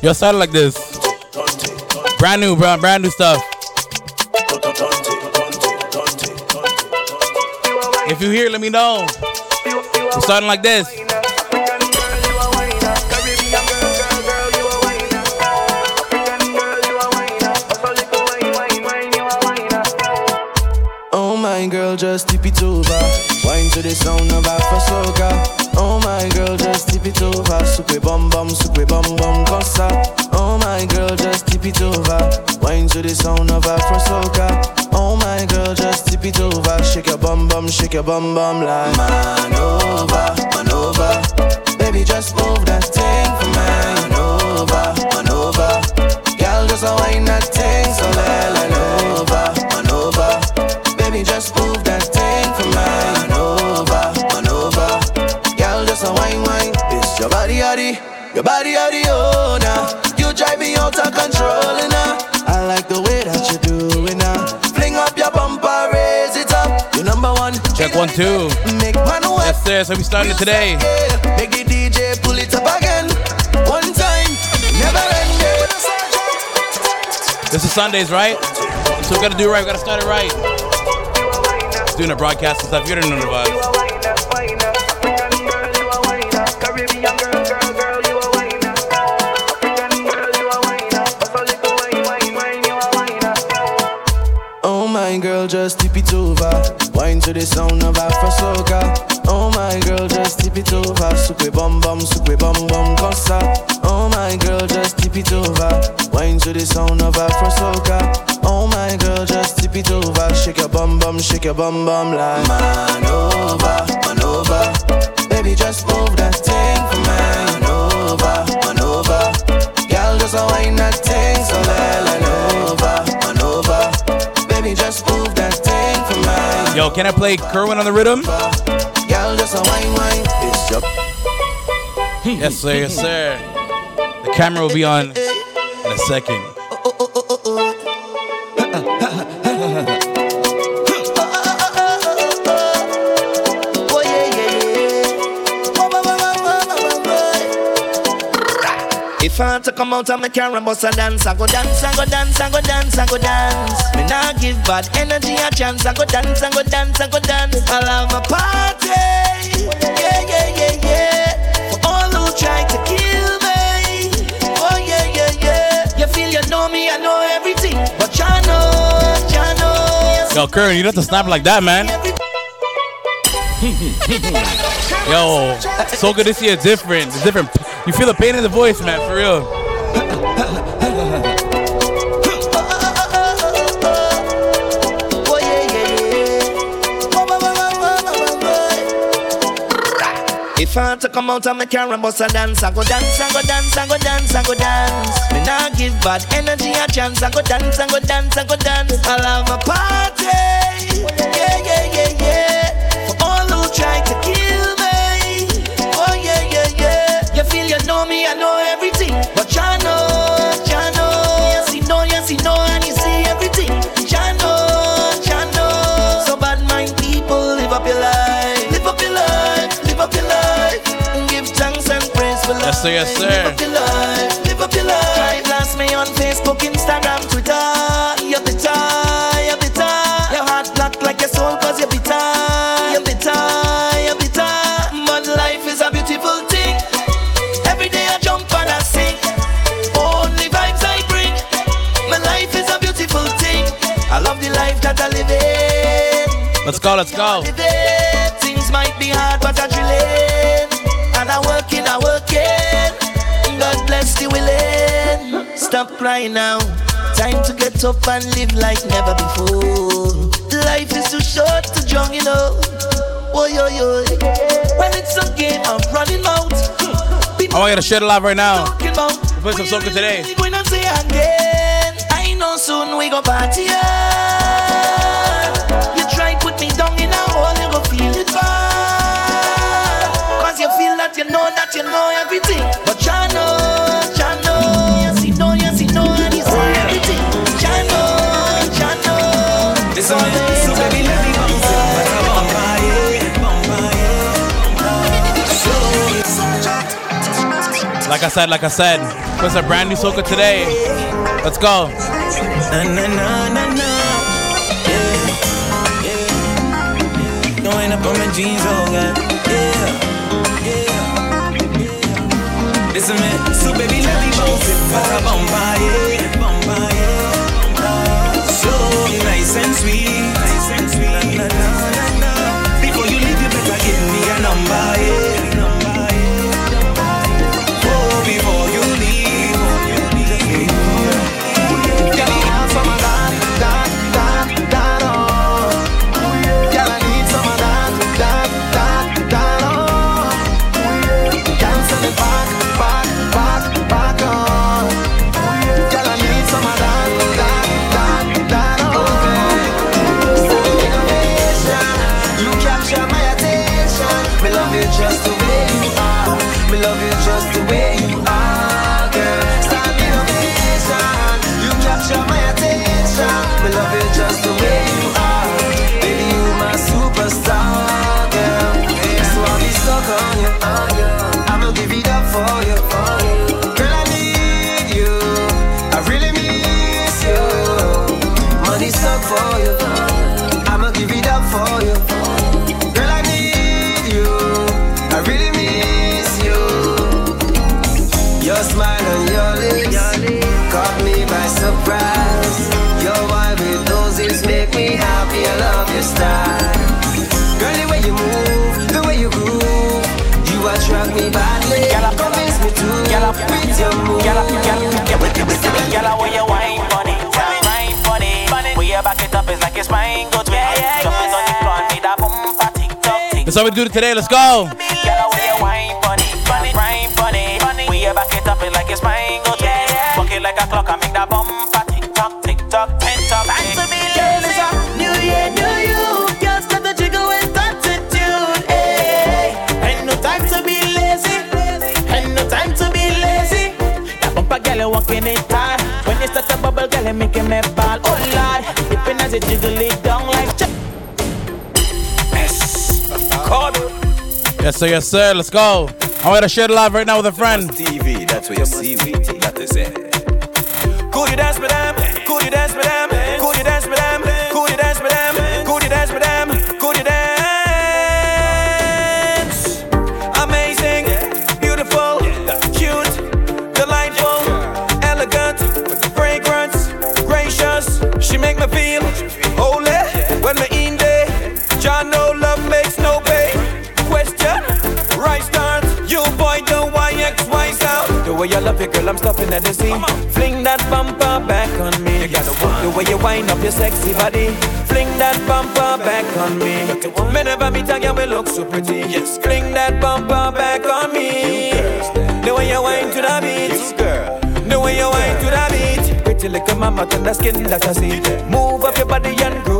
Yo, started like this. Brand new, brand, brand new stuff. If you hear, let me know. We're starting like this. Oh my girl, just tip it over. Wine to the sound of Afro soca. Oh my girl, just tip it over. Suque bum bum, suque bum Oh my girl, just tip it over. Wine to the sound of Afro soca. Oh my girl, just tip it over. Shake your bum bum, shake your bum bum like man over, man over. Baby, just move that thing for man over, man over. Girl, just a wine that your body, yaddy, oh nah. You drive me out of control, nah. I like the way that you do it now. Fling up your bumper, raise it up. You number one. Check one, two. Make man. Yes, sir. So we started today. Make the DJ pull it up again. One time, never ended. This is Sundays, right? So we gotta do it right. We gotta start it right. Doing a broadcast and stuff. You don't know the vibes. Shake your bum bum like man over, man over. Baby, just move that thing for man over, man over. Girl, just a wine that thing so over, man over. Baby, just move that thing for mine. Yo, can I play Kerwin on the rhythm? Girl, just a wine, wine. It's your Yes, sir. Yes, sir. The camera will be on in a second. Had to come out of my car and bust a dance, I go dance, I go dance, I go dance, I go dance. Me nah give bad energy a chance. I go dance, I go dance, I go dance. I'll have a party. Yeah, yeah, yeah, yeah. For all who try to kill me. Oh, yeah, yeah, yeah. You feel you know me, I know everything. But you know, you know. Yo, Kerwin, you don't have to snap like that, man. Yo, so good to see it different. Different. You feel the pain in the voice, man, for real. If I to come out of my car and bust a dance, I go dance, I go dance, I go dance, I go dance. Me nah give bad energy a chance. I go dance, I go dance, I go dance. I'll have a party. Sir, yes, sir. Live up your life, live up your life. Blast me on Facebook, Instagram, Twitter. You're you're. Your heart black like your soul, cause you're. You're you're. But life is a beautiful thing. Every day I jump and I sing. Only vibes I bring. My life is a beautiful thing. I love the life that I live in. Let's go, let's go. Things might be hard, but I'm drilling. And I'm working, willing. Stop now. Time to get up and live like never before. Life is too short to drown, you know. Oh, yo, yo. When it's a game, I'm running out. I want you to share it live right now. Play some soca today. I say again, I know soon we go party. You try put me down in a hole, you go feel it bad. Cause you feel that you know that you know everything. Like I said, like I said, it's a brand new soca today. Let's go. Na na na na na. Up on my jeans, oh. Yeah, yeah, yeah. Listen, man. So baby, let me it. So nice and sweet, bumper girl, you walking it. When you start to bubble, girl, you making me ball. Oh dipping as it Yes, sir. Yes, sir. Let's go. I want to share it live right now with a friend. Way you love it, girl, I'm stopping at the scene. Fling that bumper back on me. You gotta want. The way you wind up your sexy body. Fling that bumper back on me. Me never meet a girl we look so pretty. Yes, fling that bumper back on me. The way you wind to the beat. The way you wind to the beat. Pretty little mama, tender skin that I see. Move up your body and groove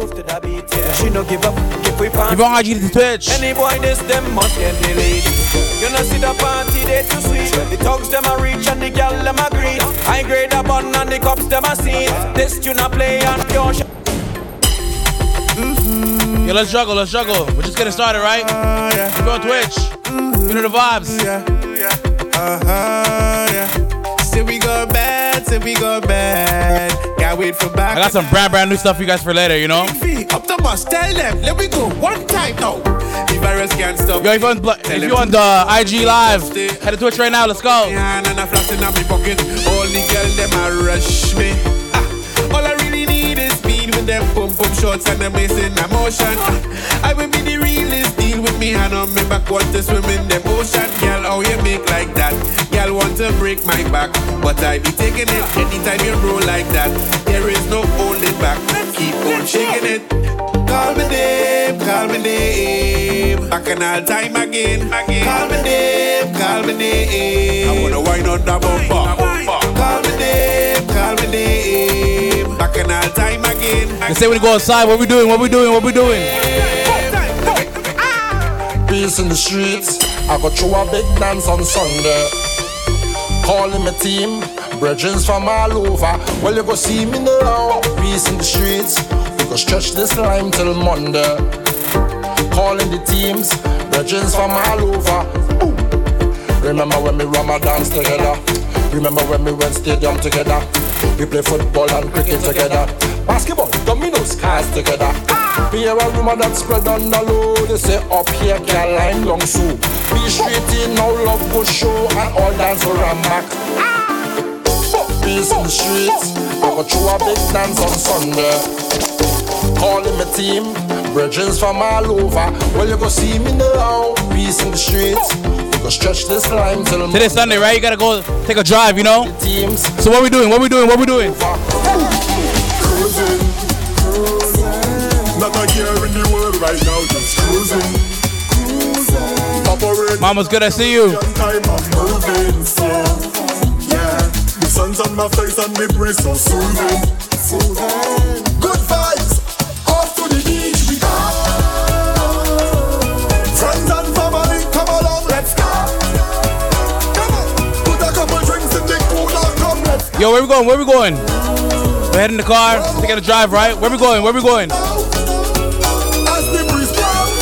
no give up, give we pan. If you want IG to Twitch. Any boy this them must get delayed. You know see the party they too sweet. The thugs them a reach and the gal them a greet. I grade a bun and the cops them a see. This tune a play and pure sh- mm-hmm. Yeah, let's juggle. Let's juggle. We're just getting started, right? Uh, if you on Twitch, mm-hmm. you know the vibes. Yeah, yeah, uh-huh, yeah. Say we go bad, say we go bad. Can't wait for back. I got some brand brand new stuff for you guys for later. You know. Bus, tell them, let me go one time now. The virus can't stop. Yo, if you on blo- if you on the IG live, head to Twitch right now. Let's go. hand and a flash in my pocket. All the girls them a rush me. Ah, all I really need is speed with them pump pump shots and them missing emotion. Ah, I will be the realest deal with me hand on me back want to swim in the ocean. Girl, how you make like that? Girl want to break my back, but I be taking it anytime you roll like that. There is no holding back. Keep on shaking it. Call me name, call me name. Back and all time again, again. Call me name, call me name. I wanna wind on the bumper. Call me name, call me name. Back and all time again. They say when you go outside, what we doing? What we doing? What we doing? Peace in the streets. I got through a big dance on Sunday. Calling my team, brethren from all over. Well, you go see me now. Peace in the streets. Go stretch this line till Monday. Calling the teams, brethren from all over. Ooh. Remember when we dance together? Remember when we went stadium together? We play football and cricket together. Basketball, dominoes, cars together. We hear a rumor that spread on the low. They say up here, Caroline long so. Be straight in, now love go show and all dance for a. Fuck peace in the streets. I go throw a big dance on Sunday. Calling my team, bridges from all over. Well, you go see me now. Peace in the streets. We go stretch this line till Today's Sunday, right? You gotta go take a drive, you know? teams. So what we doing? What we doing? What we doing? Cruising, cruising. Not a care in the world right now, just cruising. Cruising. Mama's good, I see you. on time I'm moving slow. Yeah, the sun's on my face and me breathe so soothing. Yo, where we going? Where we going? We're heading in the car. Taking a drive, right? Where we going? Where we going? As the breeze blows,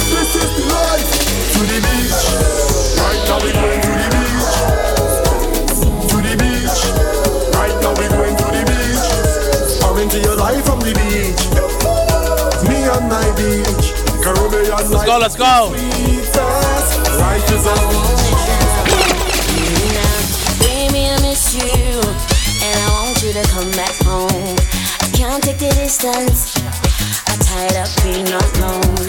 come back home. I can't take the distance. I'm tired of being alone.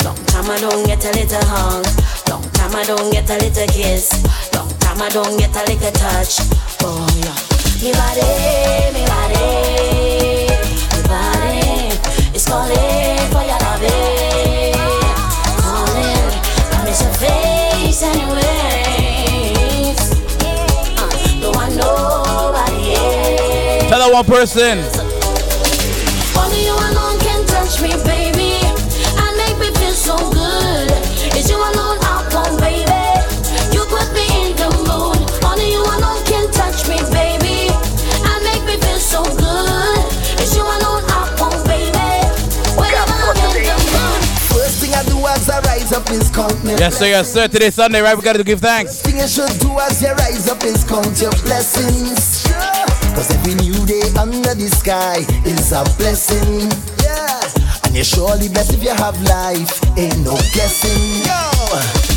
Long time I don't get a little hug. Long time I don't get a little kiss. Long time I don't get a little touch. Oh yeah, me body, me body, me body is calling else. One person. Only you alone can touch me, baby, and make me feel so good. It's you alone I want, baby. You put me in the mood. Only you alone can touch me, baby, and make me feel so good. It's you alone I want, baby. Whenever I'm in the mood. First thing I do as I rise up is count me. Yes, sir, yes, sir. Today's Sunday, right? We gotta give thanks. thing you should do as you rise up is count your blessings. Cause every new day under the sky is a blessing. Yeah. And you're surely blessed if you have life. Ain't no guessing. Yo,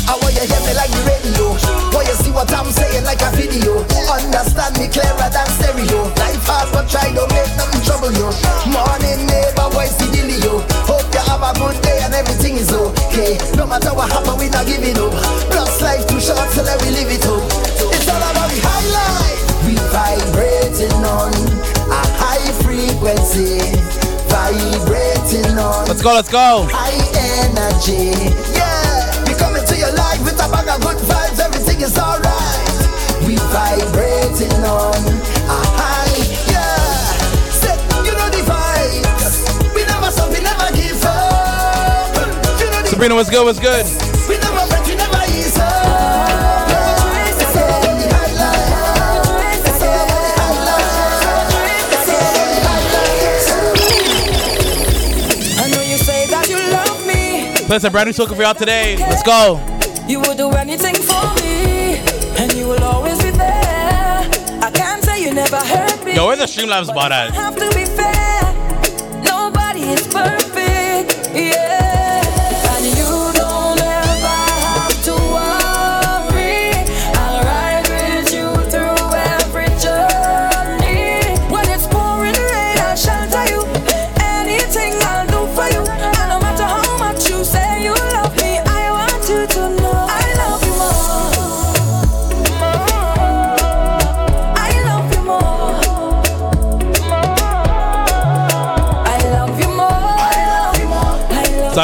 I want you hear me like the radio. Want you see what I'm saying like a video. Understand me clearer than stereo. Life hard but try don't make nothing trouble you. Morning neighbor, voice the dealio. Hope you have a good day and everything is okay. No matter what happen, we not giving up. Go, let's go. high energy. Yeah, we come into your life with a bag of good vibes. Everything is alright. We vibrating on a high. Yeah, say you know the vibes. We never stop, we never give up. You know Sabrina, what's good? What's good? Play some brand new song for y'all today. Let's go. You would do anything for me, and you will always be there. I can't say you never hurt me. Yo, where's the Streamlabs I at? have to be fair. Nobody is perfect.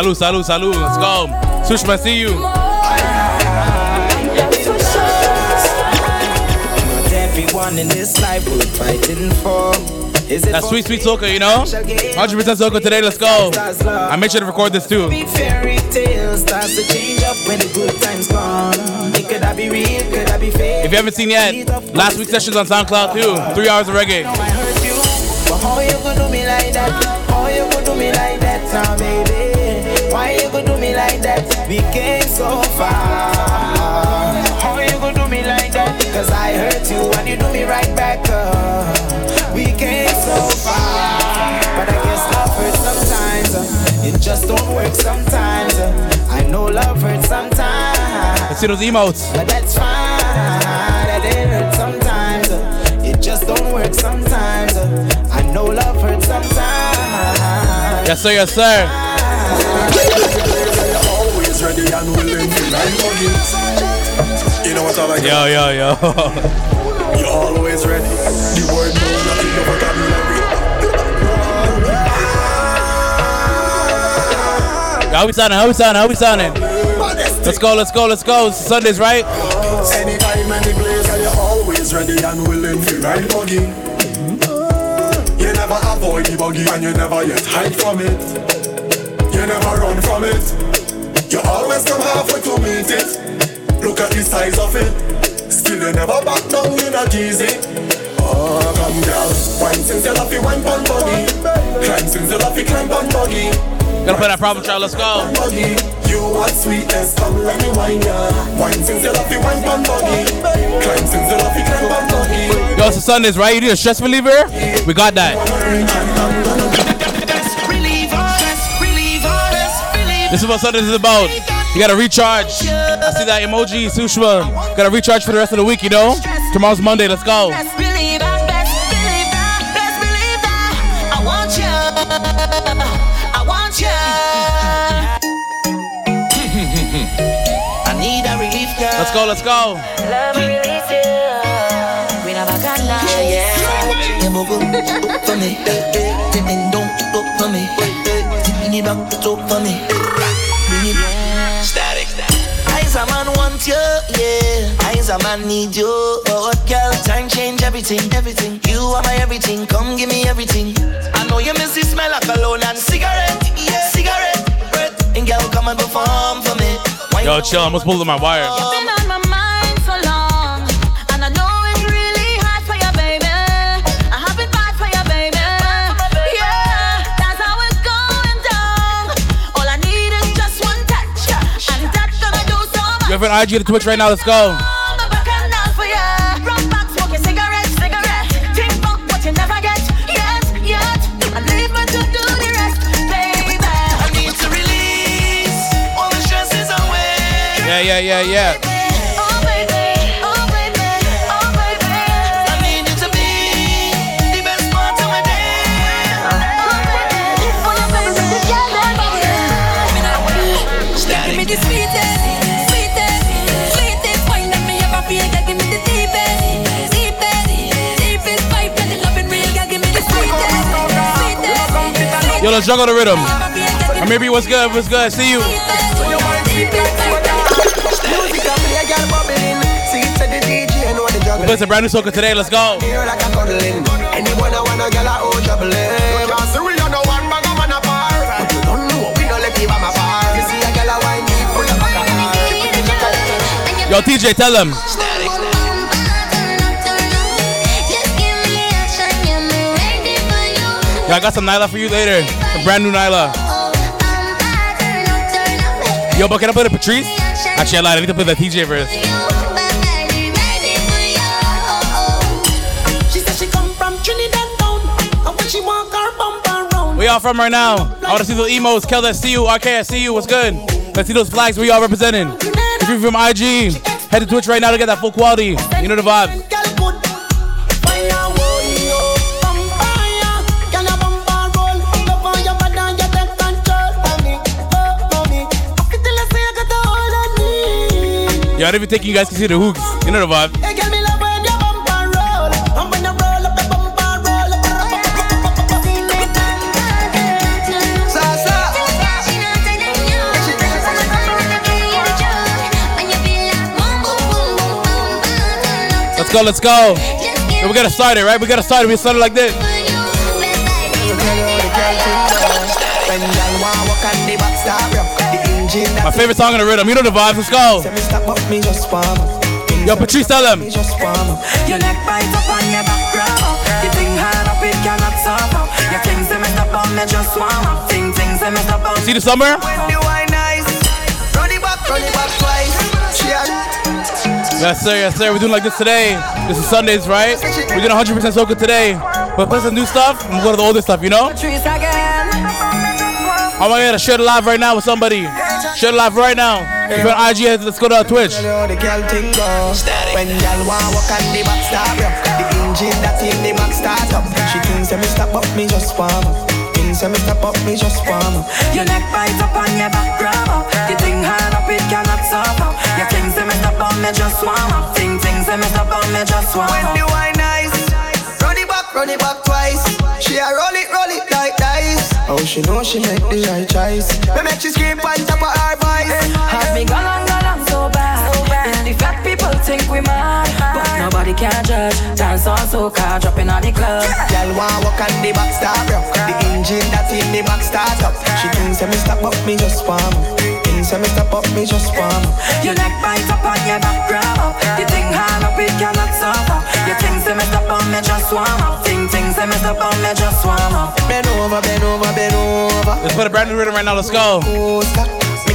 Salud, salud, salud. Let's go. Sushma, see you. Not everyone in this life we're fighting for. That's sweet, sweet soca, you know? 100% soca today. Let's go. I made sure to record this too. Fairy tales starts to change up when the good times gone. Could I be real? Could I be fake? If you haven't seen yet, last week's sessions on SoundCloud too. Three hours of reggae. We came so far. How you could do me like that? Cause I hurt you and you do me right back. Uh, we came so far, but I guess love hurts sometimes. Uh, it just don't work sometimes. Uh, I know love hurts sometimes. Let's see those emotes. But that's fine. That it hurts sometimes. Uh, it just don't work sometimes. Uh, I know love hurts sometimes. Yes, sir. Yes, sir. Always ready and willing to like money. You know what I like? Yo, yo, yo. You're always ready. The word no, nothing no vocabulary. How we sounding? How we sounding? How we sounding? Let's go, let's go, let's go. Sundays, right? Anytime, any place, and you're always ready and willing to ride buggy. You never avoid the buggy and you never yet hide from it. You never run from it. You always come halfway to meet it. Look at the size of it. Still you never back down, you not easy. Oh, come girl, wine since you love it, wine pon buggy. Climb since you love it, climb pon buggy. Gotta play that problem child. Let's go. You want sweetness, come let me wine ya. Wine since you love it, wine pon buggy. Climb since you love it, climb pon buggy. Yo, it's Sundays, right? You need a stress reliever? We got that. This is what Sundays is about. You gotta recharge. I see that emoji, Sushma. Gotta recharge for the rest of the week, you know? Tomorrow's Monday, let's go. Let's go, let's go. Love release you. We never got now. Yeah, yeah. You move up, up for me. Then then don't up for me. Bring it back, up for me. Bring it Static. Eyes a man want you, yeah. Eyes a man need you. But girl, time change everything, everything. You are my everything. Come give me everything. I know you miss the smell of cologne and cigarette, yeah. Cigarette, breath. And girl, come and perform for me. Why Yo, chill, I almost pulled up my wire. Baby. I need to release all the stresses away. Yeah, yeah, yeah, yeah. Baby, Yo, let's juggle the rhythm. Or maybe what's good, what's good. See you. And play, brand new soca today, let's go. Here like a cuddling. Yo, I got some Nyla for you later. Some brand new Nyla. Yo, but can I play the Patrice? Actually, I lied. I need to play the TJ verse. She said she come from Trinidad town, and when she walk her bumper round. Where y'all from right now? I want to see those emos. Kel, I see you. RK, I see you. What's good? Let's see those flags. Where y'all representing? If you're from IG, head to Twitch right now to get that full quality. You know the vibe. Yo, I don't even think you guys can see the hooks. You know the vibe. Let's go, let's go. Yo, we gotta start it, right? We gotta start it. We started like this. My favorite song in the rhythm. You know the vibes. Let's go. Yo, Patrice, tell them. Your neck bite up on your back rub You think hard up, it cannot stop up You think say me on me just warm up Think, think say me stop on See the summer? When the wine nice, run it back, run it back twice. Cheers. Yes, sir. Yes, sir. We're doing like this today. This is Sundays, right? We're doing 100% soca today. But play some new stuff. I'm going to the older stuff, you know? I'm gonna share it live right now with somebody. Share it live right now. If you're on IG, let's go to Twitch. Tell the girl thing go. When girl want walk on the back start the engine that in the back start up. She thinks that me stop up, me just warm up. Thinks that me stop up, me just warm up. Your neck bite up on your back grab up. The thing hard up, it cannot stop up. Your things say me stop up, me just warm up. Ting ting say me stop up, me just warm When up. the wine nice, run it back, run it back twice. She a roll it, roll it like dice. Oh, she know she make the right choice. Me make she scream on top of her voice. Have me gone on, gone on so bad. And the fat people think we mad. But nobody can judge. Dance on soca, dropping on the club. Girl want walk on the back start up. The engine that in the back start up. She thinks that me stop up, me just warm up. Thinks me stop up, me just warm. Your neck bite up on your back grab up. The thing hard up, it cannot stop up. Your things say me stop up, me just warm up. Ting ting say me stop up, me just warm up. Bend over, bend over, bend over. Let's put a brand new rhythm right now. Let's go.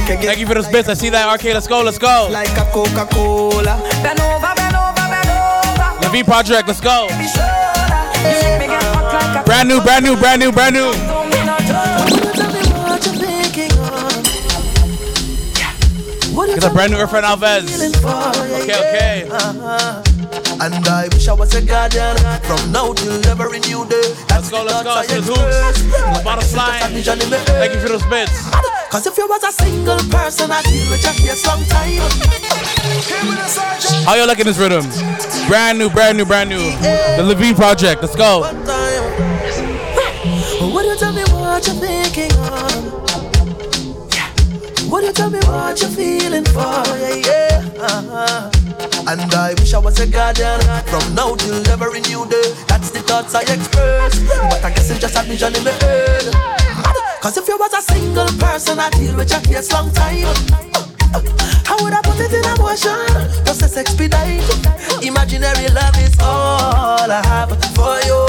Thank you for those bits. I see that. RK, let's go. Let's go. Like a Coca-Cola. Bend over, bend over, bend over. The V Project, let's go. Be shoulder. You make me get hot like a Brand new, brand new, brand new, brand new. Get a brand new Irfan Alves. Okay, okay. Uh-huh. And I wish I was a guardian from now till never in new day. Let's go, let's go. To the hoops. The bottom slide. Thank you for those bits. Cause if you was a single person, I'd deal with your case long time. How y'all liking this rhythm? Brand new, brand new, brand new. The Levine Project, let's go. Would you tell me what you're thinking of? Would you tell me what you're feeling for? Yeah, yeah. Uh-huh. And I wish I was a guardian from now till never in new day. That's the thoughts I express. But I guess it's just a vision in my head. Cause if you was a single person, I'd deal with your case long time. How would I put it in a motion? Process expedite. Imaginary love is all I have for you.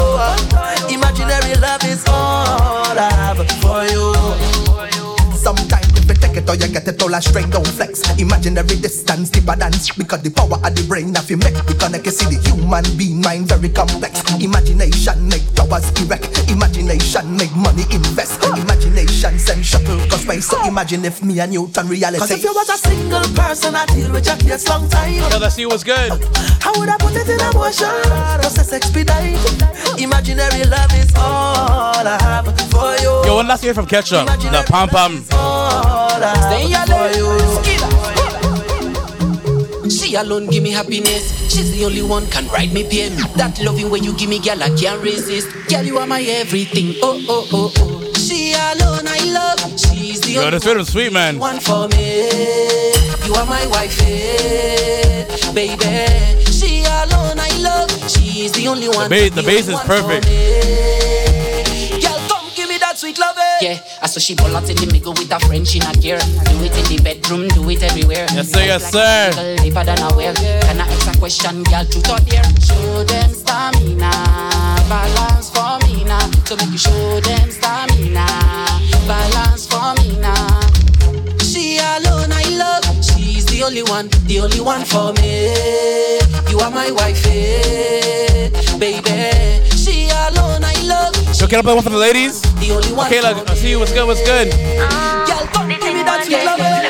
Imaginary love is all I have for you. Sometimes take it or you get it all a straight don't flex. Imaginary distance deeper than because the power of the brain if you make we connect you see the human being mind very complex. Imagination make towers erect. Imagination make money invest. Imagination send shuttle cause. So imagine if me and you turn reality. Cause if you was a single person, I deal with your case long time. Yo, let's see what's good. How would I put it in a motion? Process expedite. Imaginary love is all I have for you. Yo, one last year from Ketchup. The Pom Pom. All I have for you. She alone give me happiness. She's the only one can ride me pain. That loving way you give me, girl, I can't resist. Girl, you are my everything. Oh oh oh oh. She alone I love. She's the Yo, only this rhythm's sweet, man. one for me. You are my wife, eh, baby. She alone I love. She's the only one. bass- the bass is perfect. for me. Girl, give me that sweet love. Yeah, I saw she ball out in the middle with a friend, she not care. Do it in the bedroom, do it everywhere. Yes, sir, yes, sir. Girl, deeper than a well. Can I ask a question, girl? Truth or dare? Show them stamina, balance for me now. So make you show them stamina, balance for me now. She alone I love. She's the only one, the only one for me. You are my wife, eh, baby. She alone I love. Yo, can I play one for the ladies? The only one Okay, look, I see you. What's good? What's good? Girl, come give me that sweet love.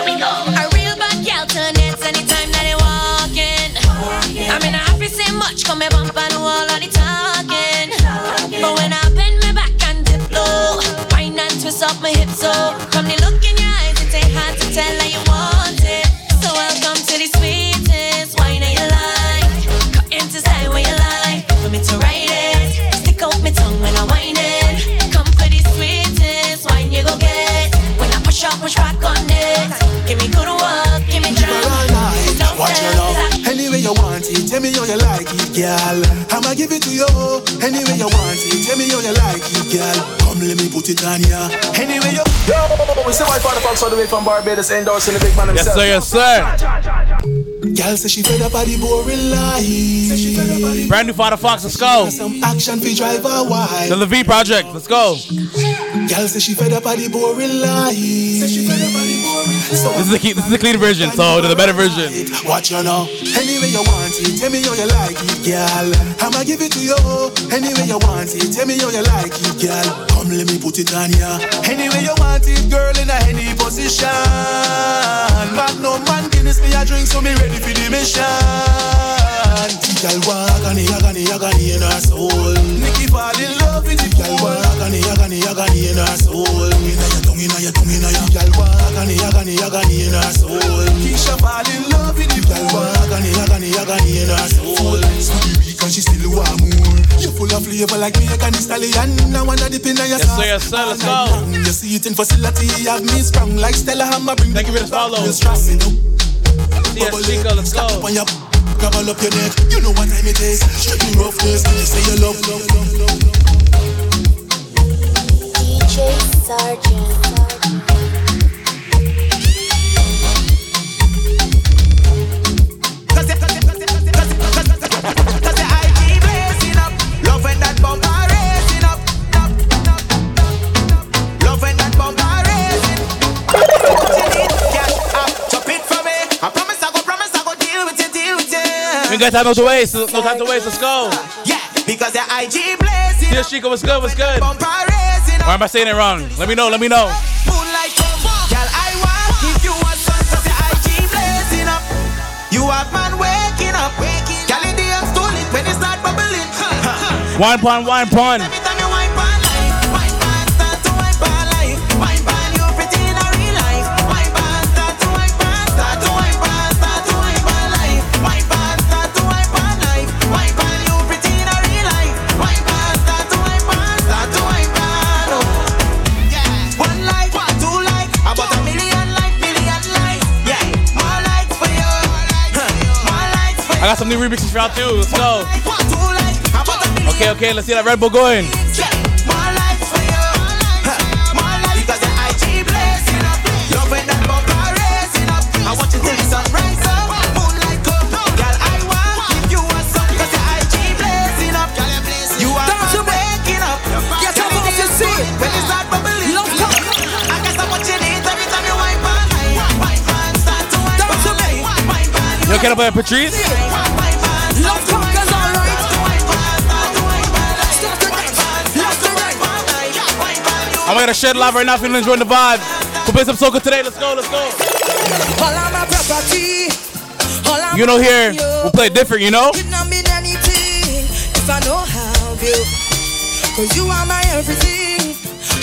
Push back on it. Give me good work, give me Keep her all night, Don't watch your love. Anyway you want it, tell me how you like it, girl. I'ma give it to you. Anyway you want it, tell me how you like it, girl. Come let me put it on ya. Anyway you. Yo, we see my father Fox all the way from Barbados endorsing the big man himself. Yes, himself. sir, yes, sir. Girl say she fed up of the boring life. Brand new Father Fox, let's go. Some action fi drive her wild. The Levine Project, let's go. Girl say she fed up of the boring life. So This is the this is the clean version, so the better version. Watch you know. Anyway you want it, tell me how you like it, girl. I'ma give it to you. Anyway you want it, tell me how you like it, girl. Come let me put it on ya. Anyway you want it, girl, in a any position. But no man Guinness me a drink, so me ready for the mission. Girl agony, agony in her soul. Nikki fall in love with it. Girl agony, agony, in her soul. Inna your tongue, inna your tongue, inna your. Girl agony, agony in her soul. Keisha fall in love with it. Girl walk agony, agony, agony in her soul. So the weak and she still want more. You full of flavor like me, a candy stallion. I wanna dip in your Yes, sir, yes, sir, let's go. Your seating facility have me sprung like Stella Hammer. Bring Thank you for the follow. Strong, you know. Yes, Chico, let's go. Up on your Gravel up your neck, you know what time it is. Strictly roughness, and you say you love, love, love, love, love. DJ Sergeant. Ain't got time to waste. No time to waste. Let's go. Yeah, because the IG blazing. Here, Chico, what's good? What's good? Why am I saying it wrong? Let me know. Let me know. Moonlight, girl, I want give you a son, cause the IG blazing up. You have man waking up. Girl, in the air, stole when it start bubbling. Wine pon, wine pon. I got some new remixes for y'all too. Let's go. Okay, okay. Let's see that Red Bull going. Dance. Left to right. I'm gonna shed love right now if you're enjoying the vibe. We'll play some soca today. Let's go, let's go. You know here, we'll play different, you know? I. Cause you are my everything.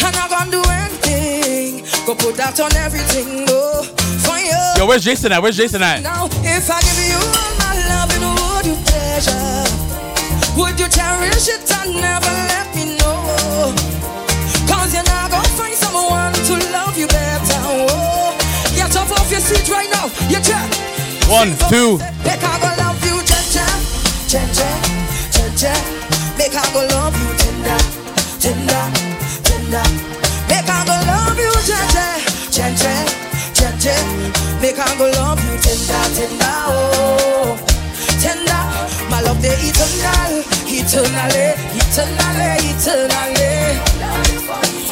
And I'm gonna do anything. Go put that on everything, for you. Yo, where's Jason at? Where's Jason at? Now, if I give you all my love, and would you pleasure? Would you cherish it and never let me know? Cause you're not gonna find someone to love you better. Oh, get up off your seat right now. You check. One, two. Make I go love you, cha cha, cha cha, cha cha. Make I go love you, Make I go love you, tender, tender, oh, tender. My love, the eternal, eternally, eternally, eternally.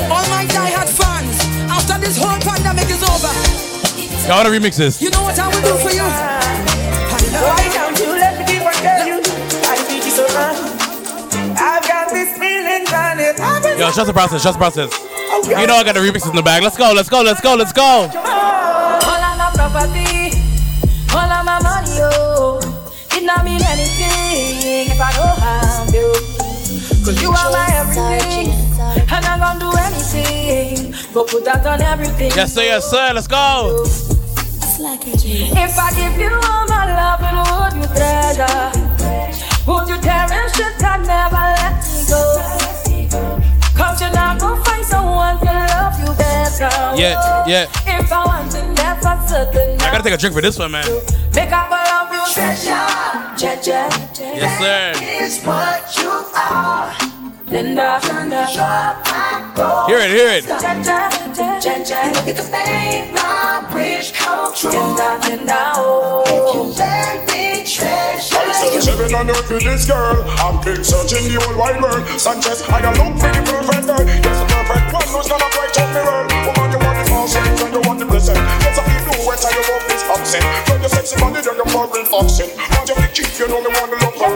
All my diehard fans, after this whole pandemic is over, Y'all wanna remix this? you know what I will do for you. Why don't you let me give what tell you? I think it's so wrong. I've got this feeling on it. I've Yo, trust the process, trust the process. Oh, you know I got the remixes in the bag. Let's go, let's go, let's go, let's go. All of my property, all of my money, oh. It not mean anything if I don't have you. Cause you are my everything. And I'm gonna do anything. Go put that on everything. Yes, sir, yes, sir. Let's go. If I give you all my love, and would you treasure? Would you cherish it and never let me go? Cause you're not gonna find someone to love you better. Yeah, yeah. If I want to never certain. I gotta take a drink for this one, man. Make I go love you, treasure, treasure. Yes, sir. Is what you are. Linda, Linda. Hear it, hear it. You can make my wish come true. Linda, Linda. Oh. If you let me treasure I'm searching heaven on earth with this girl. I'm been searching the whole wide world. Sanchez, I am look for the perfect girl. Yes, the perfect one who's gonna bright up the world. Your sexy body, foreign accent. Want you to keep, you know me wanna love her.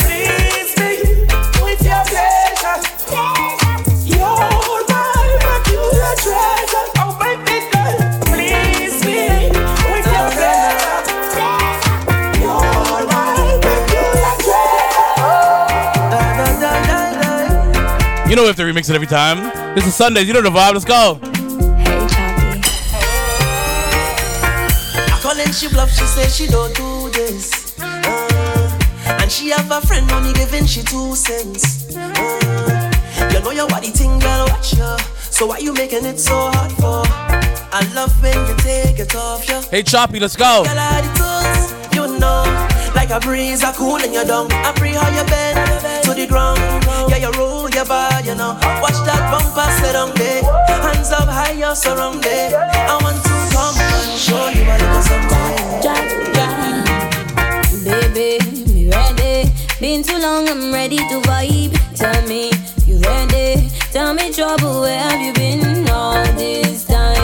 Please me with your pleasure. You're my treasure. Oh, please me with your pleasure. You're my treasure. You know we have to remix it every time. This is Sundays. You know the vibe. Let's go. She bluff, she say she don't do this. Uh, and she have a friend only giving she two cents. Uh, you know your body thing, girl, watch ya. So why you making it so hard for? I love when you take it off, yeah. Hey, Choppy, let's go. Girl, Like a breeze, I cool in your dung. I pray how you bend to the ground. Yeah, you roll your body, you know. Watch that bumper sit on there. Hands up high, you're surrounded. I want to come and show you a little something. Baby, me ready. Been too long, I'm ready to vibe. Tell me, you ready? Tell me, trouble, where have you been all this time?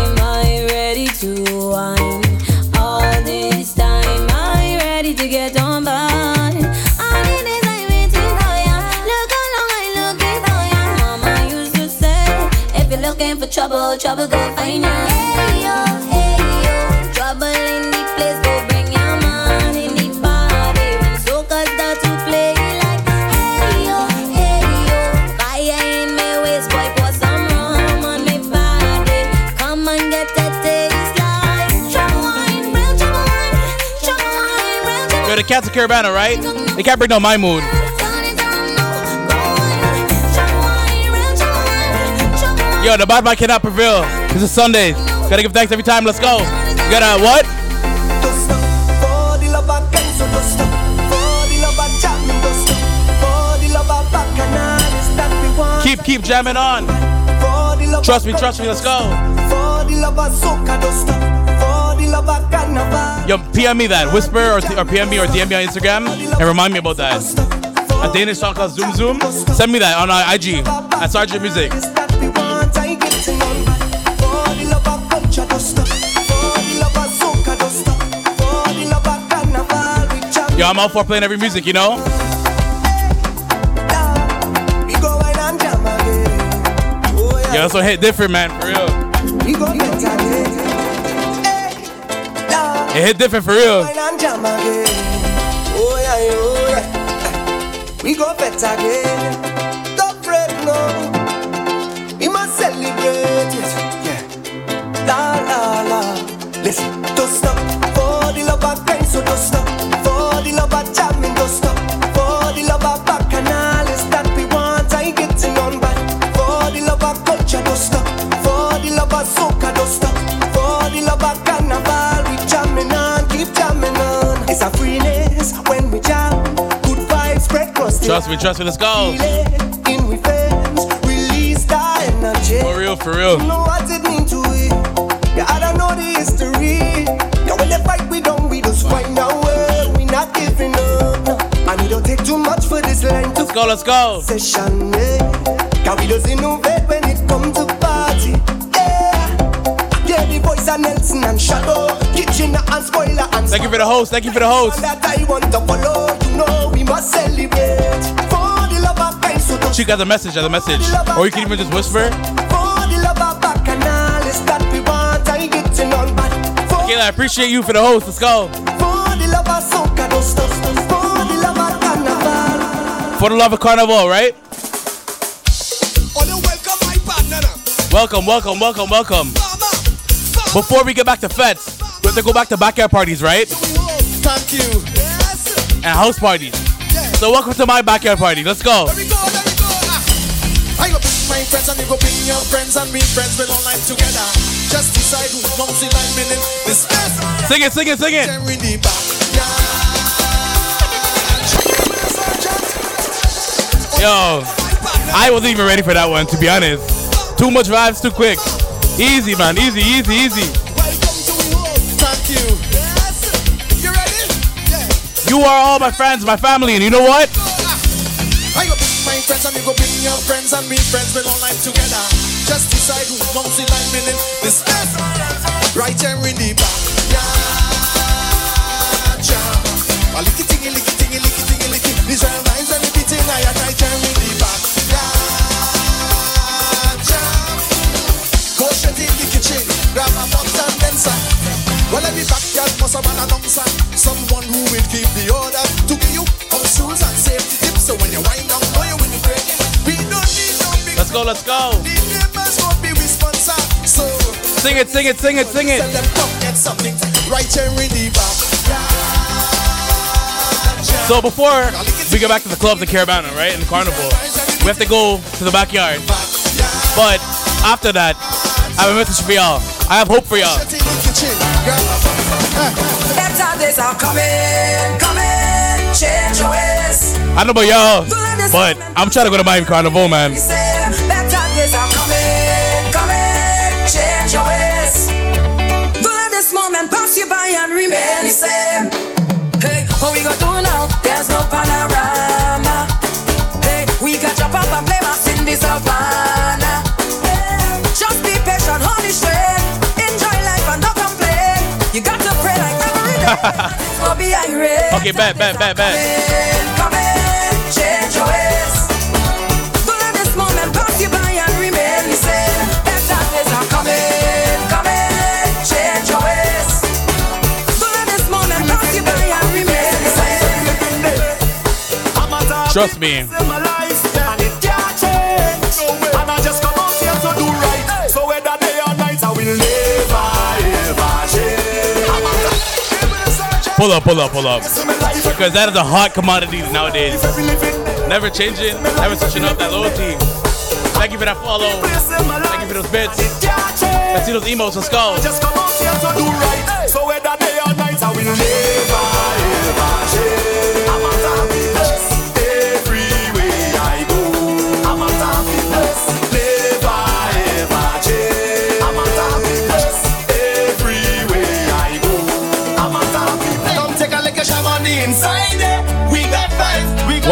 Trouble, trouble go find ya. Hey yo, hey yo, trouble in the place, go bring your man in the party. When soca start to play like, hey yo, hey yo, fire in my waist, boy, pour some rum on me body. Come and get that taste like trouble wine, real trouble wine, trouble wine, real trouble Yo, the cats of Caribana, right? They can't bring down my mood. Yo, the bad man cannot prevail. This is Sunday. Gotta give thanks every time. Let's go. You gotta what? Keep, keep jamming on. Trust me, trust me. Let's go. Yo, PM me that. Whisper or, or PM me or DM me on Instagram and remind me about that. A Danish song called Zoom Zoom. Send me that on uh, IG at Sergeant Music. Yo, I'm out for playing every music, you know? We go wine and jam again. Oh Yo, that's what hit different, man, for real. It hit different for real. Wine and jam again. Oh oh yeah. We go bet again. Don't fret no. We must celebrate it. Yeah. La la la. Listen, don't stop. For the love of so don't stop. Freeness when we jam. Good vibes spread across the Trust me, trust me. Let's go. in we fans, release the energy. For real, for real. You know what it mean to it. Yeah, I don't know the history. Yeah, when they fight, we don't, we just our way. We not giving up. No. And we don't take too much for this line to Let's go, let's go. session. Yeah. Cause we just innovate when it come to party. Yeah. Yeah, the voice of Nelson and Shadow. Kitchen and spoiler and Thank you for the host. Thank you for the host. that I want to follow. You know we must celebrate. For the love of Christ, so don't She got the message, got the message. Or you can even just whisper. For the love of bacchanal, that we want. I getting on bad. For, Kayla, I appreciate you for the host. Let's go. for the love of soca, don't stop. For the love of carnival. For the love of carnival, right? Oh, welcome, welcome, welcome, welcome. Before we get back to fetes, we have to go back to backyard parties, right? Thank you. And house parties. So welcome to my backyard party. Let's go. Ah. I go bring my friends and you go bring your friends and we friends will all line together. Just decide who comes in line in this mess. Sing it, sing it, sing it. Yo, I wasn't even ready for that one, to be honest. Too much vibes, too quick. Easy, man. Easy, easy, easy. Thank you. Yes. You ready? Yeah. You are all my friends, my family, and you know what? I go bring my friends and you go bring your friends and we friends will all line together. Just decide who comes in line in this mess. Right here in the Let's go, let's go. The neighbors won't be responsible. So Sing it, sing it, sing it, sing it. tell them come get something right here in the back. So before we go back to the club, the Caribana, right, in the carnival, we have to go to the backyard. But after that, I have a message for y'all. I have hope for y'all. Better days are coming, coming. Change your ways. I know about y'all, but I'm trying to go to Miami Carnival, man. Okay, and remain the same. Trust me. Pull up, pull up, pull up. Because that is a hot commodity nowadays. Never changing, never switching up that loyalty. Thank you for that follow. Thank you for those bits. Let's see those emotes. Let's go. Just come out here to do right. So whether day or night, I will never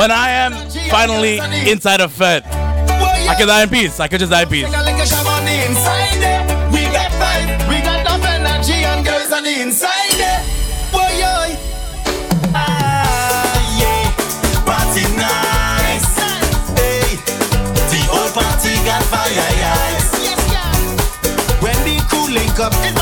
When I am finally inside a Fed, I can die in peace. I could just die in peace. Take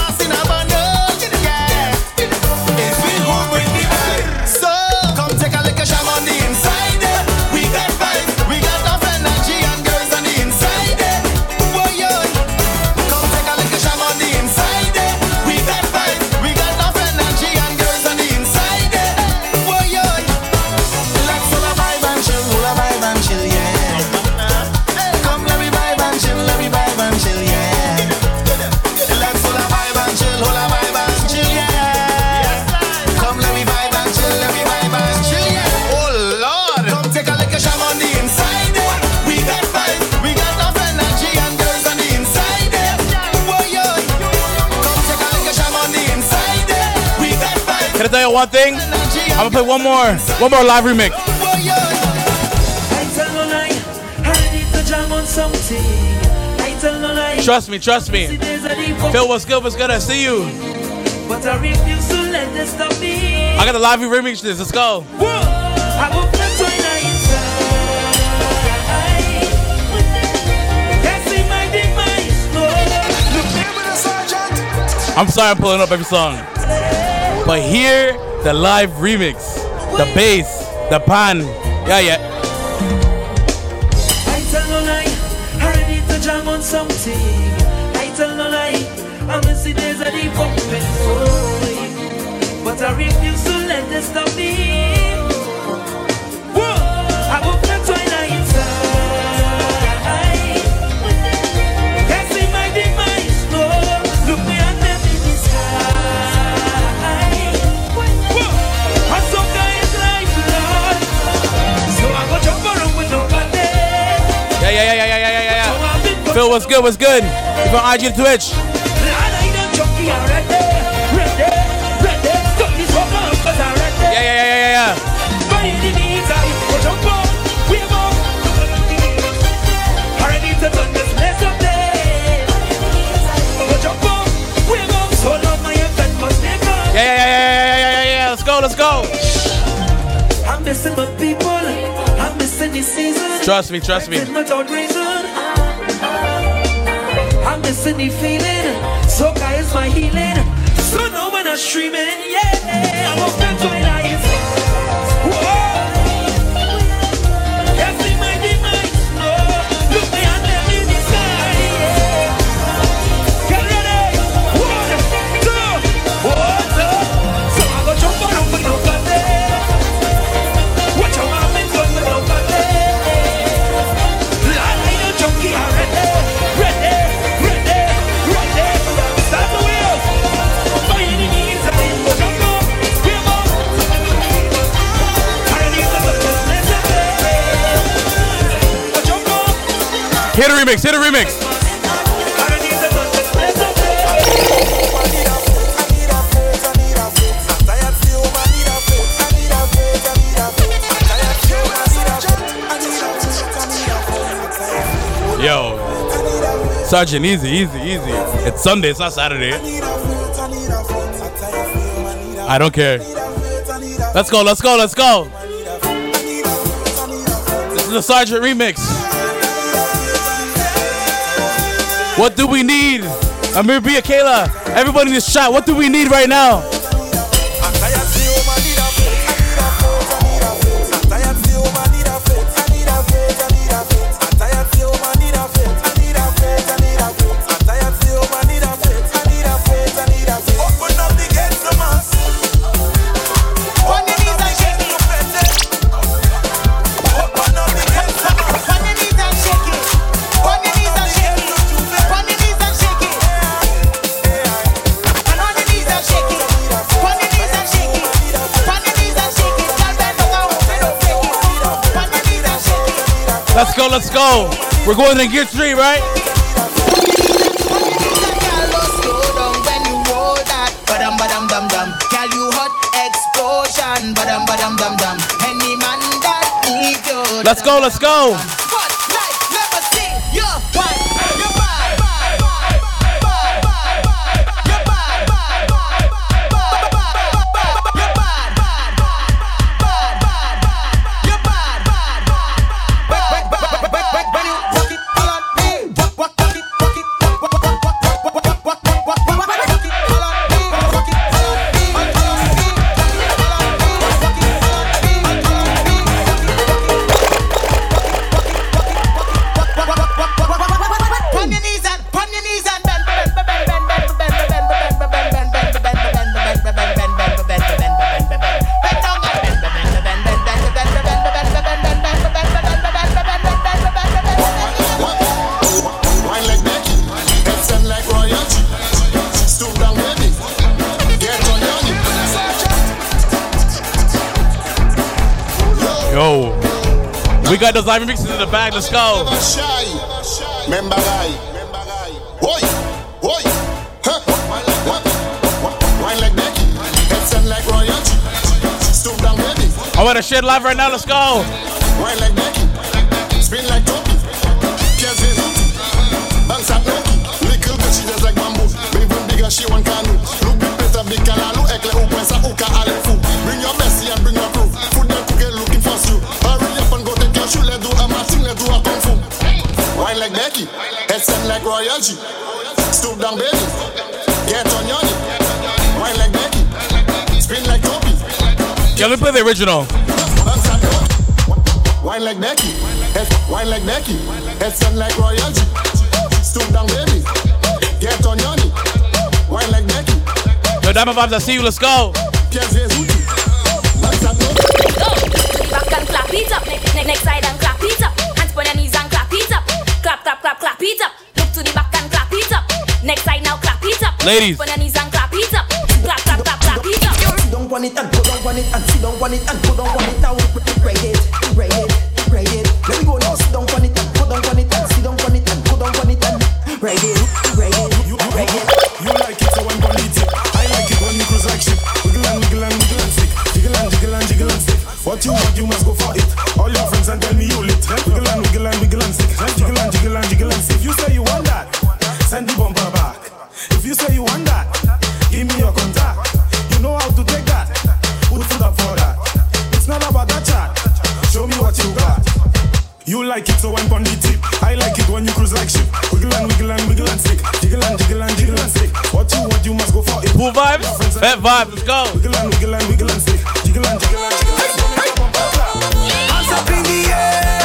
tell you one thing? I'm gonna play one more, one more live remix. Trust me, trust me. Phil, what's good? What's good? I see you. I got the live remix this. Let's go. A. I'm sorry I'm pulling up every song. But here, the live remix. The bass, the pan. Yeah, yeah. Phil, what's good? What's good? You from IG Twitch? Yeah, yeah, yeah, yeah, yeah, yeah. Yeah, yeah, yeah, yeah, yeah, yeah. Let's go, let's go. I'm missing my people. I'm missing the season. Trust me, trust me. I'm missing the feeling, soca is my healing. So no man is streaming, yeah. I'm a fan to it, I Hit a remix. Hit a remix. Yo, Sergeant, easy, easy, easy. It's Sunday, it's not Saturday. I don't care. Let's go, let's go, let's go. This is the Sergeant remix. What do we need? Amir Bia Kayla, everybody in this chat, what do we need right now? Let's go, let's go. We're going to Gear 3, right? Let's go, let's go. Live mixes in the bag. Let's go. I. I want to shit live right now. Let's go. like royalty. Stoop down, baby. Get on your knee. Wine like Becky. Spin like Kobe. Yeah, let play the original. Wine like Becky. Wine like Becky. Head sun like royalty. Stoop down, baby. Get on your knee. Wine like Becky. Yo, Diamond Vibes, I see you. Let's go. Ladies. Don't want it and want it and want it and want it out. vibe. Let's go. Hands up in the air.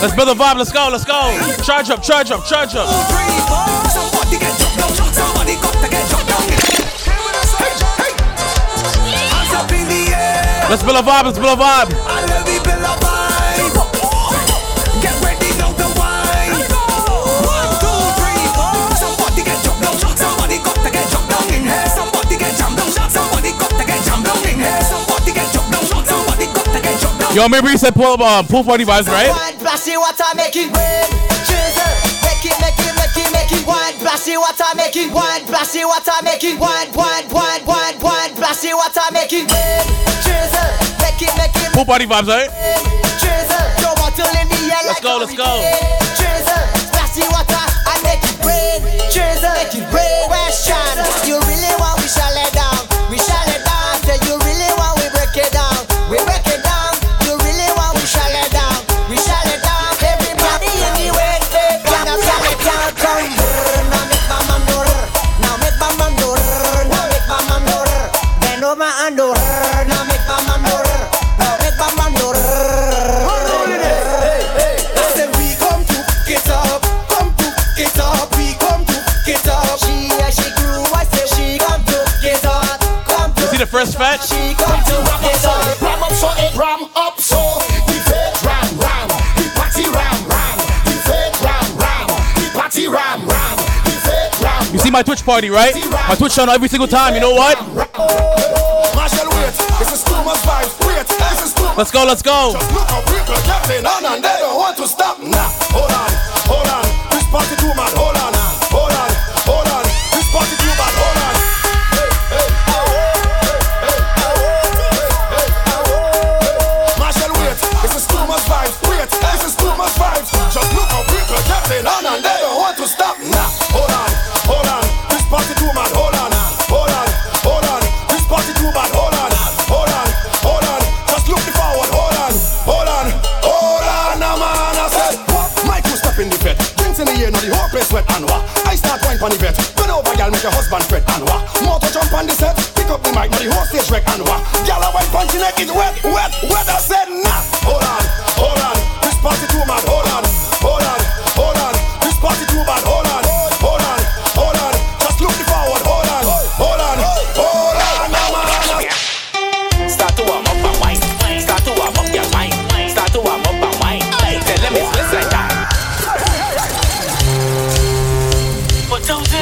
Let's build a vibe. Let's go. Let's go. Charge up. Charge up. Charge up. Let's build a vibe. Let's build a vibe. Yo, remember you said pool, uh, pool party vibes, right? Wine, plashy water, make it rain. Chaser, make it, make it, make it, make it. Wine, plashy water, make it wine, plashy water, make it wine, wine, wine, wine, wine, plashy water, make it rain. Chaser, make it, make it, Pool party vibes, right? chaser. Throw bottle in the air Let's like go, let's go. hurricane. Chaser, water, and make it rain. Chaser, make it rain. Question, you really want we shall let first fetch? she come to get up. Ram up so it ram up so the fake ram ram the party ram ram the fake ram ram the party ram ram the fake ram. You see my Twitch party, right? My Twitch channel every single time, you know what? Marshall, wait, this is too much vibes. Wait, this is too much. Let's go, let's go. Just look how people are getting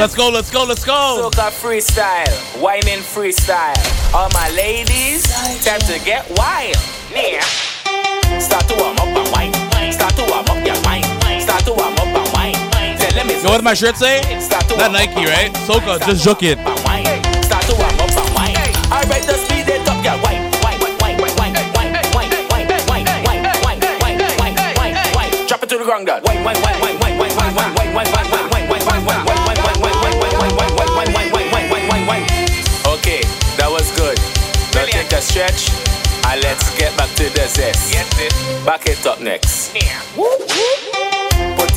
Let's go, let's go, let's go. Soca freestyle, whining freestyle. All my ladies, time to get wild. Yeah. Start to warm up and wine. Start to warm up your wine. Start to warm up and wine. Tell them it's. You know what my shirt say? That Nike, right? Soca, just joke it. Start to warm up and wine. Alright, the speed it up, girl. Wine. Drop it to the ground, girl. Wine, wine, wine. Stretch and let's get back to the zest. Back it up next. Put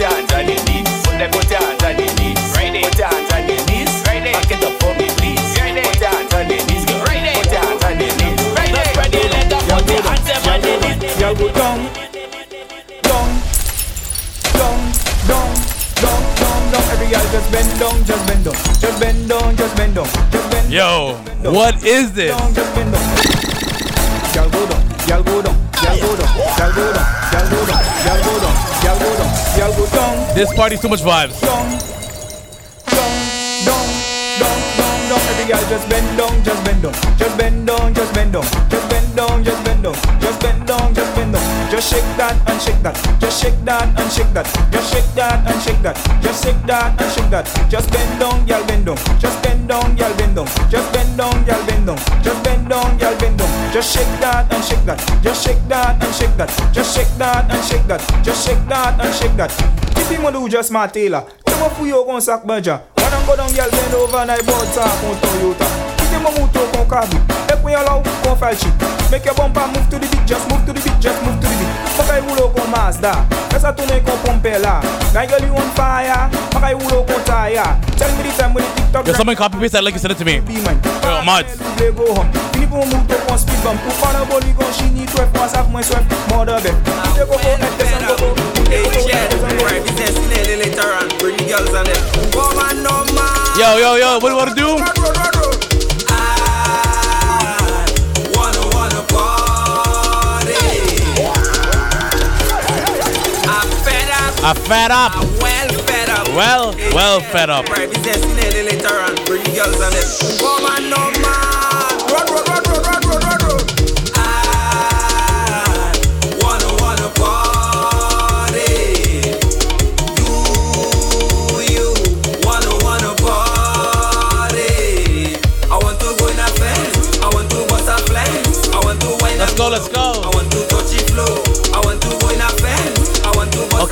your hands on your knees. Put them, put your hands on your knees. Right Put your hands on your knees. Right Back it up for me, please. Right Put your hands on your knees, girl. Right Put your hands on your knees. Right Now spread your leg up. Put your hands up on your knees. Y'all go down, down, down, down, down, down, down. Every girl just bend down, just bend down, just bend down, just bend down, just bend Yo, what is this? Y'all go down, y'all go down, y'all go down, y'all go down, y'all go down, y'all go down, y'all go down, This party's too much vibes. down, down, down, down, down, down. Every girl just bend down, just bend down, just bend down, just bend down, just bend down, just bend down, just bend down, just bend down. Just shake that and shake that, just shake that and shake that, just shake that and shake that, just shake that and shake that. Just bend down, y'all bend down, just bend down, girl, bend down. Just bend down, girl, bend down. Just bend down, girl, bend down. Just shake that and shake that. Just shake that and shake that. Just shake that and shake that. Just shake that and shake that. If you want to just my tailor, come Matela. Tama fuyo con sac baja. Wanna go down, girl, bend over, and na ibota con Toyota. Keep him on motor con Kabi. Ek we allow con Falchi. Make your bumper move to the beat, just move to the beat, just move to the beat. Fuck I will go Mazda. Fais ça tourner qu'on pompe là. Now girl you on fire. Makay rouler qu'on tire. Tell me the time when the TikTok. Yo, someone copy paste that link and send it to me. Yo, mods. Double go home. Fini pour mouton qu'on speed bump. Pour pas le boli qu'on chini, toi fois ça moins soif. Mordre bête. Mouton qu'on qu'on mette descend coco. Right, business nearly later on. Bring the girls on it. Woman, no man. Yo, yo, yo, what do you want to do? Fed up. I fed up. Well fed up. Well, well fed up.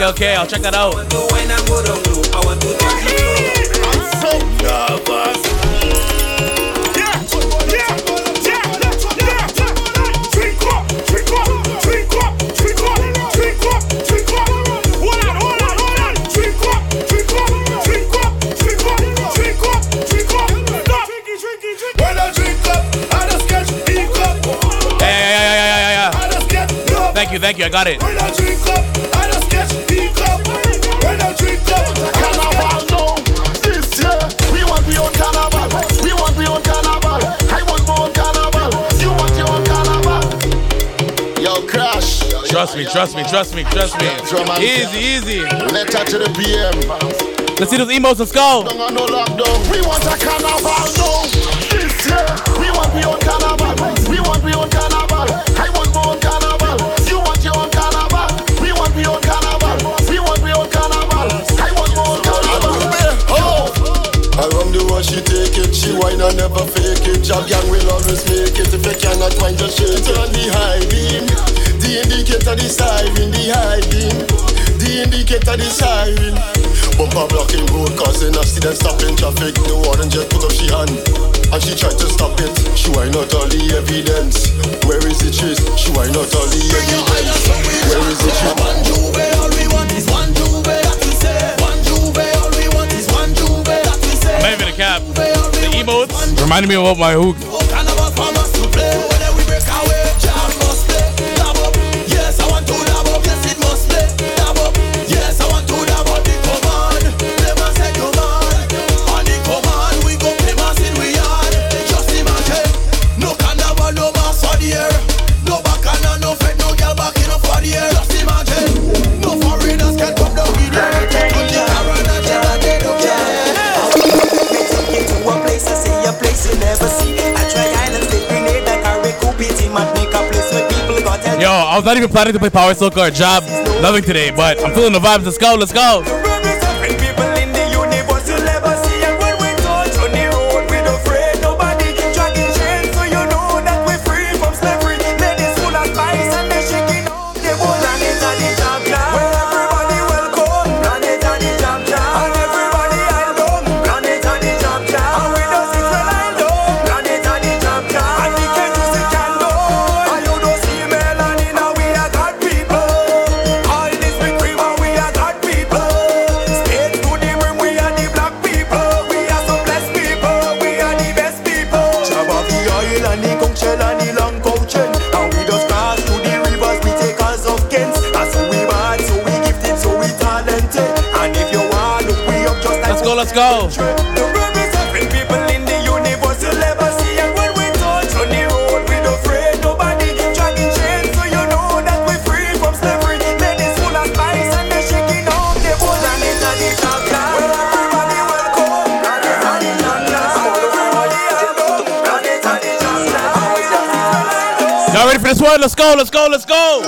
Okay, I'll check that out. I want to wine and go down low. I want to touch it flow. I'm so nervous. Thank you, thank you, I got it. Trust me, trust me, trust me, trust me. Easy, easy. Letter to the PM. Let's see those emotes, let's go. Don't want no lockdown. We want a carnival now. This year, we want we own carnival. We want we own carnival. I want my own carnival. You want your own carnival. We want we own carnival. We want we own carnival. I want my own carnival. Oh. Around the world she take it, she whine and never fake it. Job gang will always make it. If you cannot whine, just shake it on the high beam. The indicator, the siren, the high beam. The indicator, the siren. Bumper blocking road, causing accident, stopping traffic. The warden just put up she hand, and she tried to stop it. She whine out all the evidence. Where is the trace? She whine out all the evidence. Where is the trace? One Juve, all we want is one Juve. That we say. One Juve, all we want is one Juve. That we say. I'm not even a cap. The emotes reminded me of my hook. Was not even planning to play Power Soca or Job. Loving today, but I'm feeling the vibes. Let's go, let's go. this one. Let's go, let's go, let's go.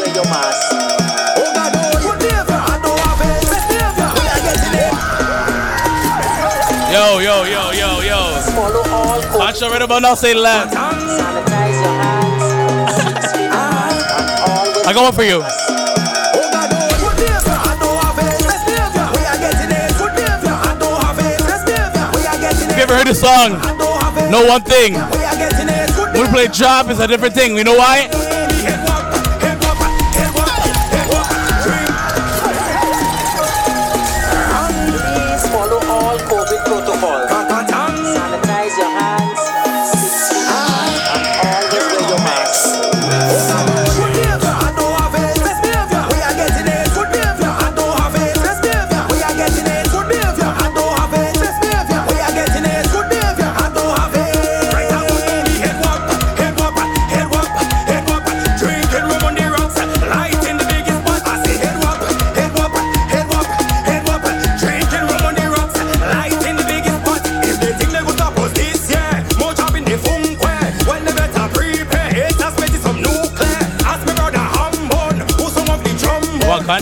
Yo, yo, yo, yo, yo. Watch your rhythm, now say left. I got one for you. If you ever heard this song, know one thing. When we play job it's a different thing. You know why?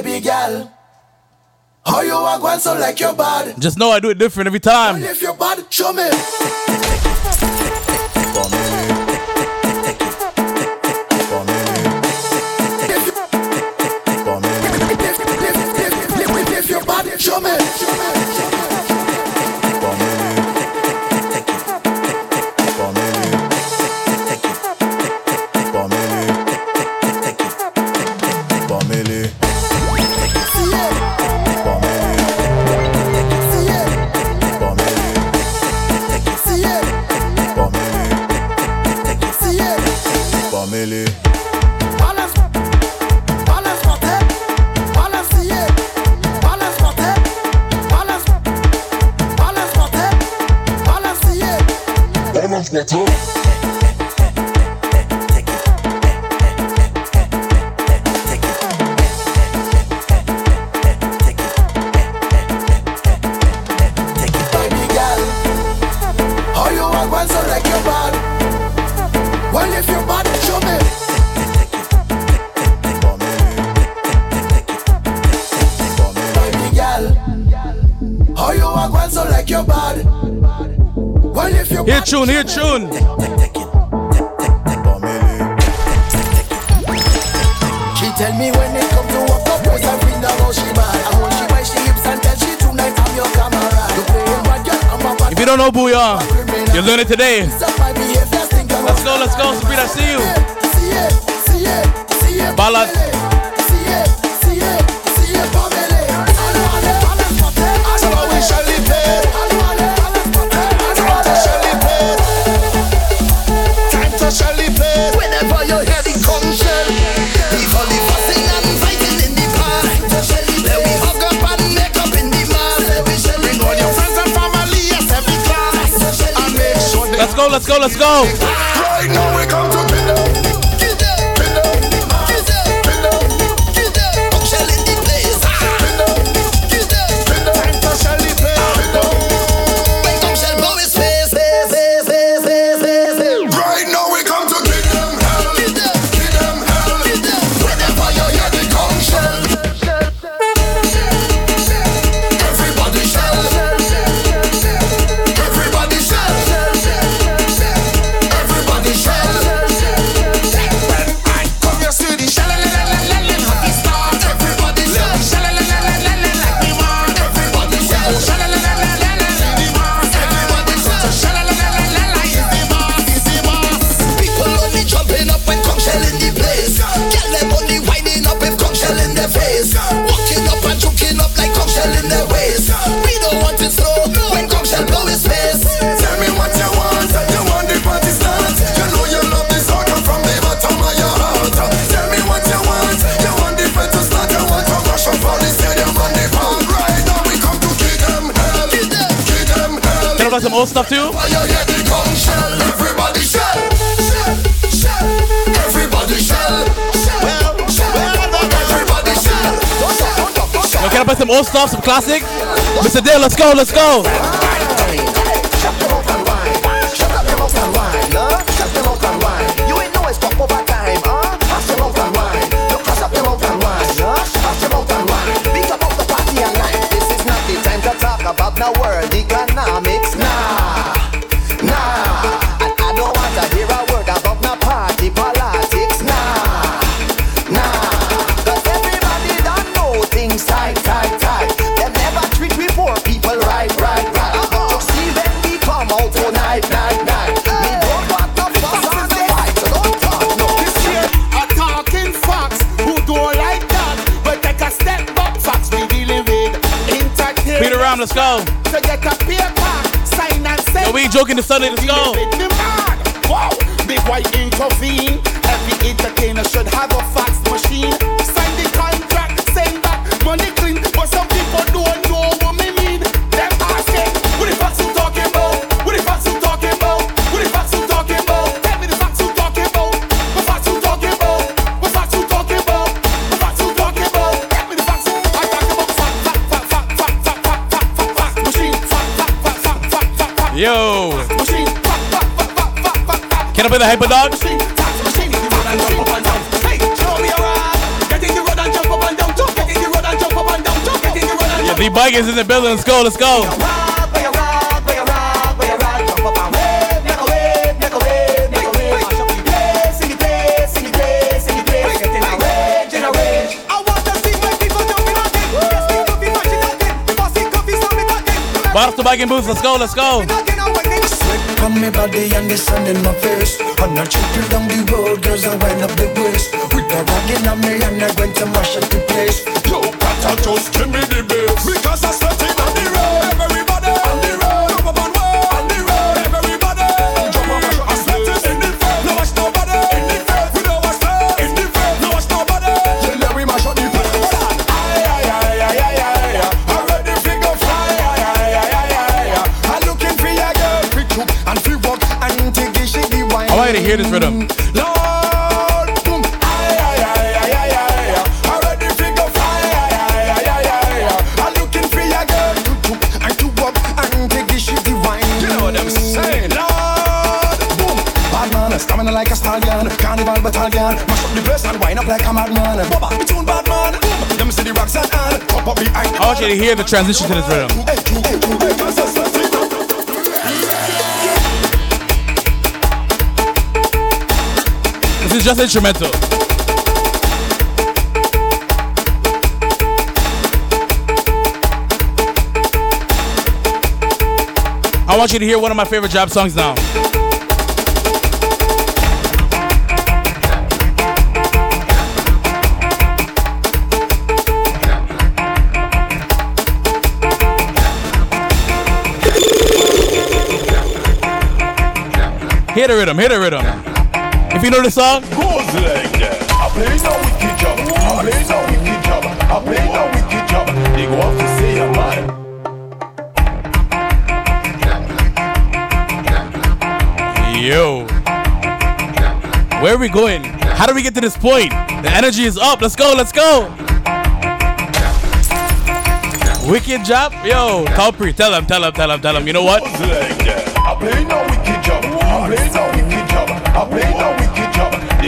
baby girl. How you are going so like your bad? Just know I do it different every time. Well, if you're bad, show me. today. Let's go. Boom. Bad man, stamina like a stallion. Carnival battalion. Mash up the place and wind up like a madman. Me tune bad man. Them see the rocks and hand up behind I want you to hear the transition to this rhythm. This is just instrumental. I want you to hear one of my favorite Jab songs now. Hit the rhythm, hit the rhythm. If you know the song, Goes like that. I play no wicked job. I play no wicked job. I play no wicked job. They go off to say a man. yo. Where are we going? How do we get to this point? The energy is up. Let's go, let's go. Wicked job? Yo, Calpri, tell him, tell him, tell him, tell him. You know what? Goes like that. I play no wicked job. I play no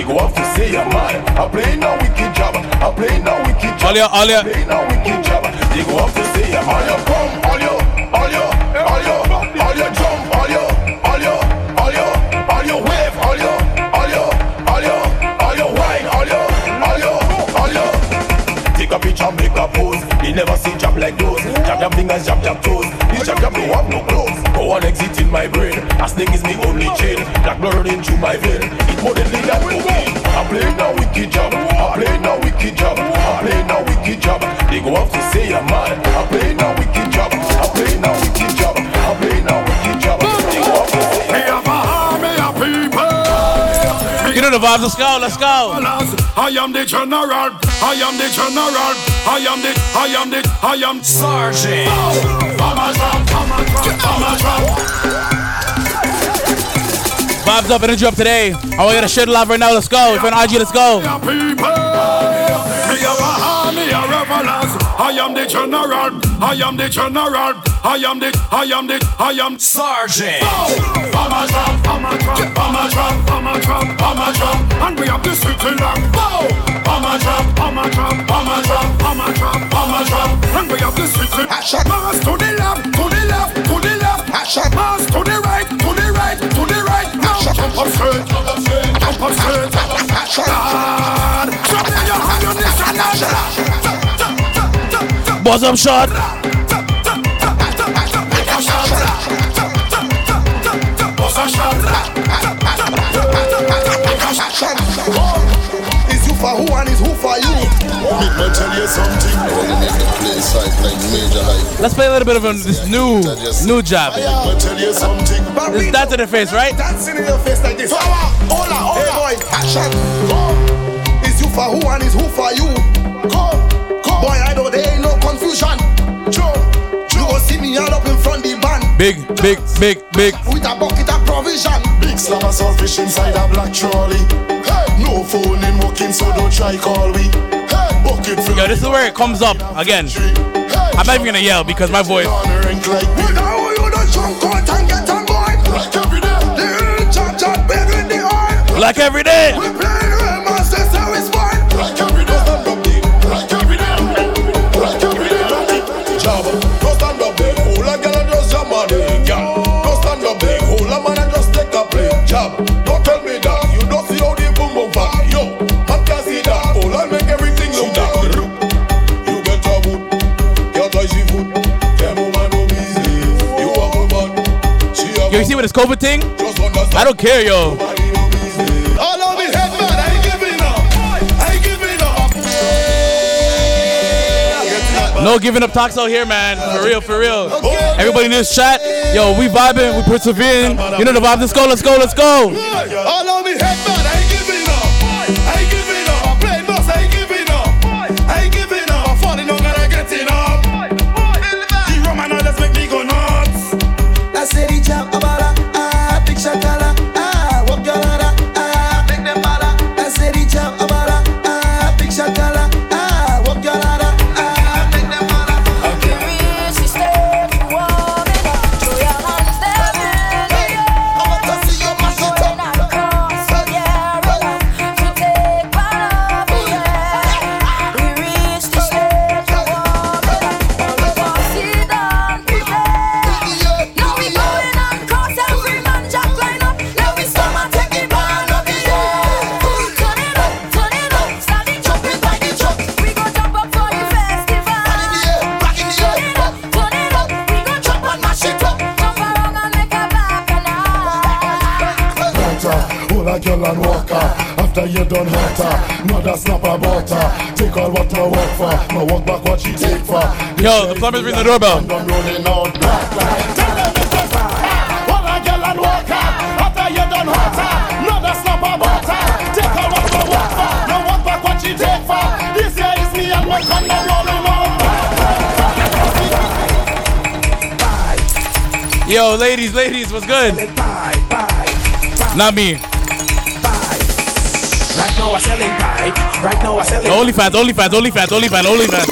They go off to say a man. I play no wicked job. I play no wicked job. All ya, all ya. I play no wicked job. They go off to say a man. All you come, all you, all you, all you, all you jump, all you, all you, all you, all you wave, all you, all you, all you, all you wine, all you, all you, all you. Take a picture, make a pose. You never see jab like those. Jab jab fingers, jab jab toes. This jab jab don't have no clothes. Go on exit in my brain. A snake is me only chain. Black blood running through my vein. I play no wicked job. I play no wicked job. I play no wicked job. They go off to say a man. I play no wicked job. I play no wicked job. I play no wicked job. They go off to say a man. You know the vibes. Let's go, let's go. I am the general. I am the general. I am the. I am the. I am Sergeant. Oh, Mama drop. Mama drop. Mama drop. Vibes up, energy up today. I want you to share the live right now. Let's go. If you're on IG, let's go. Me a hand, a revelance. I am the general. I am the general. I am the. I am the. I am Sergeant. Oh, Mama drop. Mama drop. Mama drop. Mama drop. Mama drop. And we have the city lock. Oh, Mama drop. Mama drop. Mama drop. Mama drop. Mama drop. And we have the city. Mass to the left. To the left. To the left. Mass to the right. To the right up upset, up. Shot, drop in your ammunition and shot. Buzz up shot. Buzz up shot for who and is who for you. Me me tell you something. Let's play a little bit of um, this new new job. Me tell you something. This dance in the face, right? Dancing in your face like this. Hola, hola. Hey boy, action. Come. Is you for who and is who for you? Come, come. Boy, I know there ain't no confusion. Joe, you go see me all up in front the band. Big, big, big, big. With a bucket of provision. Big slab of saltfish inside a black trolley. Hey, no phone in working, so don't try call we. Hey, bucket full. Yo, this is where it comes up again. I'm not even gonna yell because my voice. Like we know this COVID thing? I don't care, yo. All of me head man, I ain't giving up. I ain't giving up. No giving up talks out here, man. For real, for real. Everybody in this chat, yo, we vibing, we persevering. You know the vibe. Let's go, let's go, let's go. Her After you done hurt her Mother snap a butter. Take all what I work for. Now walk back what she take for. Yo, the plumber's ringing the doorbell. I'm rolling out black light Tell them it's a fire Hold a girl and walk her. After you done hurt her. Mother snap a butter. Take all what I work for. Now walk back what she take for. This year is me and my condom rolling out Yo, ladies, ladies, what's good? Not me. Right now I selling pie. Right now I selling OnlyFans, OnlyFans, OnlyFans, OnlyFans, OnlyFans.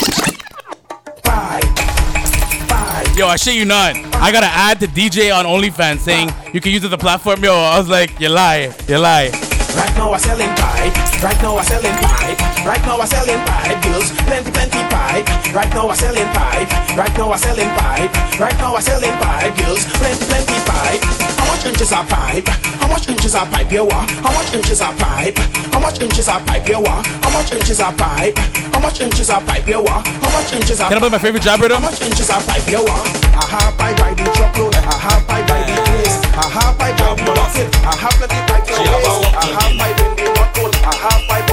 Yo, I shit you not. I got an ad to DJ on OnlyFans saying you can use it as a platform. Yo, I was like, you lie, you lie. Right now I selling pie. Right now I selling pie. Right now I selling pie. Bills, plenty, plenty pie. Right now I selling pie. Right now I selling pie. Right now I selling pie. Bills, plenty, plenty pie. How much inches are pipe? How much inches are pipe you want? How much inches are pipe? How much inches are pipe you want? How much inches are pipe? How much inches are pipe you want? How much inches are Can I play my favorite job rhythm? How much inches are pipe you want? I have pipe by the truckload. I have pipe by the place. I have pipe by the bucket. I have plenty pipe. I have pipe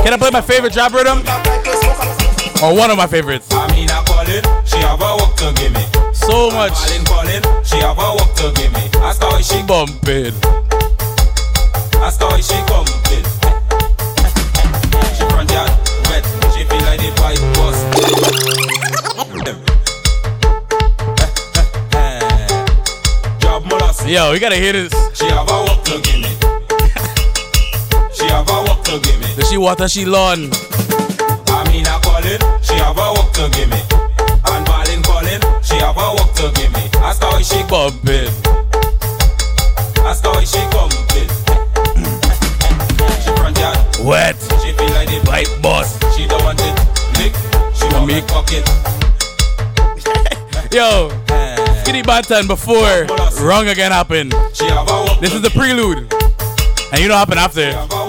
Can I play my favorite job rhythm? Or one of my favorites? So much. Bumping. Ask her she coming. She front yard wet, she feel like the pipe bust. Yo, you gotta hear this. She have a work to give me. She have a work to give me. Does she water she lawn? I mean, I call it, she have a walk to give me. And Marlin calling, she have a walk to give me. Ask her why she bumping. Ask her why she coming. she front yard Wet. She feel like the pipe boss. She don't want it lick. She want me pocket. Yo, Skinny Banton before Wrong Again happened. This is the prelude. And you know what happened after.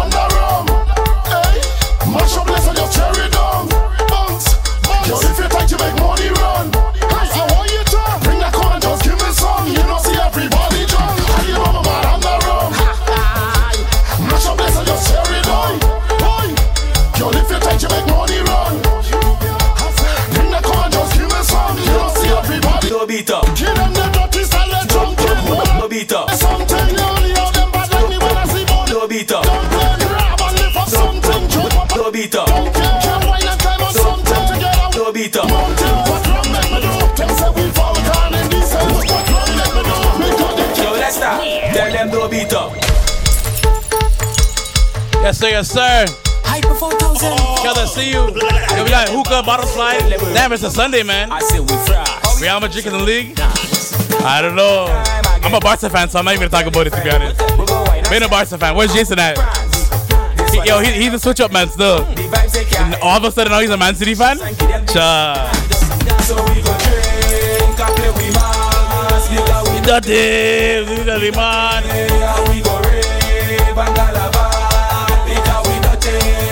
Yes, sir, yes, sir. Hyper 4000. Gotta see you. Yo, we got hookah, bottle slide. Damn, it's a Sunday, man. I say we fry. Real Madrid in the league? I don't know. I'm a Barca fan, so I'm not even gonna talk about it to be honest. Been a Barca fan. Where's Jason at? He- yo, he, he's a switch up man still. And all of a sudden now he's a Man City fan? Cha. So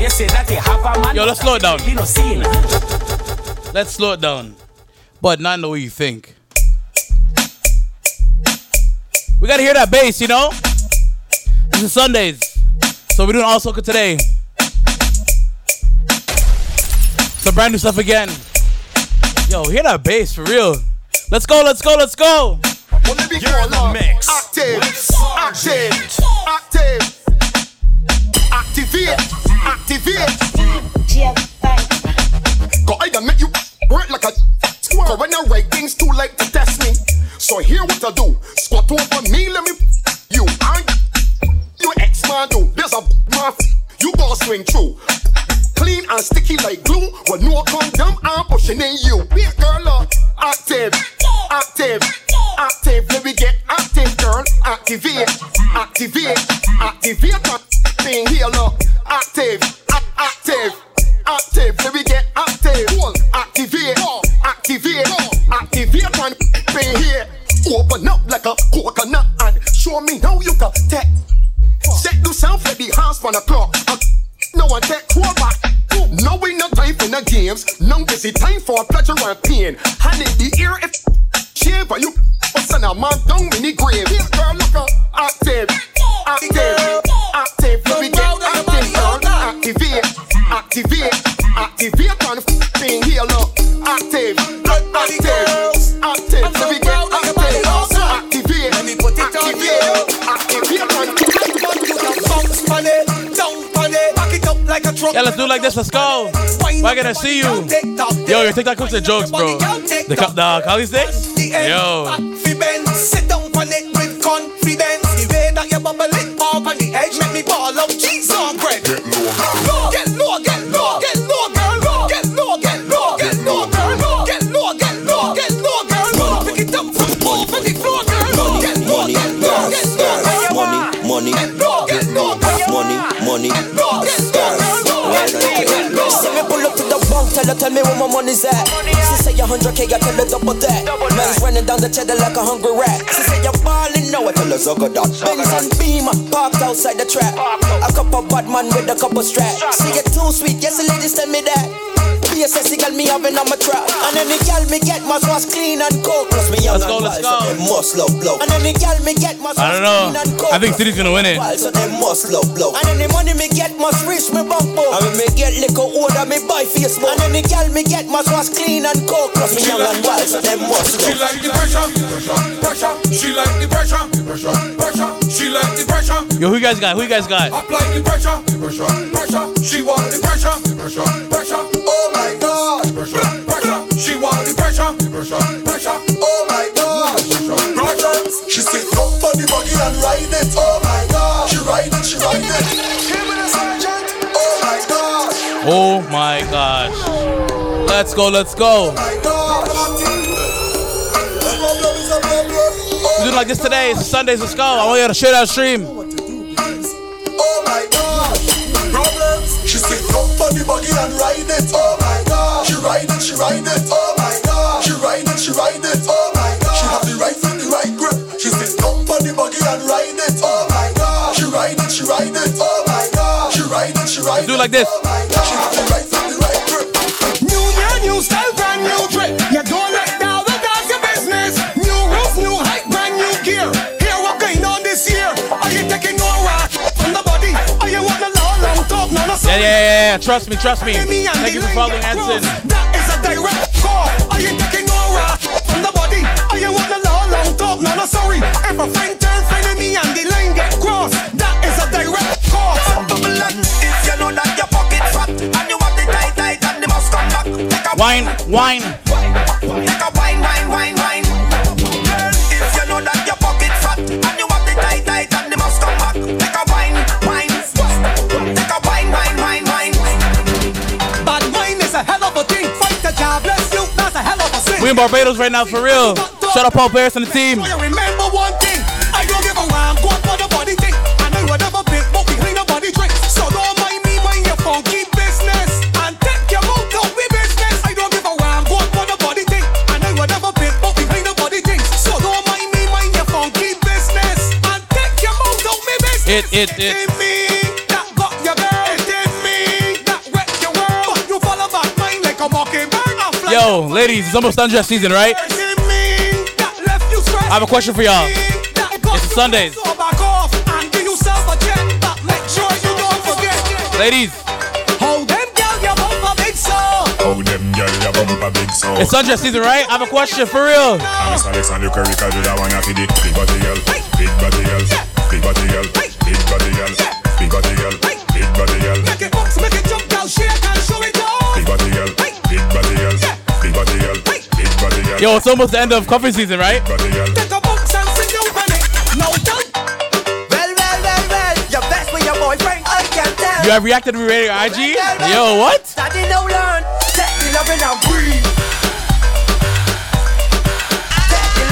Yo, let's slow it down. You know, scene. Let's slow it down. But not know what you think. We gotta hear that bass, you know? This is Sundays. So we're doing all soca today. Some brand new stuff again. Yo, hear that bass for real. Let's go, let's go, let's go. You're in the mix. Active, active, active. Activate, activate. Go I done make you work like a squirrel. When I write things too late to test me. So here what I do. Squat over me, let me you. I you ex man do. There's a mouth you gon' swing through. Clean and sticky like glue. When no condom, I'm pushing in you. Big girl up, active, active, active. Let me get active, girl. Activate, activate, activate. that Thing here, look. Active, active, active. Let me get active. Activate, activate, activate. One thing here. Open up like a coconut and show me how you can take. Set the sound for the house for the clock. Uh, No one take hold back. No we no time for no games. No busy time for pleasure and pain. Hand in the ear if shave but you send a man down in the grave. Here, girl, look up. Active, active. Activate on thing here, look. Active, active, active. Let me get active. Activate, activate, activate on Bounce on it, down on it, back it up like a truck. Yeah, let's do it like this. Let's go. Why can I see you? Yo, your TikTok clips are jokes, bro. The, co- the Kali sticks? Yo. Sit down on it with confidence. Tell her, tell me where my money's at. She say a hundred K, I tell her double that. Man's running down the cheddar like a hungry rat. She say you're balling now, I tell her that. Benz and Beamer parked outside the trap. A couple bad man with a couple straps. She get too sweet, yes the ladies tell me that. Be a sexy girl, me having on my trap. And any girl me get must wash clean and cold. Plus me young Let's go, let's wild, so must love blow. And any girl me get must I don't know. I think City's gonna win it. so they must love blow. And any money me get must reach me bump up. And me get liquor order me buy Facebook. And any girl me get must wash clean and cold. Plus me young and wild, so they must She like the pressure, pressure. She like the pressure, pressure, pressure. She like the pressure. Yo, who you guys got? Who you guys got? Apply the pressure, pressure, pressure. She want the pressure, pressure, pressure. Oh my God, pressure, pressure. She want the pressure, pressure, pressure. Oh my God, pressure, pressure. She sit up on the buggy and ride it. Oh my God, she ride it, she ride it. Give me the sergeant. Oh my God, Oh my gosh. Let's go, let's go. oh my God. We're doing like this today. It's Sundays. Let's go. I want you to share that stream. Oh my God. Problems. She said, come for the buggy and ride it. Oh my God. She ride it. She ride it. Oh my God. She ride it. She ride it. Oh my God. She have the right foot, the right grip. She said, come for the buggy and ride it. Oh my God. She ride it. She ride it. Oh my God. She ride it. She ride it. Do it like this. Oh my God. Yeah. Trust me, trust me. Thank you for following Anson. That is a direct call. Are you taking rat from the body? Are you want a long, long talk? No, no, sorry. If a friend turn friend me and the line get crossed, that is a direct call. If you know that your pocket fat and you want it tight, tight, and they must come back. Take a Wine, wine. Take a wine, wine, wine, We in Barbados right now for real. Shout out Paul Paris and the team. Remember one thing. I don't give a what for the body thing. And I pick, but behind the body trick. So don't mind me mind your funky business. And take your mouth out with business. I don't give a what for the body thing. And I pick, but behind the body thing. So don't mind me mind your funky business. And take your mouth out with business. It, it, it. Yo, ladies, it's almost undress season, right? I have a question for y'all. It's Sundays. Ladies, it's undress season, right? I have a question for real. Big body girl Big body girl Big body girl Big body girl Yo, it's almost the end of coffee season, right? Take a bounce and sing your panic. No doubt. Well, well, well, well. You're best with your boyfriend. I can tell. You have reacted to me radio IG? Yo, what? Daddy no learn. Take the loving and breathe. Take the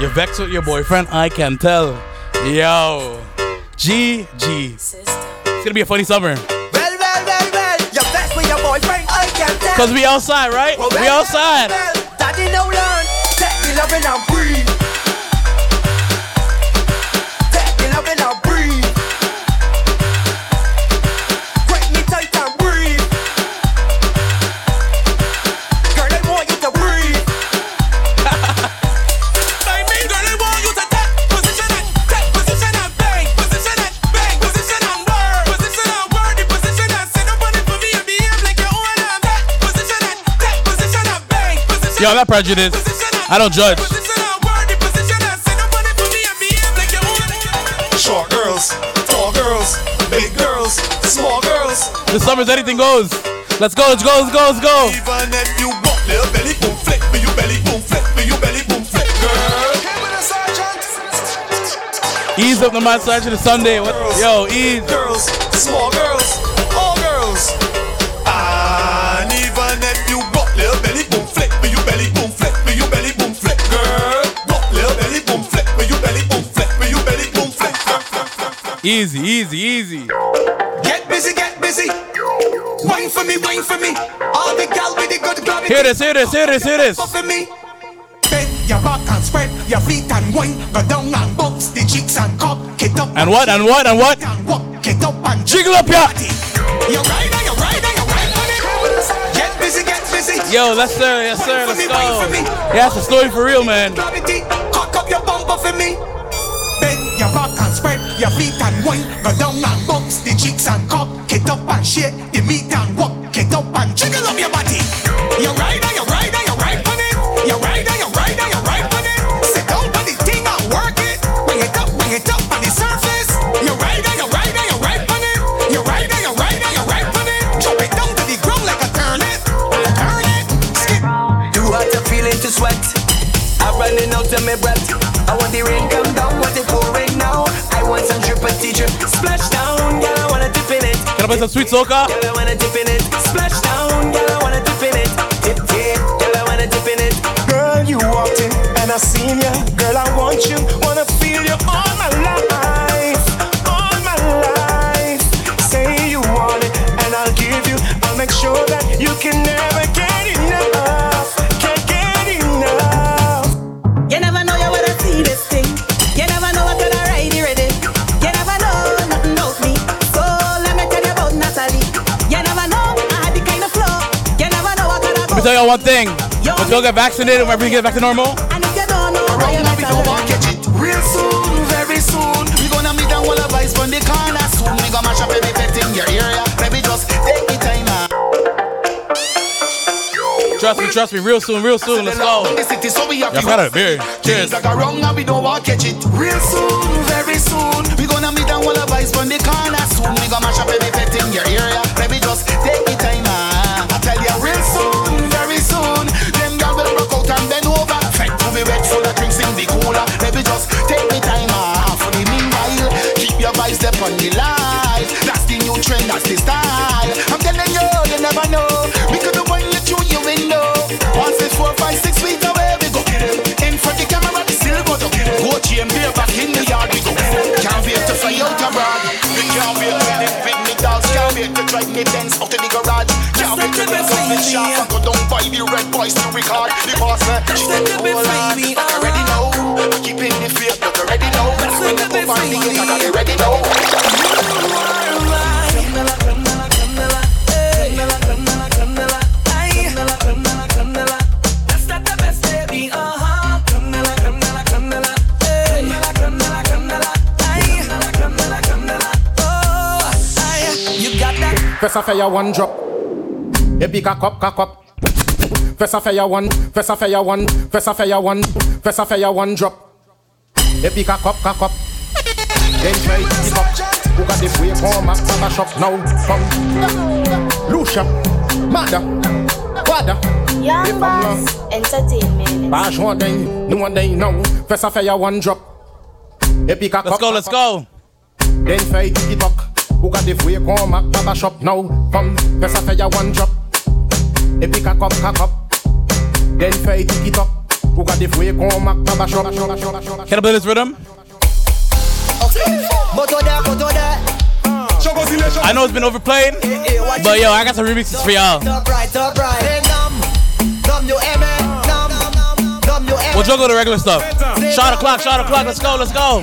You're vexed with your boyfriend, I can tell. Yo, GG. It's gonna be a funny summer. Cause we outside, right? We outside. Yo, I'm not prejudiced. I don't judge. Short girls Tall girls Big girls Small girls The summer's anything goes. Let's go, let's go, let's go, let's go. Even if you walk little belly boom flick me you belly boom flick me you belly boom flick girl Ease up the mind side to the Sunday. What? Yo, ease. Girls Small Easy, easy, easy. Get busy, get busy. Wine for me, wine for me. All the gal with the good gravity. Hear this, hear this, hear this, hear this. For me. Bend your back and spread your feet and wine. Go down and bounce the cheeks and cock it up. And what, and what, and what? And Walk it up and Jiggle up, yeah. You're right, you're right, you're right on it. Get busy, get busy. Yo, let's sir, yes sir, let's go. Yeah, that's a story for real, man. Gravity, cock up your bumper for me. Your feet and wine. Go down and bounce the cheeks and cock it up and shake the meat and walk it up and jiggle up your body. You're right, you're right, you're right on it. You're right, you're right, you're right on it. Sit down on the thing and work it. Bring it up, bring it up on the surface. You're right, you're right, you're right on it. You're right, you're right, you're right on it. Drop it down to the ground like a turnip. Turn it, skip. Too hot to feeling to sweat. I'm running out of my breath. I want the rain come Splash down, girl, I wanna dip in it. Can I play some sweet soca? Girl, I wanna dip in it. Splash down, girl, I wanna dip in it. Dip, dip, girl, I wanna dip in it. Girl, you walked in and I seen ya. Girl, I want you, wanna feel you all my life, all my life. Say you want it and I'll give you. I'll make sure that you can never tell y'all one thing. Let's go get vaccinated whenever we get back to normal. Real soon, very soon. We gonna meet and all the from the corner soon. We gonna mash up every pet in your. Maybe just take the time. Trust me, trust me. Real soon, real soon. Let's go. Y'all got go. it, beer. Cheers. We don't want catch it. Real soon, very soon. We gonna meet and all the from the corner soon. We gonna mash up every pet in. On the line. That's the new trend, that's the style. I'm telling you, you never know. We could have won you through your window. Once it's four, five, six feet away, we go. In front the camera, we still go to. Go beer back in the yard, we go. Can't wait to fly out abroad. We can't wait to live with me dogs. Can't wait to drive me Benz out to the garage. Can't wait to up in shop and go down by the red boys to record. The boss said, hold on, I already know. Keeping the faith, but already know. When know. First of fire one drop. A big a cup, cock up. First of fire one, first of fire one, first of fire one, first of fire one drop. A big a cup, cock up. Then try to pick up. Who got the way home at Baba shop now? Come. Lucia, Mada, Wada. Young Boss Entertainment. Bash one day, no one day now. First of fire one drop. A big a cup. Let's go, let's go. Then try to pick up. Who got the way home at Baba shop now? Come. First of fire one drop. A big a cup, cock up. Then try to pick up. Who got the way home at Baba shop? Can I play this rhythm? I know it's been overplayed, eh, eh, but yo, I got some remixes for y'all. Top right, top right. Hey, numb, numb, you eh, aim it. Numb, numb, you aim We'll juggle the regular stuff. Shot o'clock, shot o'clock. Let's go, let's go.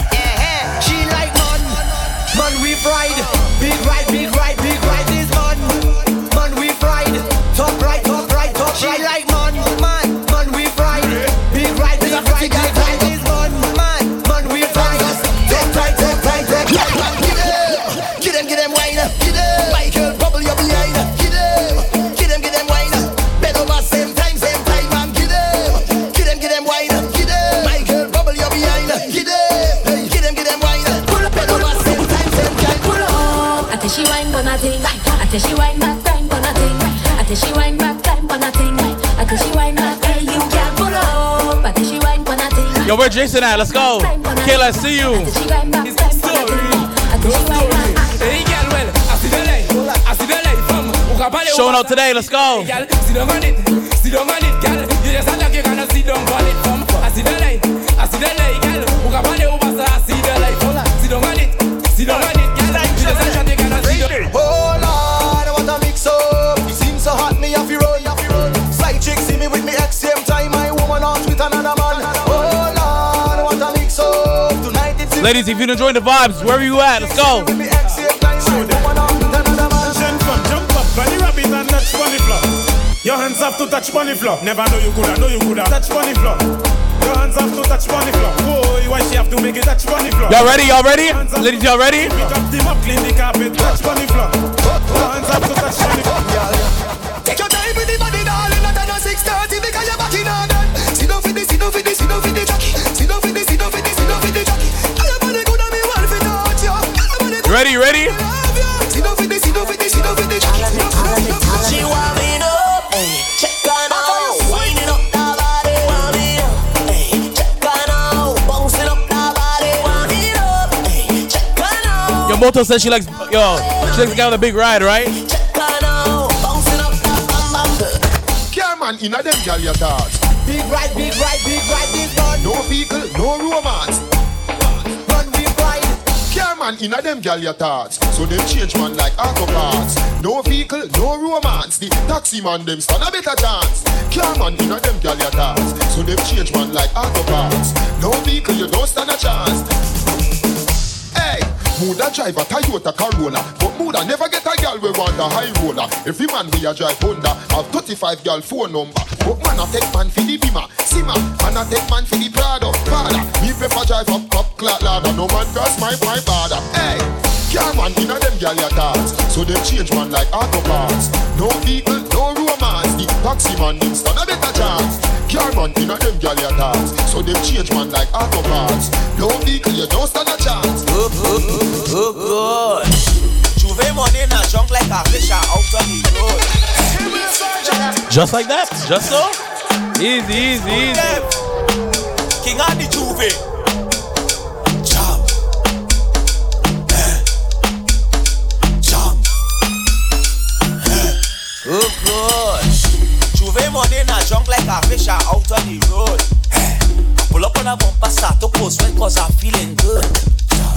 She like man, man we ride, big ride, big ride, big ride this man, man we ride, top right, top right, top right. Tell she wine back time for nothing. I she wine back time for nothing. I she wine back. Hey, you can't pull up. I she wine for nothing. Yo, where Jason at? Let's go. Kayla, I see you. She wine back time for nothing. I tell she wine back. Hey, girl, well, I see the light. I see the light from Ukapale. Showing up today. Let's go. Sit down on it. Sit down on it, girl. You just sound like you gonna sit down on it from. I see the light. I see the light, girl. Ukapale ubasa. I see the light. Sit down on it. Sit down on it, Ladies, if you're enjoying the vibes, wherever you at, let's go. me ex same time. My woman out with another man. Jump up, bunny rabbit and touch bunny floor. Your hands have to touch bunny floor. Never know you coulda, know you coulda touch bunny floor. Your hands have to touch bunny floor. Boy, why she have to make it touch bunny floor? Y'all ready? Y'all ready? Ladies, y'all ready? Pick up the mop, clean the carpet, touch bunny floor. Your hands have to touch bunny floor. The jockey. She want me up. Check on out, winding up that body. Want me up. Check on out, bouncing up that body. Want me up. Check on out, Yo, Moto says she likes, yo, she likes the guy with a big ride, right? check on out, bouncing up that bam bam. Inna them gal your thoughts. Big ride, big ride, big ride, this one. No vehicle, no romance. Man, inna them gal thoughts. So them change man like auto parts. No vehicle, no romance. The taxi man them stand a better chance. Care man, inna them gal thoughts. So them change man like auto parts. No vehicle, you don't stand a chance. Hey, mood a a drive a Toyota Corolla, but Buddha never get a girl we want a high roller. Every man we a drive Honda, have 35 girl phone number. But man a take man for the Bima, Sima, man a take man for the Prado, Prada. Me prefer drive up up clock ladder, no man cross my my border. Hey. Car man inna them gal ya dance So them change man like auto parts No vehicle, no romance The taxi man them stand a better chance Car man inna them gal ya dance So them change man like auto parts No vehicle, you don't stand a chance Good, good, good, good. J'ouvert money in a junk like a fish out on the road. Just like that. Just so. Easy, easy, easy. King eh. Eh. of the J'ouvert. Good, good. J'ouvert money in a junk like a fish out on the road. Eh. Pull up on a bumper, start to post when cause I'm feeling good.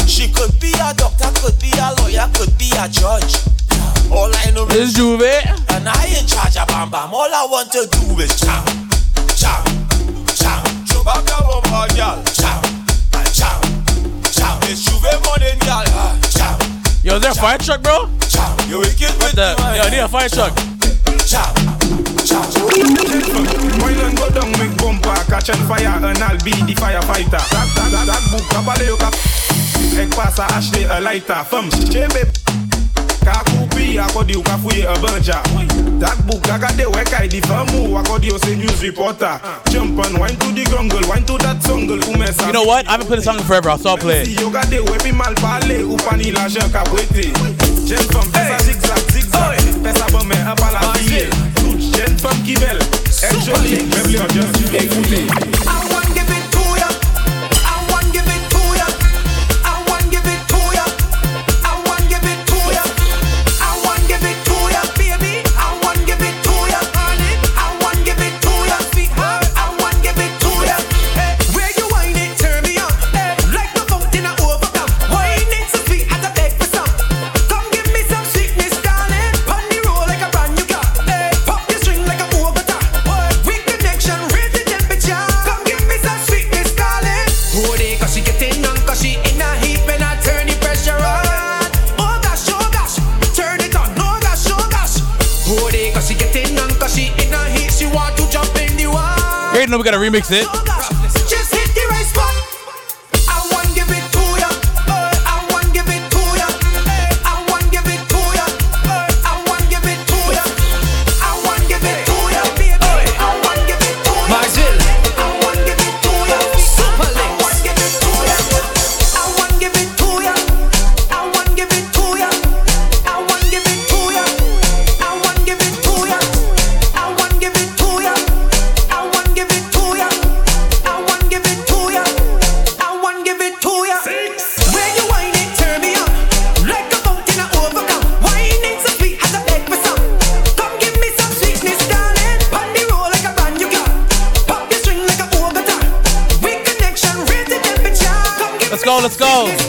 She could be a doctor, could be a lawyer, could be a judge. All I know is J'ouvert. and I in charge of Bam Bam. All I want to do is chow, chow, chow. Chewbacca bumper, girl. Chow, and chow, chow. It's J'ouvert morning, girl. Ah, Chow, Yo, is there a fire truck, bro? chow. You wicked What with the? the Yo, I need a fire truck. Chow, chow. Wine and go down, make bumper, catch on fire, and I'll be the firefighter. That, that, that, that book, kabale yo kap. Ek pasa acheter a lighter. Femme, chebe. Ka kakupi akodi ukafuye abanja that book gagade weka idifamu akodi ose news reporter. Jump on wine to the gungle wine to that songle umesa you know what? I haven't played a forever. I'll start playing. Yogade webi malpale upani la kabwete jen fam pesa zigzag zigzag. Pesa bome apala vie jen fam kibel. Elle jolie meuble en Braden, we gotta remix it. Let's go,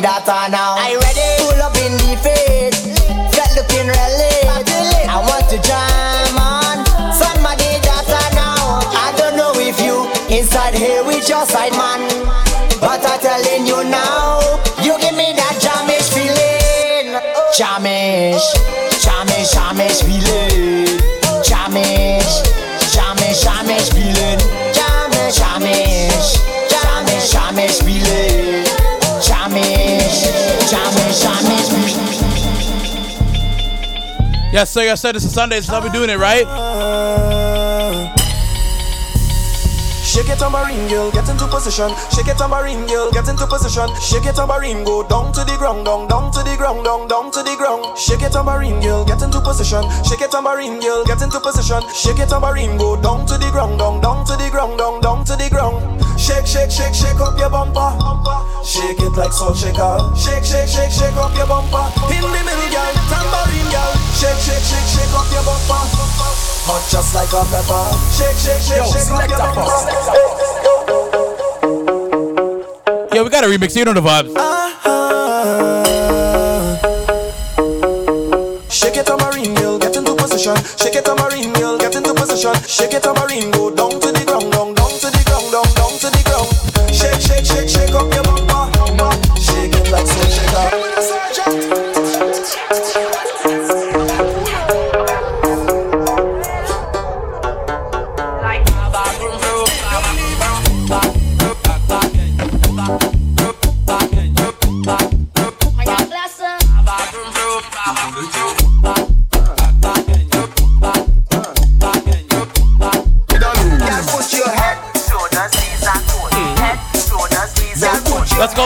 that I now. Yes, sir. Yes, sir. This is Sunday. So I'll be doing it, right? Shake it tambourine, girl, get into position. Shake it tambourine, girl, get into position. Shake it tambourine, go down to the ground, down, down to the ground, down, down to the ground. Shake it tambourine, girl, get into position. Shake it tambourine, girl, get into position. Shake it tambourine, go down to the ground, down, down to the ground, down, down to the ground. Shake, shake, shake, shake up your bumper. Shake it like salt shaker. Shake, shake, shake, shake up your bumper. In the middle, girl, tambourine, girl. Shake, shake, shake, shake up your bumper. Hot just like a pepper. Shake, shake, shake, Yo, shake up your that bumper. Yeah, we got a remix. You know the vibes. Uh-huh. Shake it tambourine, girl, get into position. Shake it tambourine, girl, get into position. Shake it tambourine, go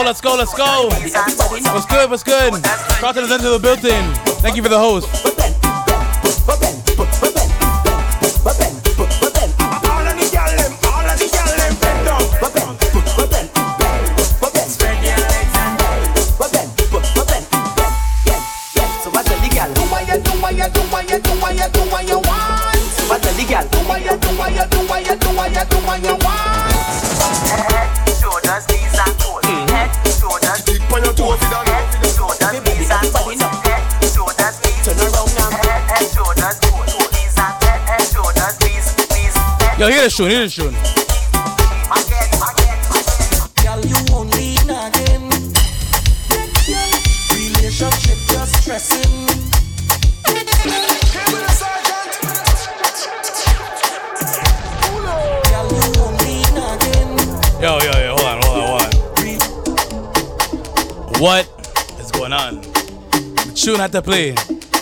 Let's go, let's go. What's good, what's good? Crossing us into the building. Thank you for the host. Yo, hear this tune, hear this tune. Girl, you only nagging. Relationship just stressing. Girl, you only nagging. Yo, yo, yo, hold on, hold on, hold on. What is going on? The tune had to play,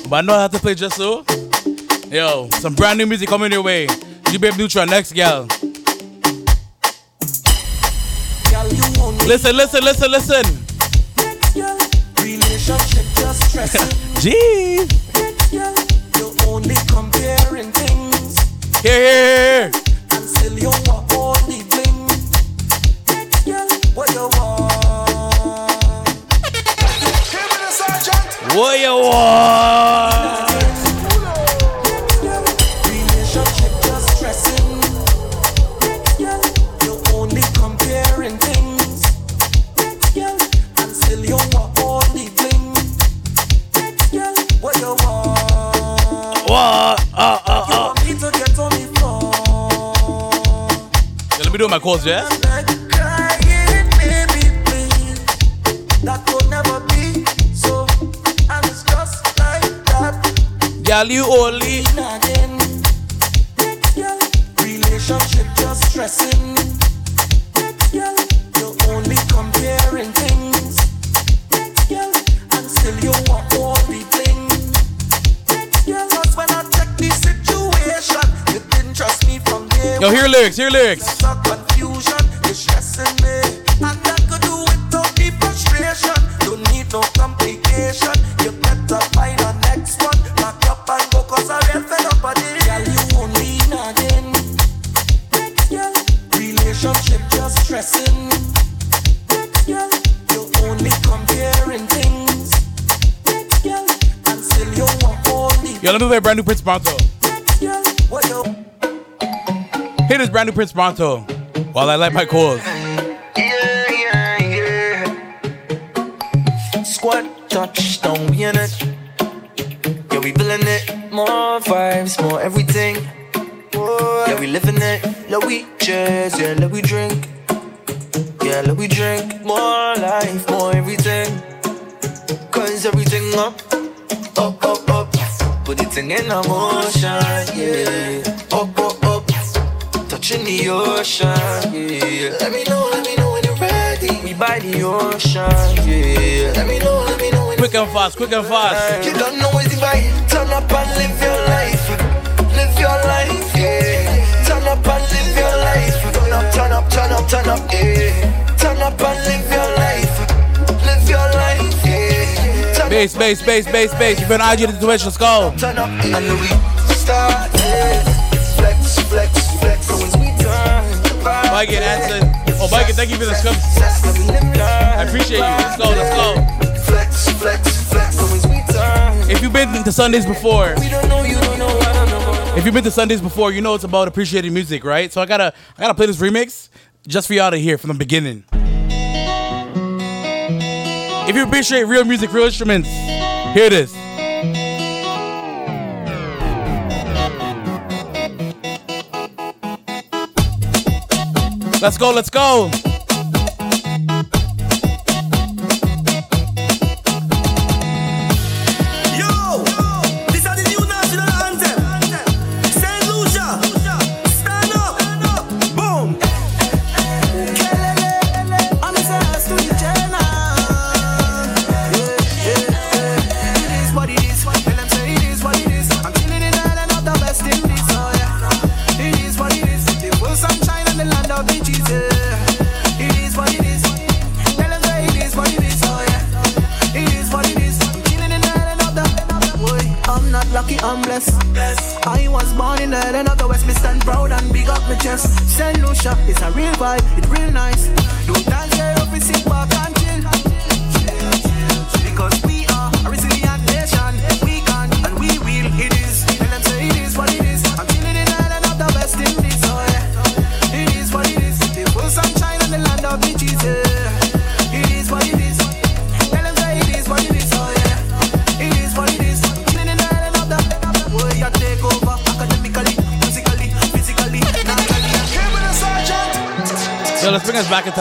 but I know I have to play just so. Yo, some brand new music coming your way. You babe neutral, next, gal. Listen, listen, listen, listen. Relationship just stressing. Jeez. You're only comparing things. Here, here, here. Like that. Gal, you only. Relationship just stressing. You're only comparing things. And still you want all the bling. Cause when I check the situation, you didn't trust me from day Yo, hear lyrics, hear lyrics. Me play brand new Prince you Hit this brand new Prince Bronto while I light my calls. fast, quick and fast. You don't know it's like. Turn up and live your life. Live your life, yeah. Turn up and live your life. Turn up, turn up, turn up, turn up, yeah. Turn up and live your life. Live your life, yeah. Bass, bass, bass, bass, bass. You've been IG the Twitch, let's go. Turn up and we start, Flex, flex, flex. Mike and Anson. Oh, Mike, thank you for the script. I appreciate you. Let's go, let's go. Flex, flex if you've been to Sundays before, if you've been to Sundays before, you know it's about appreciating music, right? So I gotta, I gotta play this remix just for y'all to hear from the beginning. If you appreciate real music, real instruments, hear this. Let's go, let's go.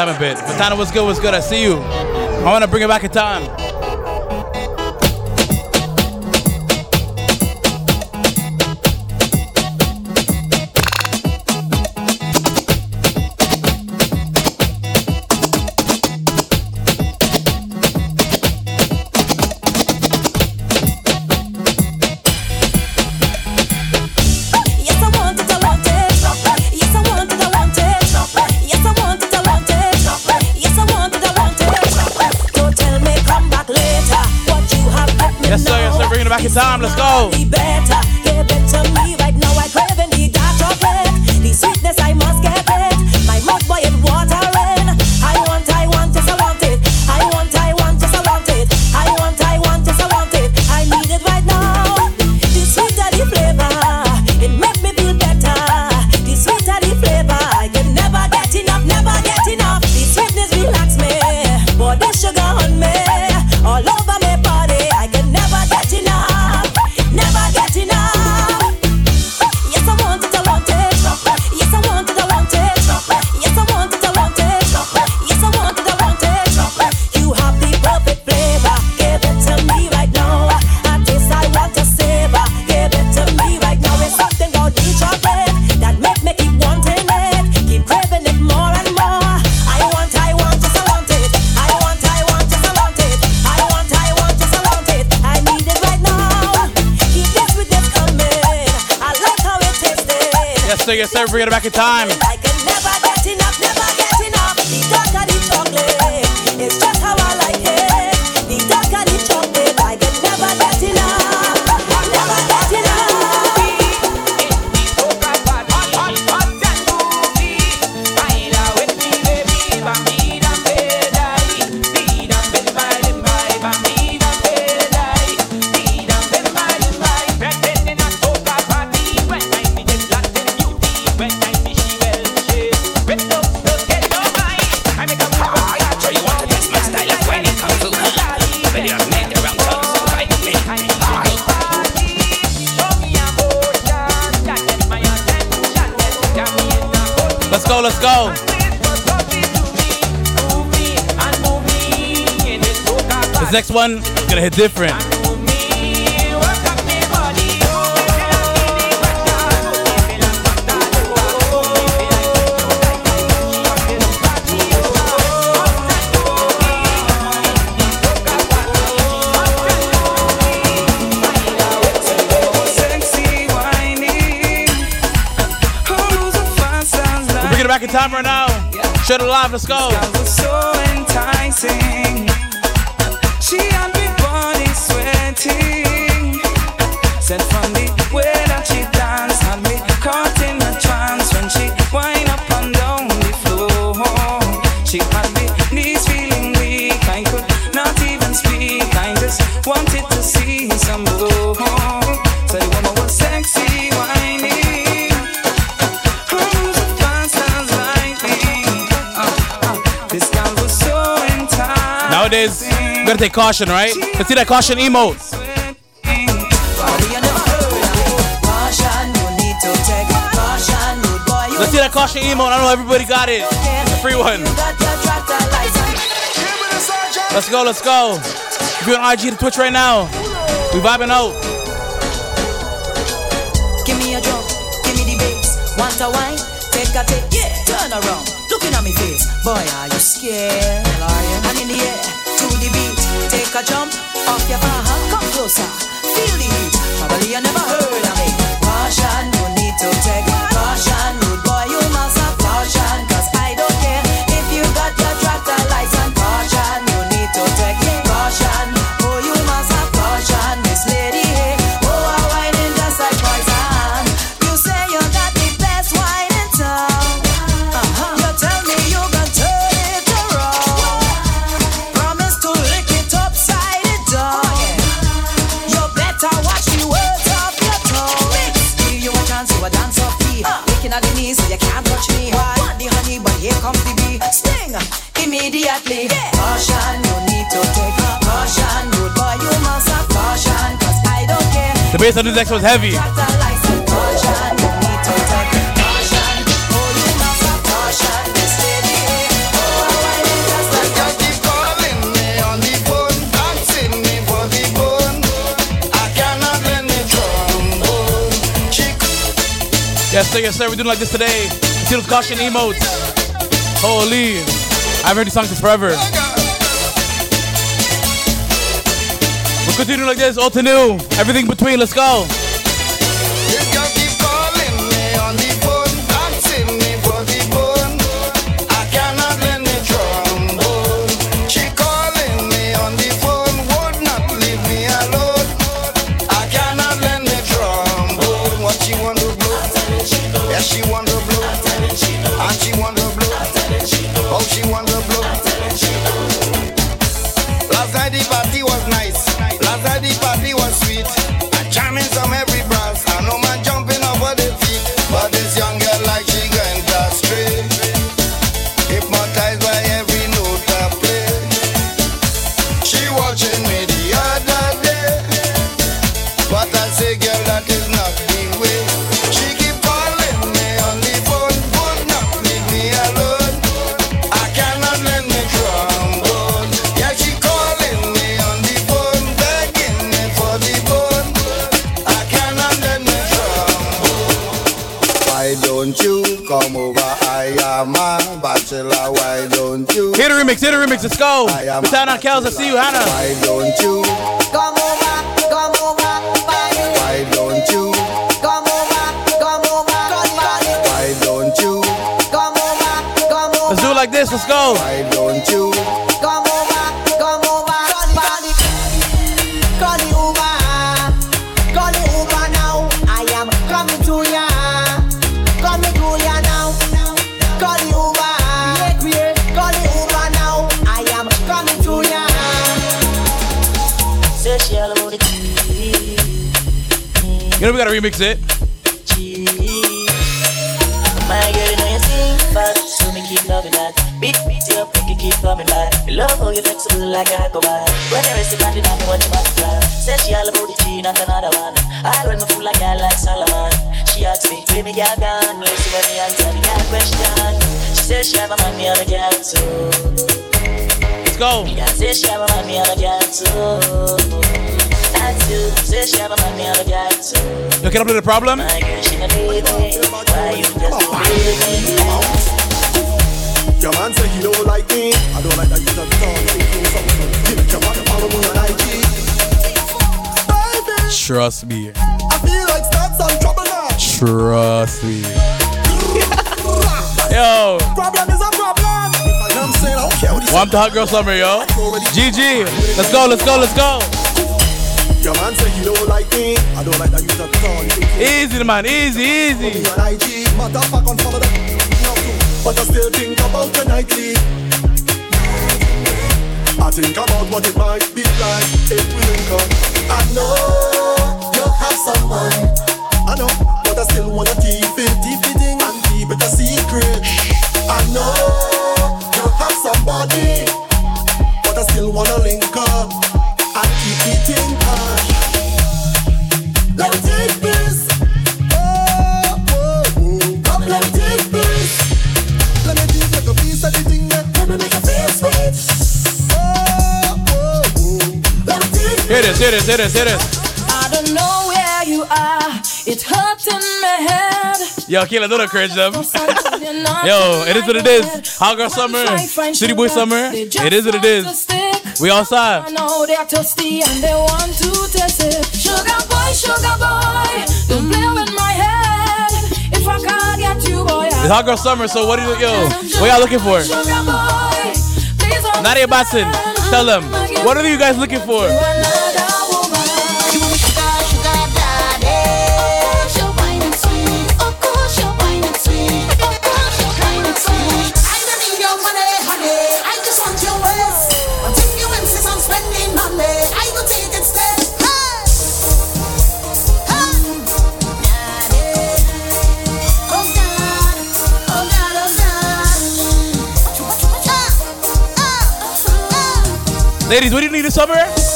time a bit. Matana, what's good? What's good? I see you. I want to bring it back in time. Caution, right? Let's see that caution emote. Let's see that caution emote. I know everybody got it. A free one. Let's go, let's go. If you're on IG to Twitch right now, we vibing out. Give me a drum, give me the bass. Want a wine? Take a take, yeah. Turn around, looking at me face. Boy, are you scared? And in the air, to the beat. Take a jump off your bar, come closer. Feel the heat. Probably you never heard of me. Caution, you need to take caution. I cannot let me trombone. Chick, Yes, sir, yes, sir. We're doing like this today. Those caution emotes. Holy. I've heard these songs since forever. Continue like this, old to new. Everything between, let's go. Remix, hit a remix, let's go. am Put down on Kels, I see you, Hannah. Why don't you? Come over, come over, body. Why don't you? Come over, come over, body. Why don't you? Come over, come over. Let's do it like this, let's go. You know we gotta remix it. My girl, you know you sing fast, so me keep loving that. Beat, beat you up, make you keep coming back. Love how you flexible like a. When you rest it on the me you. Say she all about the not another one. I run me full like girl like Solomon. She asked me, where me girl gone? Let's see when me answer girl question. She said she have a man, me girl too. Let's go. Me say she have a man, me girl too. You. Say she have a man, me on a girl too. You can I play the problem? My girl, she not leave me. Why you just don't leave me? Your man say he don't like me. I don't like that you just talk. Do something. Give your man follow on IG. Trust me. I feel like start some trouble now. Trust me. Yo. Problem is a problem. I am saying, I don't care what he Warm to hot girl summer, yo. GG. Let's go, let's go, let's go. Your man say you don't like me. I don't like that you talk tall. Easy, man. Easy, easy. Motherfucker, follow that. But I still think about the nightly. I think about what it might be like if we link up. I know you have someone. I know, but I still wanna keep it, keep it in and keep it a secret. I know you have somebody, but I still wanna link up keep it in touch. Let me take this. Come, let me take this. Let me take like a piece of the thing that let me make a face with. Let me take Here it is, here it is, here it is, here it is. I don't know where you are. It hurts in my head. Yo, Kayla, don't encourage them. Yo, it is what it is. Hot girl summer, city boy summer. It is what it is. We I outside. know they're thirsty and they want to test it. Sugar boy, sugar boy, don't play with my head. If I can't get you, boy, It's hot girl summer, so what do you, yo, what y'all looking for? sugar boy, please Nadia Batson, tell them, what are you guys looking for? Ladies, what do you need this summer?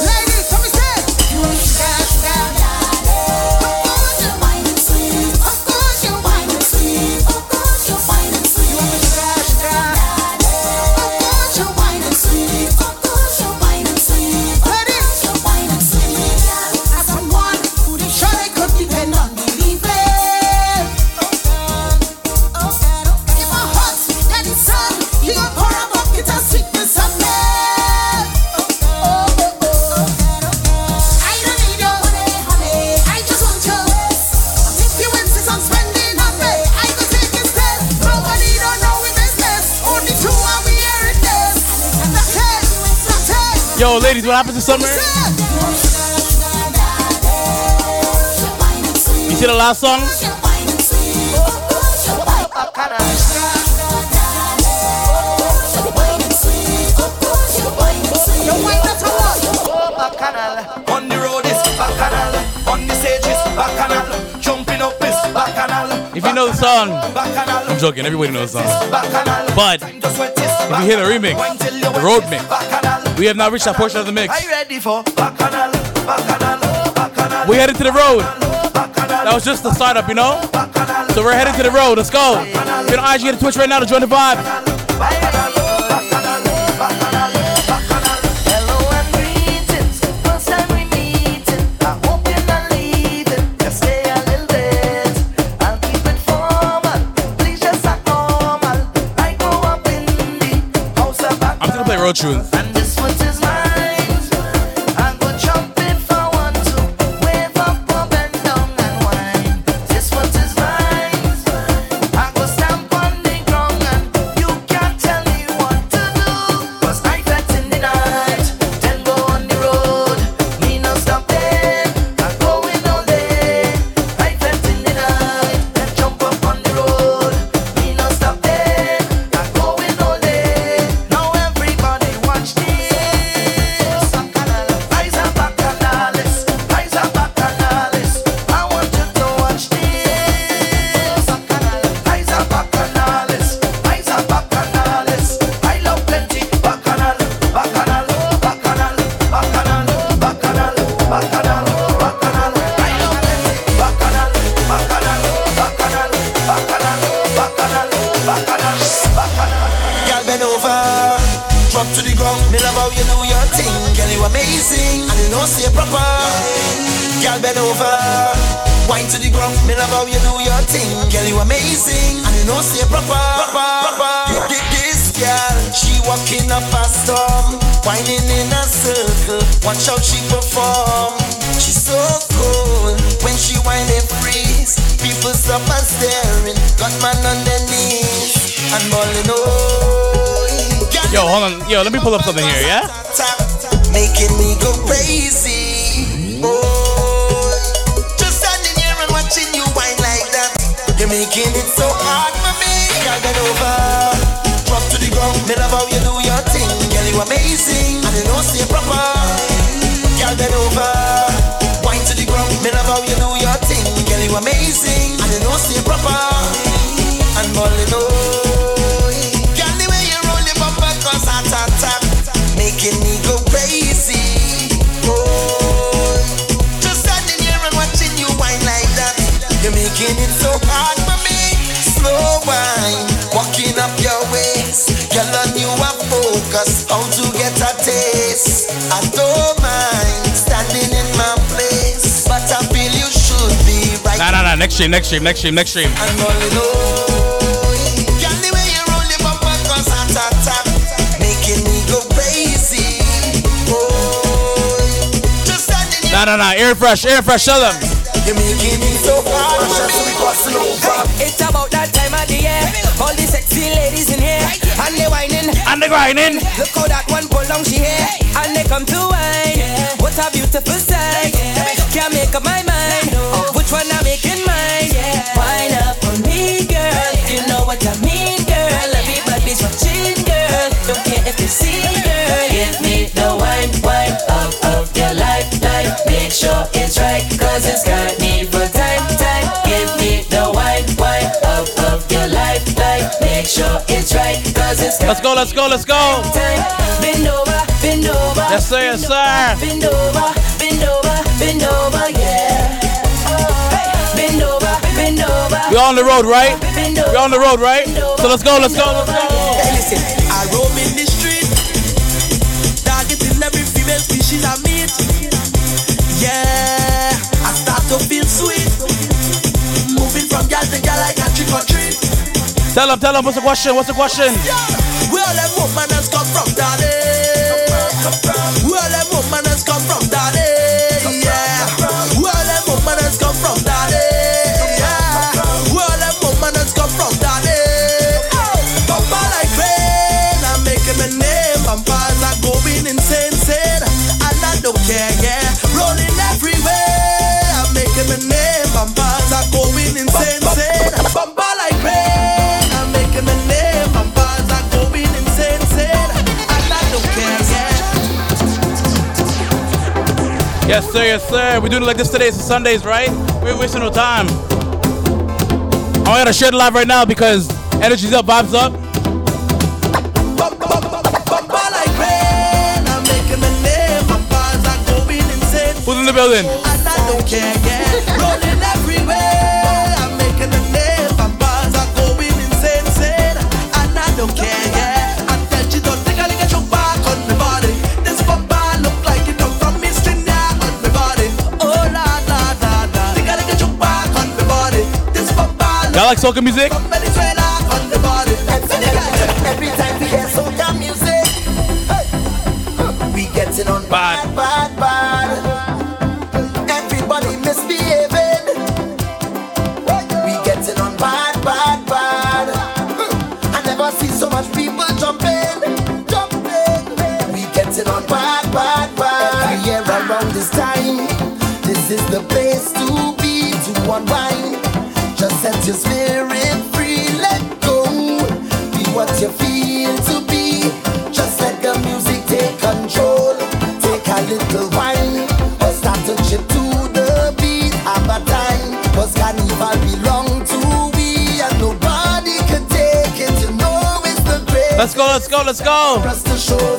Yo, ladies, what happens in summer? You see the last song? On the road is bacchanal, on the stage is bacchanal, jumping up is bacchanal. If you know the song, I'm joking, everybody knows the song. But if you hear the remix, the road mix, we have now reached that portion of the mix. Are you ready for bacchanal, bacchanal, bacchanal? We headed to the road. That was just the startup, you know? So we're headed to the road. Let's go. If you're on IG and Twitch right now to join the vibe. First time go crazy. Oh, just standing here. Nah, nah, nah. Air fresh, air fresh. Tell them. You're making it so hard for me. It's about that time of the year. All the sexy ladies in here. And they whining. And they grinding. Look how that one pull down she hair. And they come to wine. What a beautiful sight. Can't make up my mind. If they see, girl. Give me the wine, wine up of your life, life. Make sure it's right, cause it's got me for time, time. Give me the wine, wine up of your life, life. Make sure it's right, cause it's got Let's go, let's go, let's go. time. Bend over, bend over. Yes, sir, yes, sir. Bend over, bend over, bend over, yeah. Hey, bend over, bend over. We on the road, right? We're on the road, right? So let's go, let's go, let's go. Hey, listen, girl to girl like a trick or treat. Tell them, tell them. What's the question? What's the question? Where all them come from, daddy? Where all them come from, daddy? Yes, sir, yes, sir. We're doing it like this today. It's Sundays, right? We ain't wasting no time. I gotta share the live right now because energy's up, vibes up. I'm. Who's in the building? Y'all like soca music? from Venezuela on the body. Every time we hear soca music, hey, we getting on bad, bad, bad. Everybody misbehaving. We getting on bad, bad, bad. I never see so much people jumping, jumping. We getting on bad, bad, bad. Every year around this time, this is the place to be to unwind. Just set your spirit free, let go. Be what you feel to be. Just let the music take control. Take a little wine or start to chip to the beat. Have a time, cause carnival belong to we and nobody can take it. You know it's the great. Let's go, let's go, let's go.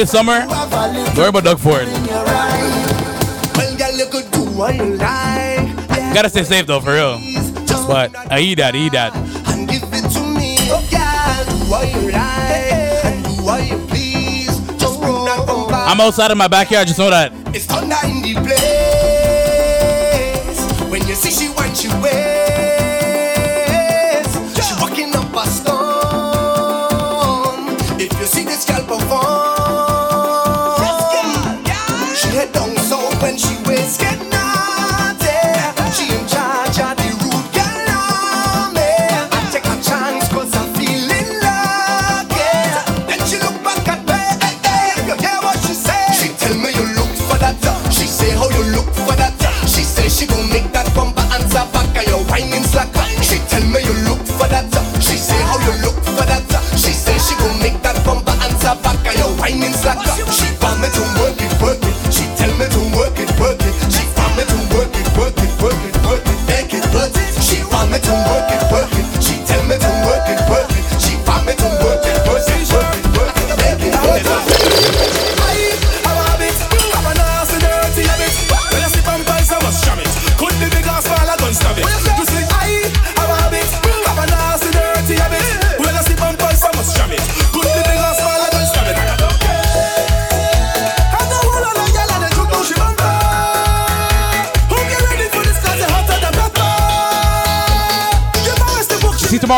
this summer, don't worry about Doug Ford. You gotta stay safe though, for real. But I eat that, I eat that. And give it to me, oh God, I'm outside in my backyard, just know that.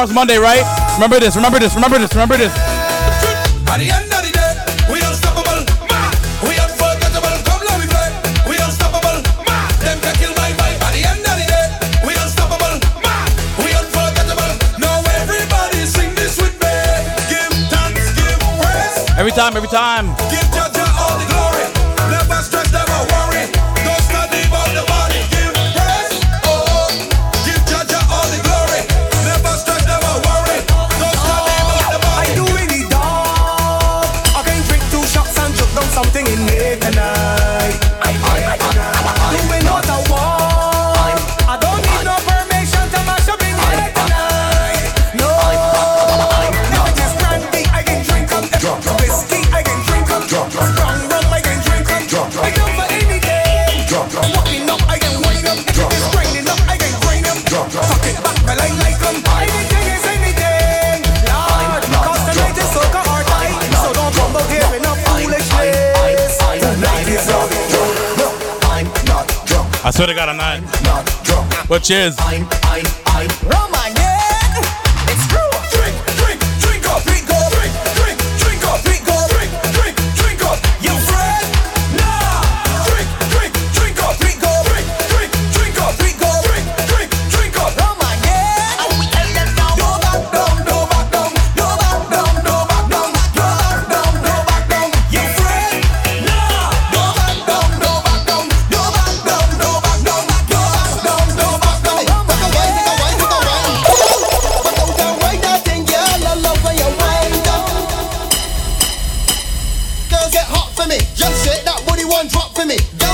tomorrow's Monday, right? Remember this, remember this, remember this, remember this. Every time, every time. Give Swear to God, I'm not. But cheers.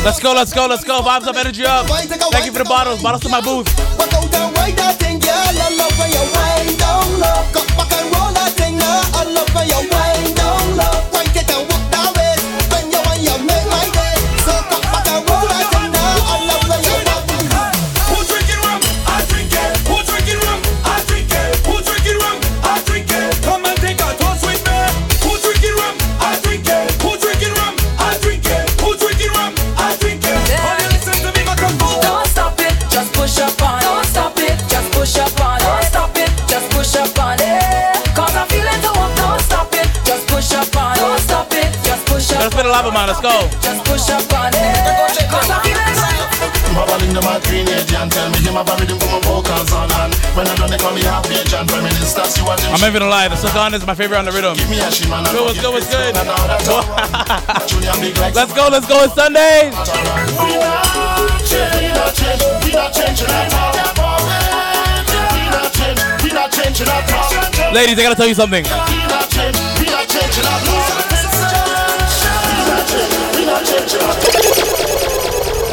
Let's go, let's go, let's go. Vibes up, energy up. Thank you for the bottles. Bottles to my booth. my on I'm not even alive. The Sultan is my favorite on the rhythm. Give go, what's good, let's go, let's go, it's Sunday. We not change, we not change, we not change. We not change, we not change. Ladies, I gotta tell you something. We not change, we not change. We not change, we not change at all.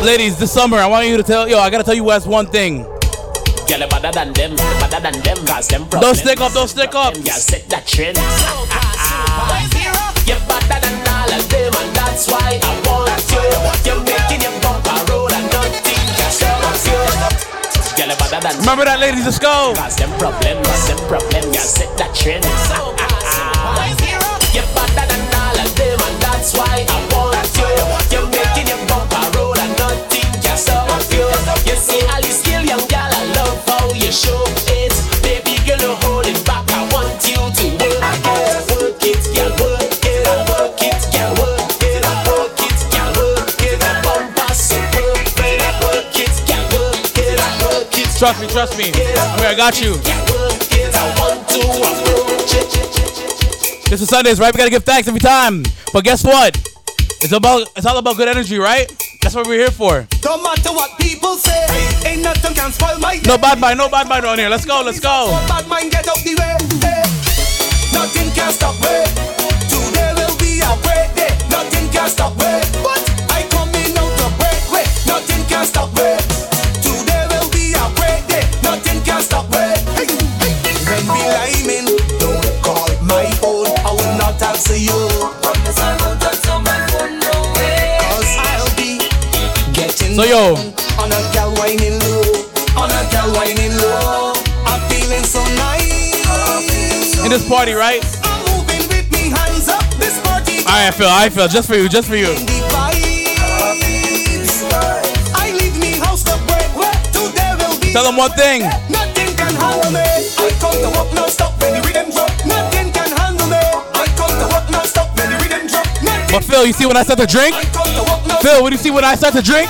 Ladies, this summer, I want you to tell, yo, I gotta tell you guys one thing. Don't stick up, don't stick up. Girl, set that trend. You're better than all of them, and that's why I want you. You're making them bumper roll and nothing can stop you. Girl, better than Remember that, ladies, let's go. Cause them problems, cause them problems, girl, set that trend. You're better than all of them, and that's why I want Trust me, trust me. I'm here, I got you. This is Sundays, right? We gotta give thanks every time. But guess what? It's about it's all about good energy, right? That's what we're here for. Don't matter what people say, ain't nothing can spoil my No bad mind, no bad mind on here. Let's go, let's go. Bad mind get out the way. Nothing can stop me. Today will be a great day. Nothing can stop me. So yo, on a gal whining low, on a gal whining low. I'm feeling so nice. in this party, right? I'm moving with me hands up. This party Alright, I feel, I feel, just for you, just for you. I leave me house to break. Where today will be. Tell them one thing. Nothing can handle me. I come to walk no stop when the rhythm drop. Nothing can handle me. I come to walk no stop when the rhythm drop. Nothing But Phil, you see when I start to drink? come to walk no Phil, what do you see when I start to drink?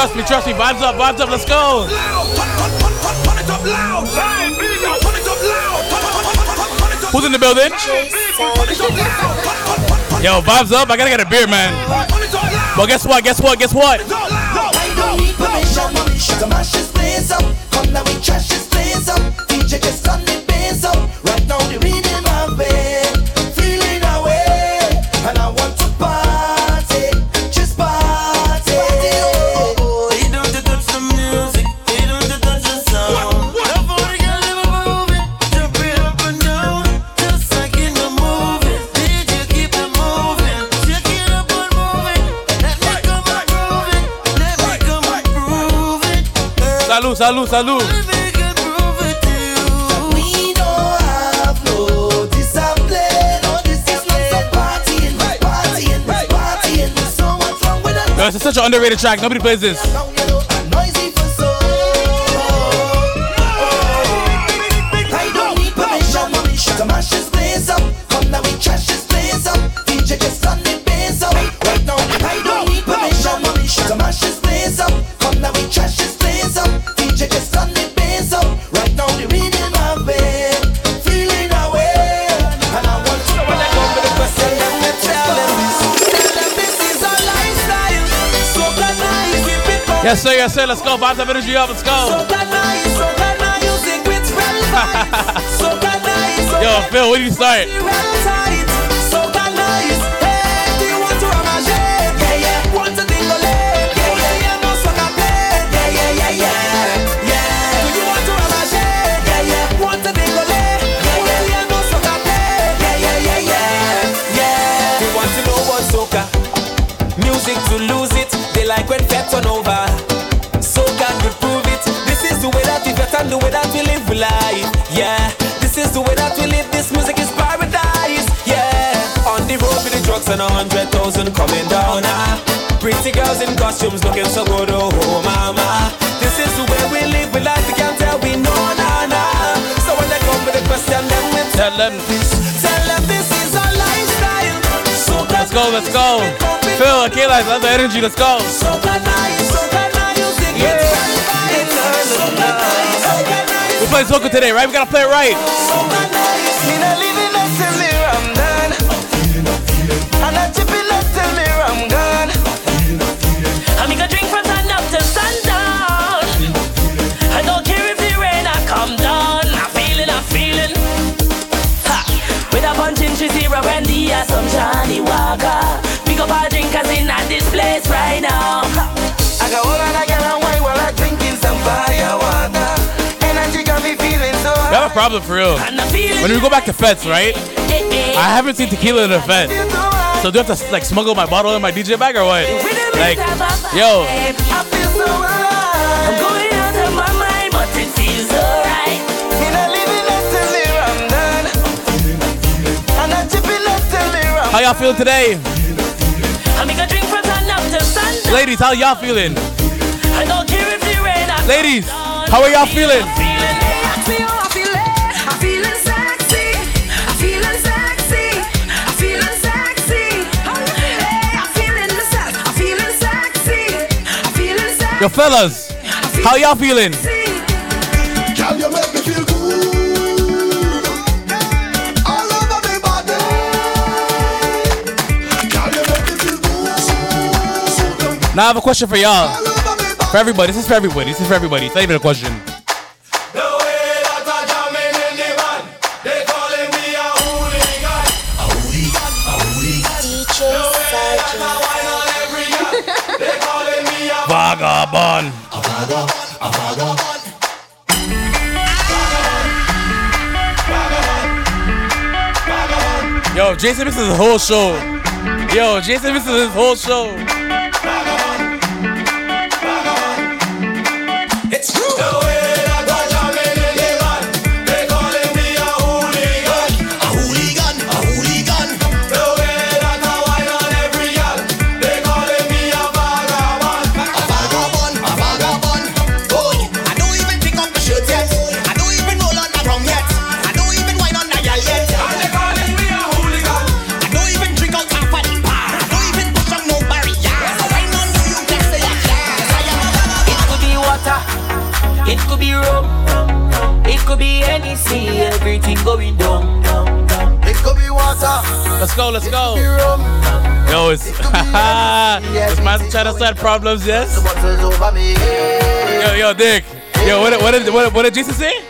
Trust me, trust me. Vibes up, vibes up. Let's go. Who's in the building? Yo, vibes up. I gotta get a beer, man. Well, guess what? Guess what? Guess what? Wrong with us? Yo, it's such an underrated track. Nobody plays this. Yes, sir, yes, sir. Let's go. Vibes up, energy up. Let's go. Yo, Phil, where do you start? They want to run a? Yeah, yeah, wanted. Yeah, yeah, yeah, yeah. Yeah. Do you want to run a shape? Yeah, yeah, won't a dingolay. Yeah. We want to know about soca. Music to lose it. They like when fed turn over. And the way that we live we life. Yeah, this is the way that we live. This music is paradise. Yeah, on the road with the drugs and a hundred thousand coming down. Ah. Pretty girls in costumes looking so good. Oh, oh mama. This is the way we live. We like to can't tell we know nah nah. So when they come with a question, then we tell them this. Tell them this is our lifestyle. Soca Let's go, let's go. Phil, Akela, love the energy. Let's go. We play soca today, right? We gotta play it right. Me not living up till me I'm done. And I chip it up till me I'm gone. I'm gonna drink from sun up to sundown. I don't care if the rain I come down. I'm feeling, I'm feeling. Ha! With a punch in Shizira and the some Walker. Drinkers in at this place right now. I got girl and I drink problem for real. When we go back to fetes, right? I haven't seen tequila in a fete. So do I have to like smuggle my bottle in my DJ bag or what? Like, yo, I'm going out of my mind, but it feels alright. Me not living up till the rum done. And I'm chipping up till the rum. how y'all feeling today? I make a drink from sun up to sundown. Ladies, how y'all feeling? I don't care if the rain or Ladies, how are y'all feeling? Yo, fellas, how y'all feeling? Girl, you make me feel good. All over me body. Girl, you make me feel good. Now I have a question for y'all. For everybody, this is for everybody. This is for everybody. It's not even a question. Yo, Jason misses his whole show. Yo, Jason misses his whole show. Go, let's go. Yo, it's man's trying to start problems, yes? Yo, yo, Dick. Yo, what, what, did, what, what did Jesus say?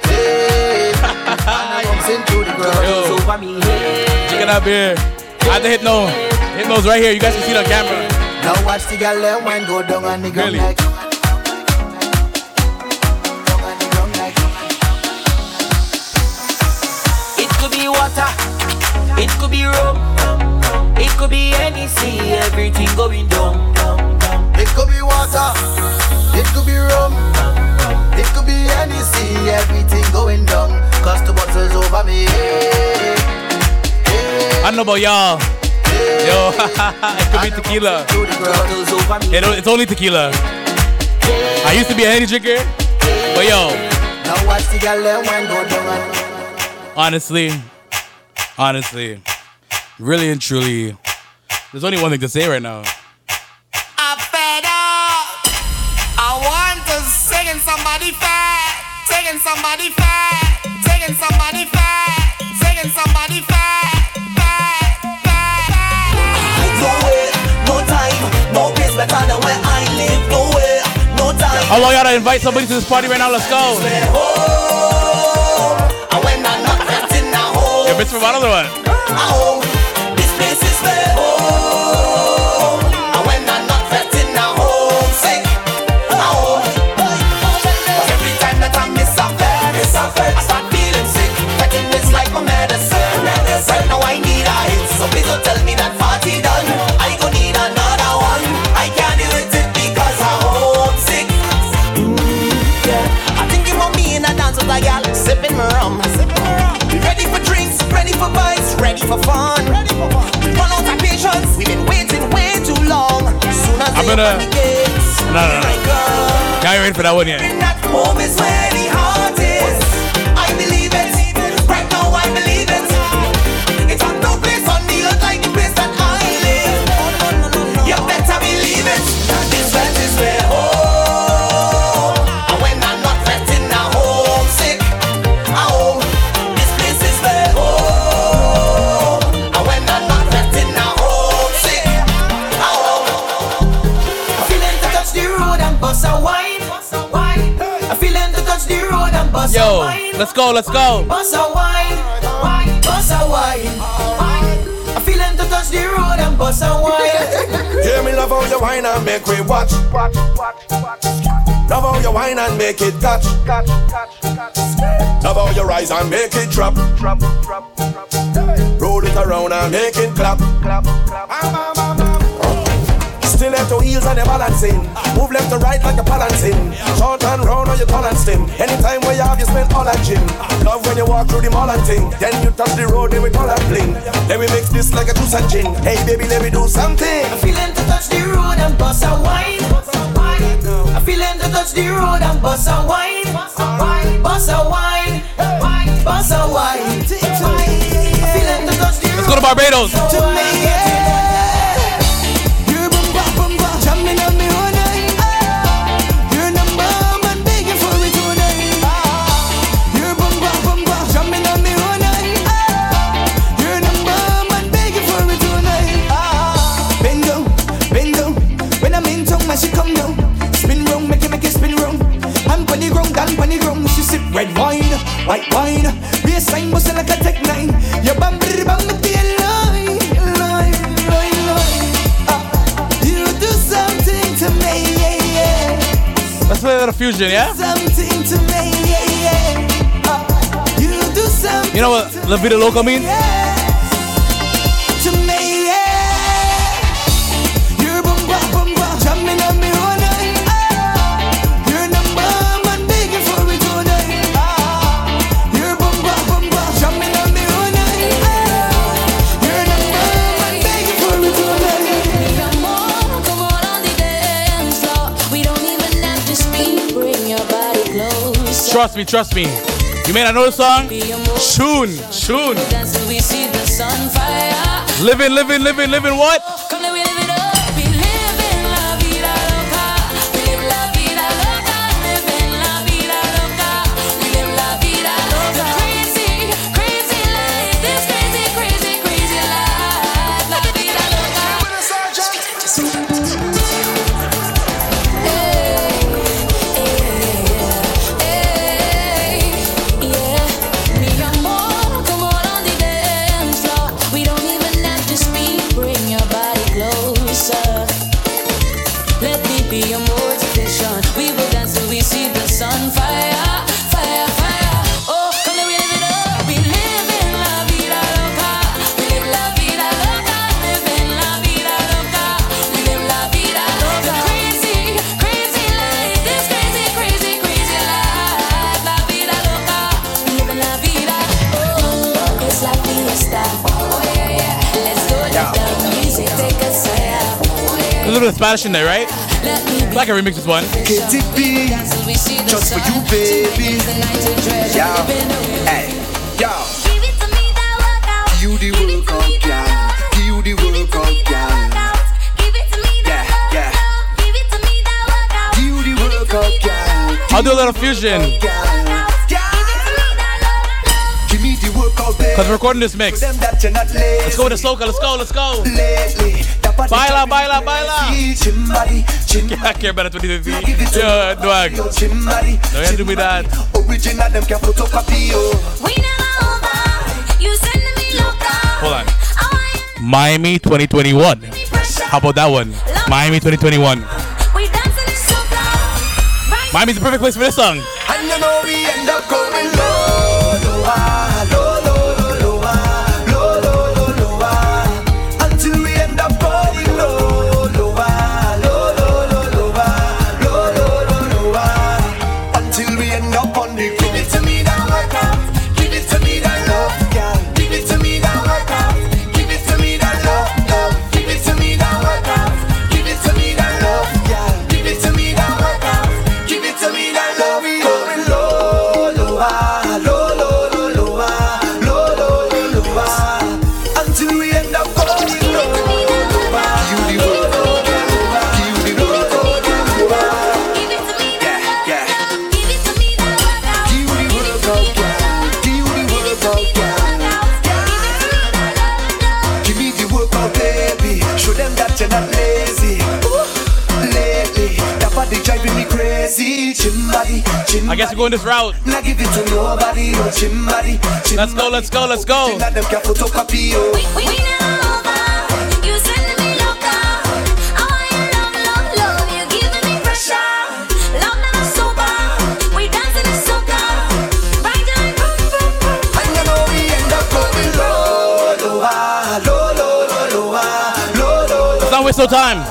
Yo, chicken up here. I had to hit no. Hit nose right here. You guys can see it on camera. Now watch the let wine go down on the ground Really? Everything going down. It could be water, it could be rum, it could be anything, everything going down. Cause the bottle's over me. I don't know about y'all. Yo, it could be tequila. It, it's only tequila. I used to be a Henny drinker, but yo, Now watch the girl let go down honestly, honestly, really and truly, there's only one thing to say right now. I'm fed up. I want to singing somebody fat, singing somebody fat, singing somebody fat, singing somebody fat, fat, fat, fat. No way, no time, no place better than where I live. No way, no time. How long y'all to invite somebody to this party right now? Let's go. And when I'm not renting home, Yo, bitch, for what other one? Y'all go, let's go. Bust a wine, wine, bust a wine. I'm feeling to touch the road and bust a wine. Hear me love how you whine and make we watch. Love how you wine and make it touch. catch. Love how you rise and make it drop. Roll it around and make it clap. Clap, clap. Stiletto heels and you're balancing. Move left to right like a balancing. Short and round on your tall and slim. Anytime where you have, you spend all that gym. Love when you walk through the mall and ting. Then you touch the road, then we call that bling. Then we mix this like a juice and gin. Hey baby, let me do something. I'm feeling to touch the road and bust a wine. I'm feeling to touch the road and bust a wine. Bust a wine. Bust a wine. I'm feeling to touch the Let's go to Barbados. Red wine, white wine. Baseline bustin' like a tech nine. Your bam, brr, bam, with the line, line, line, line. Ah, You do something to me, yeah, yeah. Let's play a little fusion, yeah? Something to me, yeah, yeah. Ah, You do something You know what La Vida Loca means? to Trust me, trust me. You may not know the song? Soon, soon. Dance till we see the sun fire. Living, living, living, living what? Of Spanish in there, right? I can remix this one. KTP, just for you, baby. Yo, hey, yo. You the workout, girl. You the workout, girl. Yeah, yeah. Give you the workout, girl. I'll do a little fusion. Give me the workout, baby. Cause we're recording this mix. Them that you're not lazy. Let's go with the soca. Let's go. Let's go. Lately, that body Baila, baila, baila. messy. Chimbody, I care about it 2050. Yo, Dwag. chimbody. Don't you do me that. Original, them can photocopy, yo. Hold on. Miami 2021. How about that one? Miami 2021. Miami's the perfect place for this song. I guess we're going this route. Let's go, let's go, let's go. Time.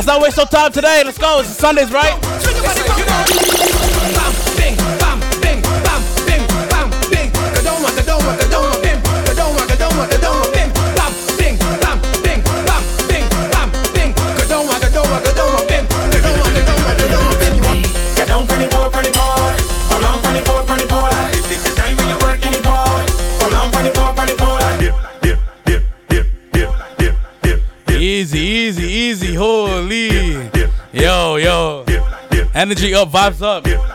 Let's not waste no time today. Let's go. It's Sundays, right? Energy up, vibes up.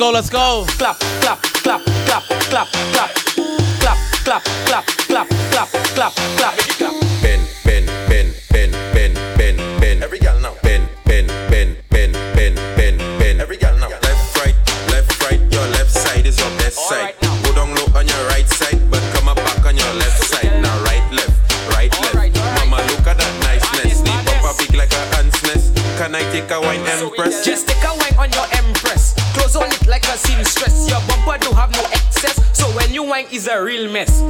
Go, let's go. Clap, clap, clap, clap, clap, clap. A real mess.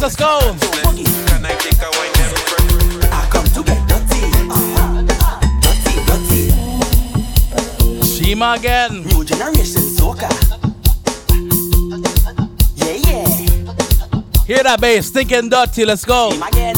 Let's go. I come to get. Shima again. New generation. Yeah, yeah. Hear that bass, thinking dirty, let's go. Him again.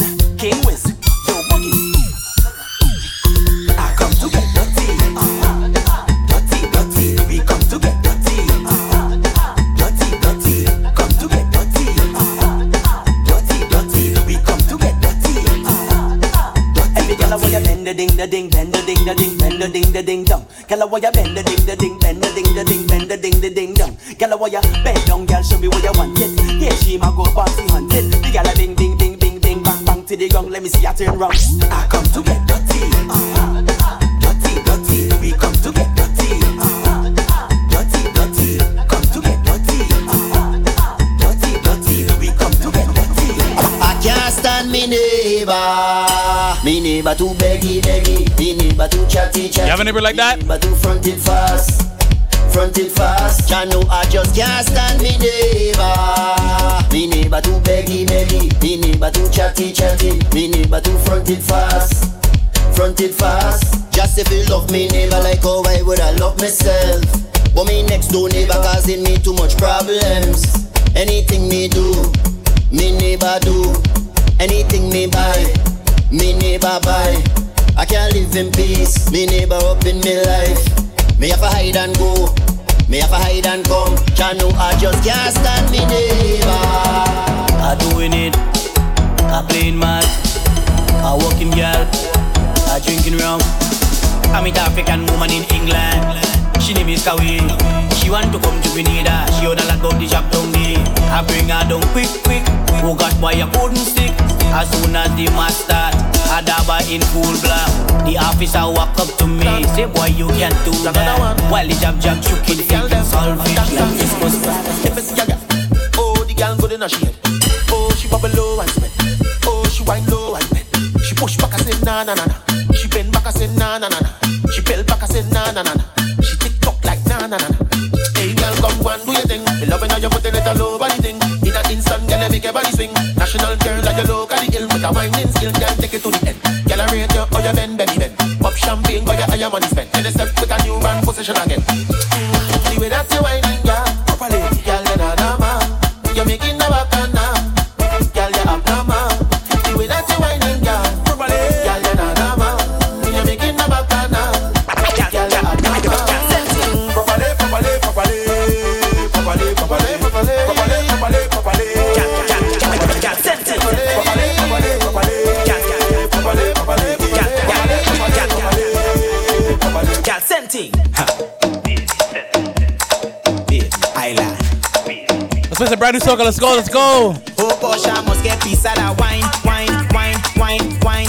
The ding, the ding, ding, dong. Girl, want you bend the ding, the ding, bend the ding, the ding, bend the ding, the ding, dong. Girl, want you bend down, girl, show me what you want it. Yeah, she ma go bouncy hunting. The girl, a bing, bing, bing, bing, bing, bang, bang to the gong. Let me see her turn round. Neighbor like that? But too front it fast. Front it fast. Ya know I just can't stand me neighbor. Me neighbor too beggy beggy. Me neighbor too chatty chatty. Me neighbor too front it fast. Front it fast. Just if you love me neighbor like how I would I love myself. But me next door neighbor causing me too much problems. Anything me do, me neighbor do. Anything me buy, me neighbor buy. I can't live in peace, me neighbor up in me life. Me have to hide and go, me have to hide and come. Can know I just can't stand me neighbor. I doing it, I playing mad, I working girl, I drinking rum. I meet African woman in England. She name is Kawi. She want to come to Grenada. She own a lot about the job down there. I bring her down quick, quick. Oh God, why I couldn't stick? As soon as the match I dabba in full black. The officer walk up to me, say, boy, you can't do that. While the jab jab was If it's yaga, oh the girl good in a shade. Oh she bubble low and spin. Oh she wine low and bend. She push back and say na na na na. She bend back and say na na na na. She bell back and say na na na na. She tick tock like na na na na. Hey girl, come and do your thing. Me loving how you putting it all over the thing. In an instant, girl, make your body swing. National girl, like you look at the hill with a whining skill, girl, your money spent. Tell yourself with a new brand position again. Let's go, let's go, let's go. Oh I must get of wine, wine, wine, wine, wine,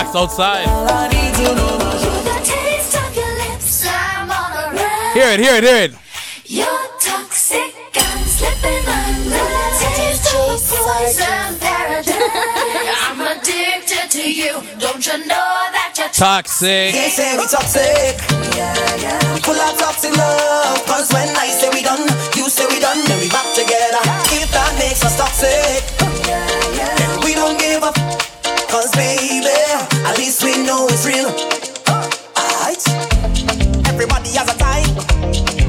Relax outside. Hear it, hear it, hear it. You're toxic, I'm slipping under. Taste of poison paradise. I'm addicted to you. Don't you know that you're toxic? They say we toxic. Yeah, yeah. Full of toxic love. Cause when I say we done, you say we done, then we back together. If that makes us toxic. we know it's real. Alright. Everybody has a time.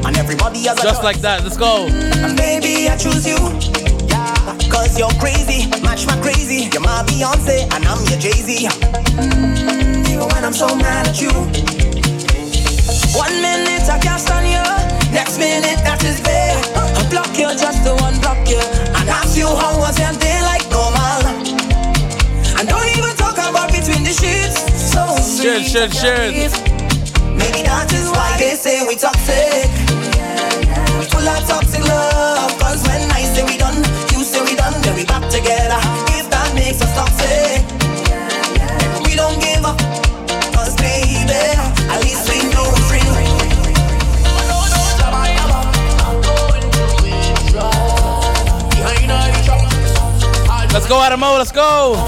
And everybody has a Just like that, let's go. Maybe I choose you. Cause you're crazy, match my crazy. You're my Beyonce, and I'm your Jay-Z. Even when I'm so mad at you. One minute I you, next minute that is there. I block you, just the one block you. And ask you how was your day like? shit, shit, shit. Maybe that is why they say we toxic. We pull out toxic love. Cause when I say we done, you say we done, then we back together. If that makes us toxic, we don't give up. Cause baby, at least we know it's real. Let's go, Adamo, let's go.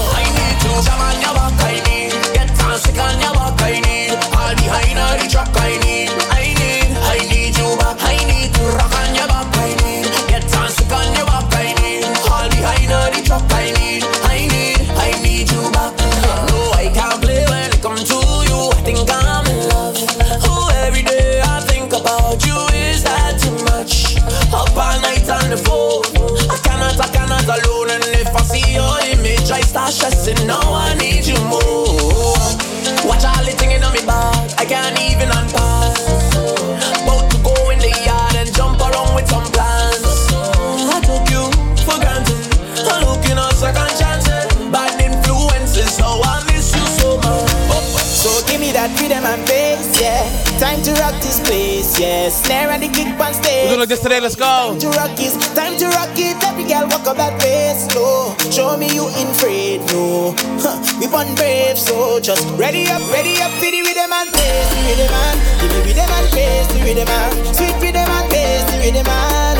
Snare and the kick on stage. We're like this today. Let's go. Time to rock it, time to rock it. Every girl walk up that face slow. Show me you in afraid, no. Huh. We born brave, so just ready up, ready up for the rhythm and pace the rhythm man. Give me rhythm and pace the rhythm man. Sweet rhythm and pace the rhythm man. And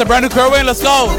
a brand new Kerwin. Let's go.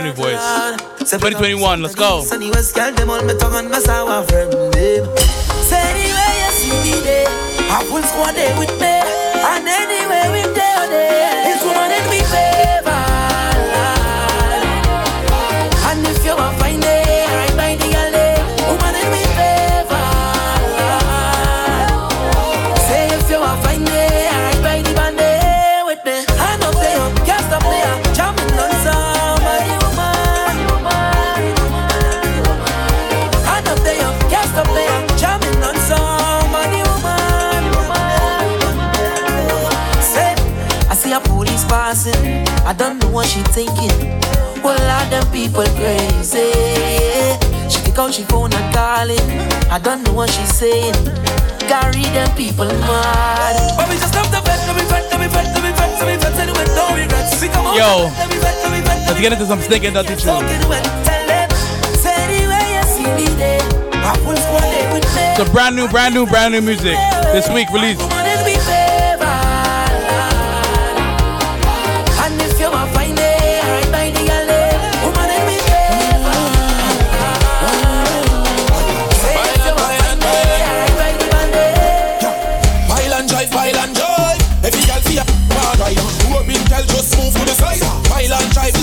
Brand new voice. 2021. Let's go. I will squad with me. What she thinking. Well, lot them people crazy. She pick out she phone and calling, I don't know what she's saying. Carry them people mad. But we just stop the vet, let me vet, let me vet, let me vet, let me vet, let me vet, no regrets. We come on, Yo, let me vet, let me vet, let's get into some stinking dirty tune. tell them. Say anywhere you see me there, I will squad there with me. So brand new, brand new, brand new music this week released.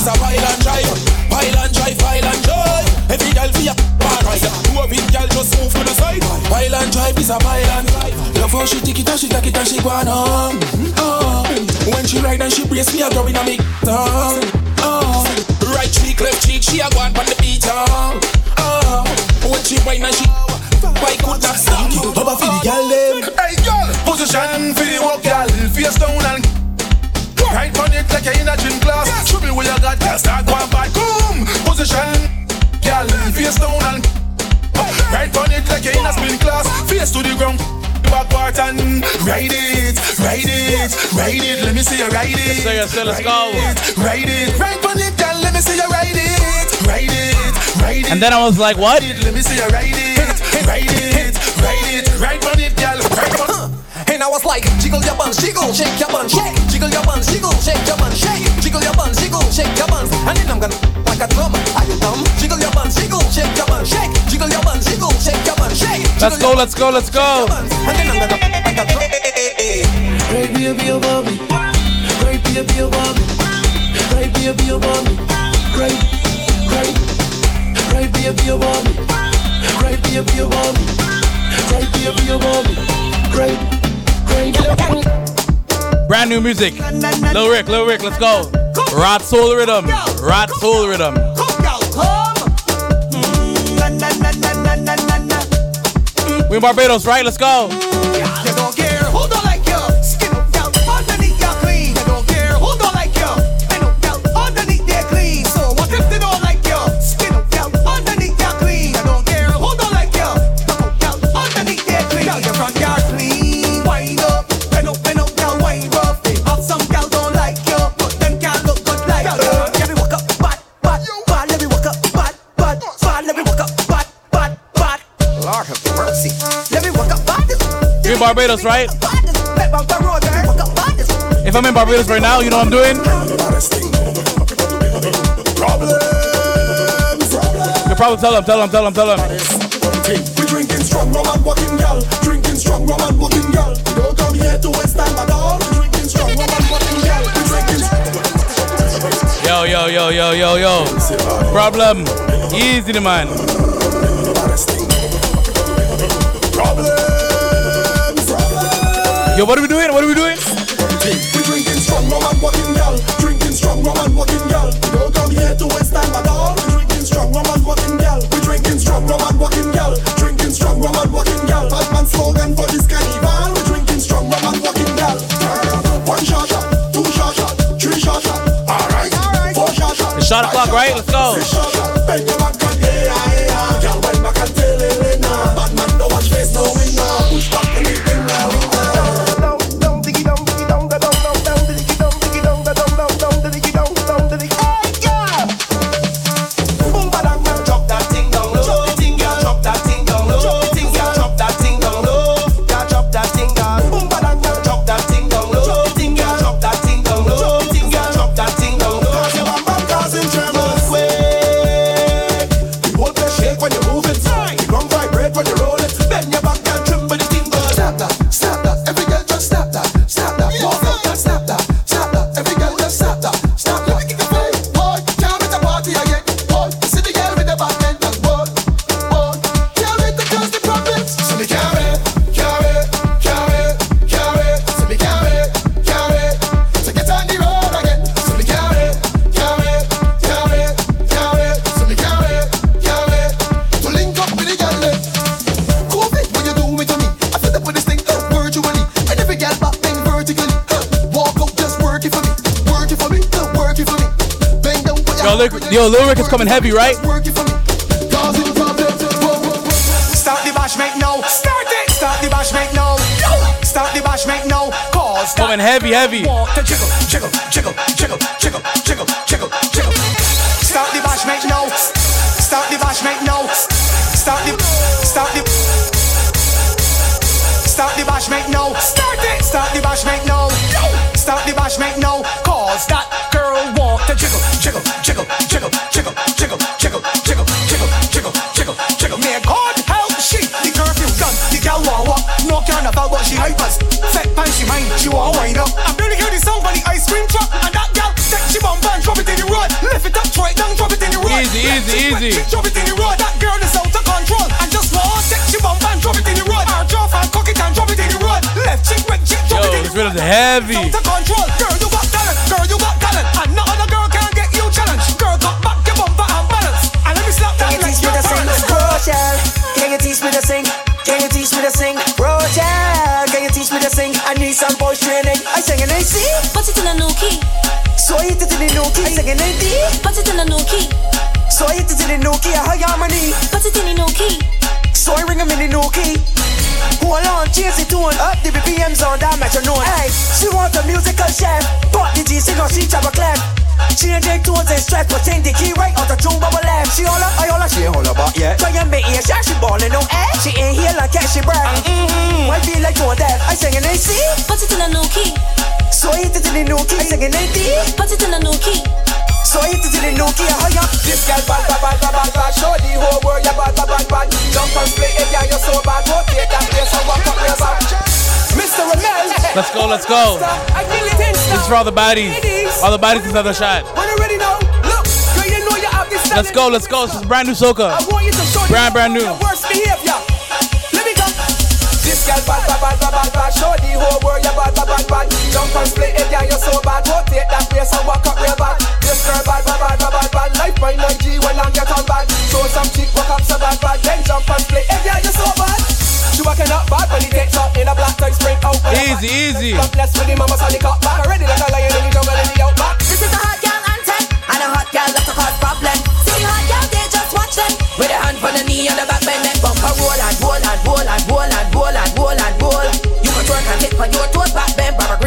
Is a pile and drive. Pile and drive, pile and drive. Every girl feel a bad ride. Woman girl just move to the side. Pile and drive is a pile and drive. Love how she take it and she take it and she go on. Oh. When she ride and she brace me, I go in a me tongue. Um. Oh. Right cheek, left cheek, she a go on on the beat. Oh. Oh. When she whine and she why could not stop? Baba for the girl them. Hey girl, position for the walk, girl. Face down and right on it like you're in a gym class. Show me where you got, girl. Start going back. Boom, position, girl. Face down and right on it like you're in a spin class. Face to the ground. Back part and ride it, ride it, ride it. Let me see you ride it. Yes, sir, yes, sir, let's go. Ride it, right on it, girl. Let me see you ride it, ride it, ride it. And then I was like, what? Let me see you ride it, ride it, ride it, right on it, buns, jiggle, shake your buns, shake, jiggle your buns, jiggle, shake your buns, shake, jiggle your buns, jiggle, shake your buns. And then I'm gonna like a drum. Are you dumb? Jiggle your buns, jiggle, shake your buns, shake, jiggle your buns, jiggle, shake your buns, shake. Let's go, let's go, let's go. And then I'm gonna like a drum. Right baby, your bobby. Right baby, your bobby. Right baby, your bobby. Right, right, right baby, your bobby. Right baby, your bobby. Right baby, your bobby. Right, right. Brand new music. Lil Rick, Lil Rick, let's go. Rod Soul Rhythm. Rod Soul Rhythm. We in Barbados, right? Let's go. Barbados, right? Let my road? Walk up, bad. If I'm in Barbados right now, you know what I'm doing? You probably tell them, tell them, tell them, tell them. We drinking strong rum and walking gal. Drinking strong rum and walking. We don't come here to waste time at all. Drinking strong rum and walking. We drinking Yo, yo, yo, yo, yo, yo. Problem. Easy, man. Yo, what are we doing? What are we doing? We drinking strong rum and walking gal. Drinking strong rum and walking. We don't come here to waste time at all. We drinking strong rum and walking gal. We drinking strong rum and walking gal. Drinking strong rum and walking gal. Batman slogan for this carnival. We drinking strong rum and walking gal. One shot shot, two shot shot, three shot shot. All right, all right. four shot shot. It's shot o'clock, right? Let's go. Bend your back Yo, yo, lyric is coming heavy, right? Start the bash, make no. Start it. Start the bash, make no. Start the bash, make no. Cause Coming heavy, heavy. walk to jiggle, jiggle, jiggle, jiggle, jiggle, jiggle, jiggle, jiggle. Start the bash, make no. Start the bash, make no. Start the, start the. Start the bash, make no. Start it. Start the bash, make no. Start the bash, make no. Cause that mind. She want wind up. I barely hear the sound from the ice cream truck. And that gal take she bum and drop it in the road. Lift it up, throw it down, drop it in the road. Easy, Left easy, cheek, right easy. cheek, Drop it in the road. That girl is out of control. And just want take she bum and drop it in the road. Her drop and cock it and drop it in the road. Left cheek, right cheek, drop Yo, it in this rhythm's heavy. out of control. Girl, you got talent. Girl, you got talent. And no other girl can get you challenge. Girl, cut back your bumper and balance. And let me slap that Can you like teach me your to sing, parents. Rochelle? Can you teach me to sing? Can you teach me to sing, sing in A C, Put it in a new key. so I hit it in the new key. I sing in A D, Put it in a new key. so I hit it in the new key. I high harmony, Put it in a new key. so I ring in the new key. Hold on, change the tune up the BPMs on that metronome. Hey, she want a musical chef, but the G singer she chop a clap. Change the tones and stress, but change the key right out the tune bubble left. She holla, I holla, she ain't holla back yet. Try and make it shot, she ballin' no air. She ain't here like cat, she brag. Mm-hmm, I feel like doing that. I sing in A C, Put it in a new key. The new key. I sing A D, Put it in a new key. so I hit it in the new key. I high This girl bad, bad, bad, bad, bad, bad. Show the whole world you bad, bad, bad, bad. Jump and split it, yeah, you're so bad. Rotate that place and walk up real back. Mr. Ramel. Let's go, let's go. I feel it This is for all the baddies. All the baddies inside the shot. When you ready now, look, girl, you know you have this Let's go, let's go. This is brand new soca. I want you to show Brand, brand new. your worst behavior. Let me go. This girl bad, bad, bad, bad, bad, bad. Show the whole world you bad, bad, bad, bad. Jump and split it, yeah, you're so bad. Rotate that place and walk up real bad. This girl bad, bad, bad, bad, bad, bad. Life by night G when I get on bad. Show some cheek, walk up so bad, bad. Then jump and split it, yeah, you're so bad. She Easy, easy. Bless with the mama sonic up back. Ready like a lion in the jungle in the outback. This is a hot girl anthem, and a hot girl that's a cause problem. See the hot girl, they just watch them. With a hand on the knee and the back bend, then bumper roll and roll and roll and roll and roll and roll and roll. You can twerk and hit on your toes back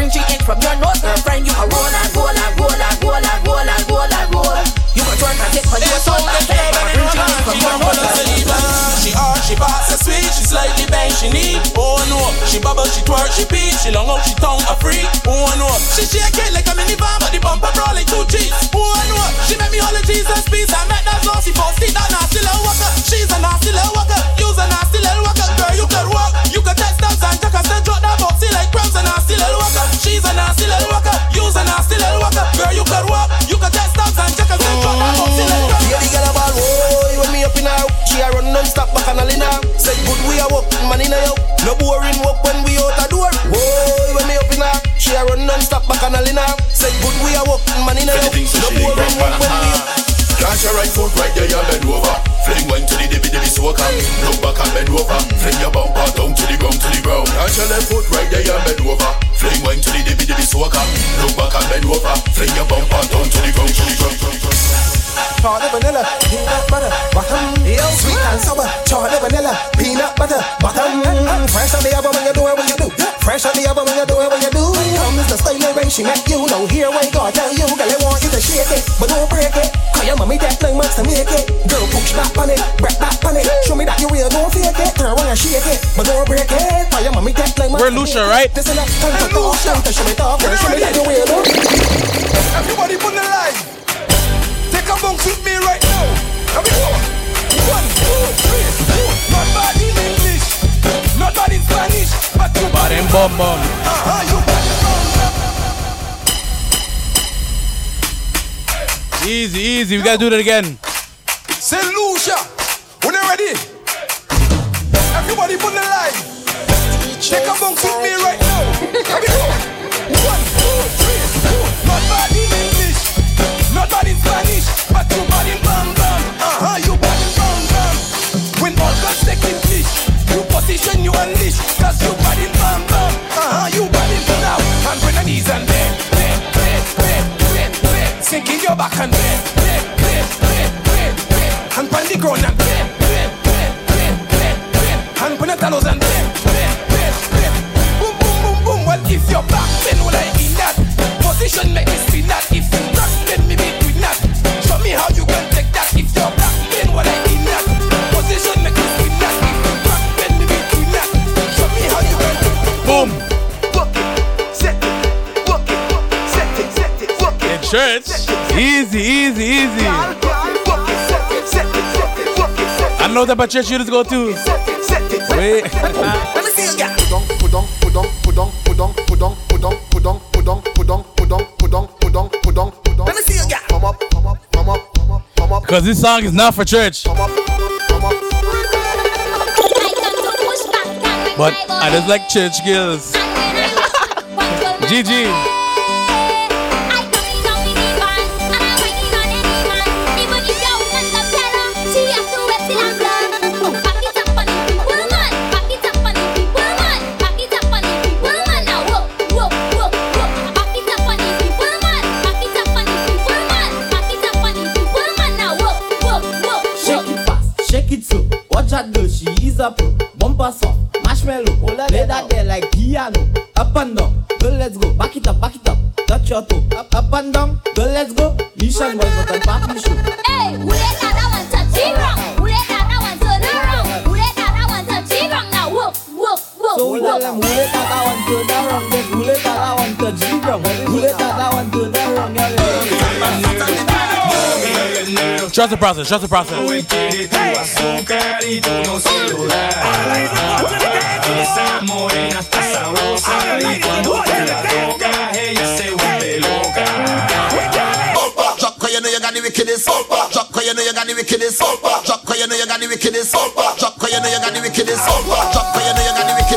Barbara green from your nose, girlfriend. You can roll and roll and roll and roll and roll and roll and roll. You can twerk and hit on your toes back bend, tree in from your nose, girlfriend. She hard, she pass her sweet, she slightly bang, she need. Oh no, she bubble, she twerk, she peach, she long out, she tongue a freak. Oh no, she shake it like a minivan, but the bumper like two cheeks. Oh no, she make me all the Jesus piece, I met that saucy bossy, that nasty little run non-stop back and all in. Say good we a walk, man in her, no boring walk when we out a door. Oh, when me open up in she a run non-stop back and all in. Say good we a walk, man in her, no boring walk when we out. Catch your right foot right there, you bend over. Fling wine to the dibby dibby soca. Look back and bend over. Fling your bumper down to the ground, to the ground. Catch your left foot right there, you bend over. Fling wine to the dibby dibby soca. Look back and bend over. Fling your bumper down to the ground, to the ground. Chocolate vanilla, peanut butter, bottom. Yo, sweet and sour. Chocolate vanilla, peanut butter, bottom. Fresh on the oven when you do it when you do. Fresh on the oven when you do it when you do. Comes the style when she met you. No, here when God tell you, girl, I want you to shake it, but don't break it. Cause your mommy take nine months to make it. Girl, push back on it, break back on it. Show me that you real, don't fake it. Turn around and shake it, but don't break it. Cause your mommy take nine months We're Lucia, right? This is not time to talk, time to show me talk. Show me that you real, don't Everybody put the line. Bounce with me right now. Here we go. One, two, three, four. Not bad in English, not bad in Spanish, but you bad in Bum bum. Uh-huh, you bad in Easy, easy. We gotta do that again. Say Lucia, when you ready? Everybody put the line. Take a bounce with me back and play, play, play, play, play, play. Hand on the ground and play, play, play, play, play, play. Hand on the talos and play, play, play. Boom, boom, boom, boom. Well, if your back bend, well, I in that position, make easy, easy. I know that my church shooters go too. Wait. Because this song is not for church. But I just like church girls. GG. Touch your. Up, up and down, girl, let's go. Mission boy, but I'm papi show. Hey, who let that that one touch it wrong? Who let that that one turn around? Who let that that one touch it wrong? Now whoop, whoop, whoop, So we whoop. tell them, who let that that one turn around? Then who let that that one touch the ground? Who let that that one turn around? Yeah, yeah, yeah. Trust the process, trust the process. azúcar wickedest cause you know you got the wickedest cause you know you got the wickedest cause you know you got the wickedest cause you know you got the wickedest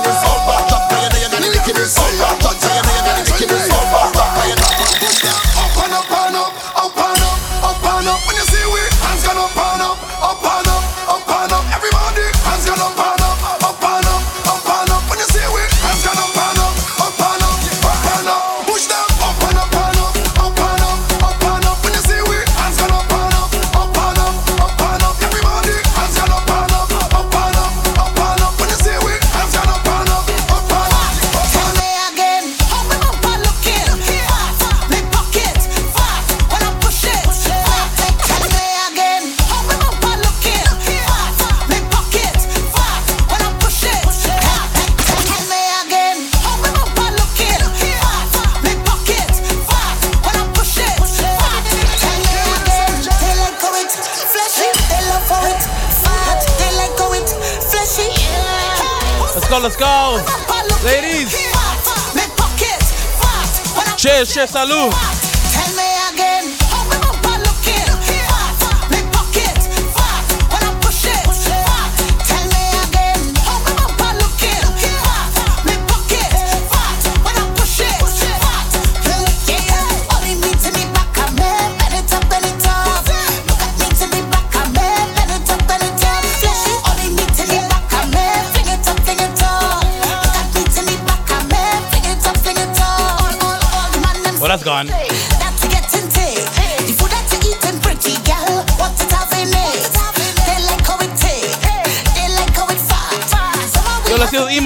Cheers, cheers,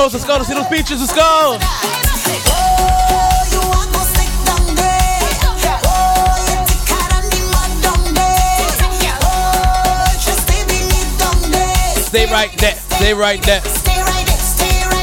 Let's see go. Let's see those peaches. Let's go. Stay right there. Stay right there. Stay right there, stay right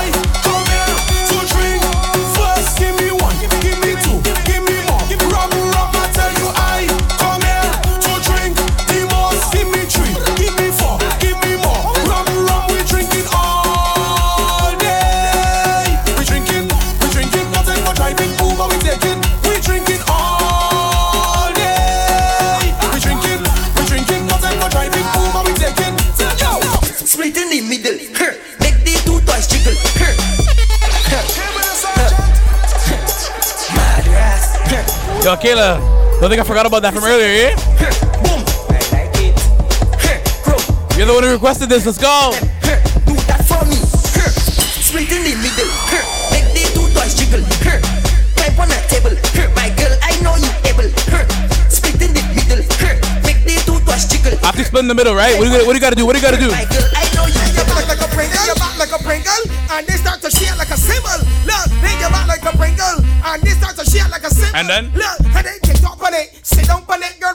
Kayla. Don't think I forgot about that from earlier, yeah? You're the one who requested this. Let's go. Do that for me. Split in the middle. Make the two toys jiggle. Pipe on the table. My girl, I know you able. Split in the middle. Make the two toys jiggle. After you split in the middle, right? What do you, what do you gotta do? What do you gotta do? My girl, I know you like a Pringle, your back like a Pringle, and they start to shake like a. Look, your back like a Pringle, and they start to And then? Look, and they kick up on it, sit down on it, girl,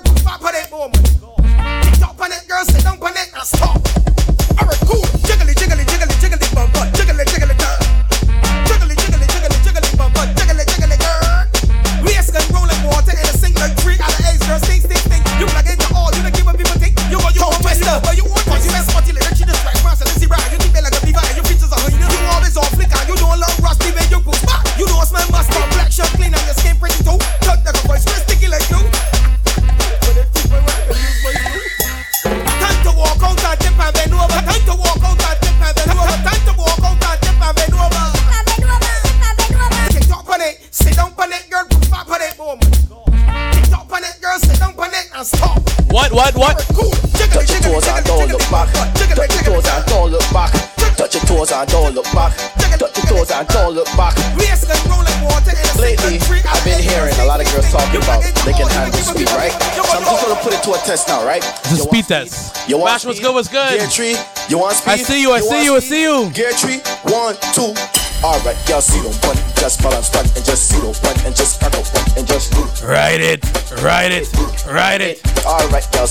back. Touch your toes and don't look back. Waist gun roll like water in a sink Lately, I've been hearing a lot of girls talking about they can handle speed, right? So I'm just gonna put it to a test now, right? It's a speed test. You want Bash, what's good? What's good? Gear tree. You want speed? I see you, I see want you, I see you. Gear tree. One, two. Alright, y'all see them one, just balance one and just see them one and just crack up one and just do. Ride it, ride it, ride it. Alright, y'all.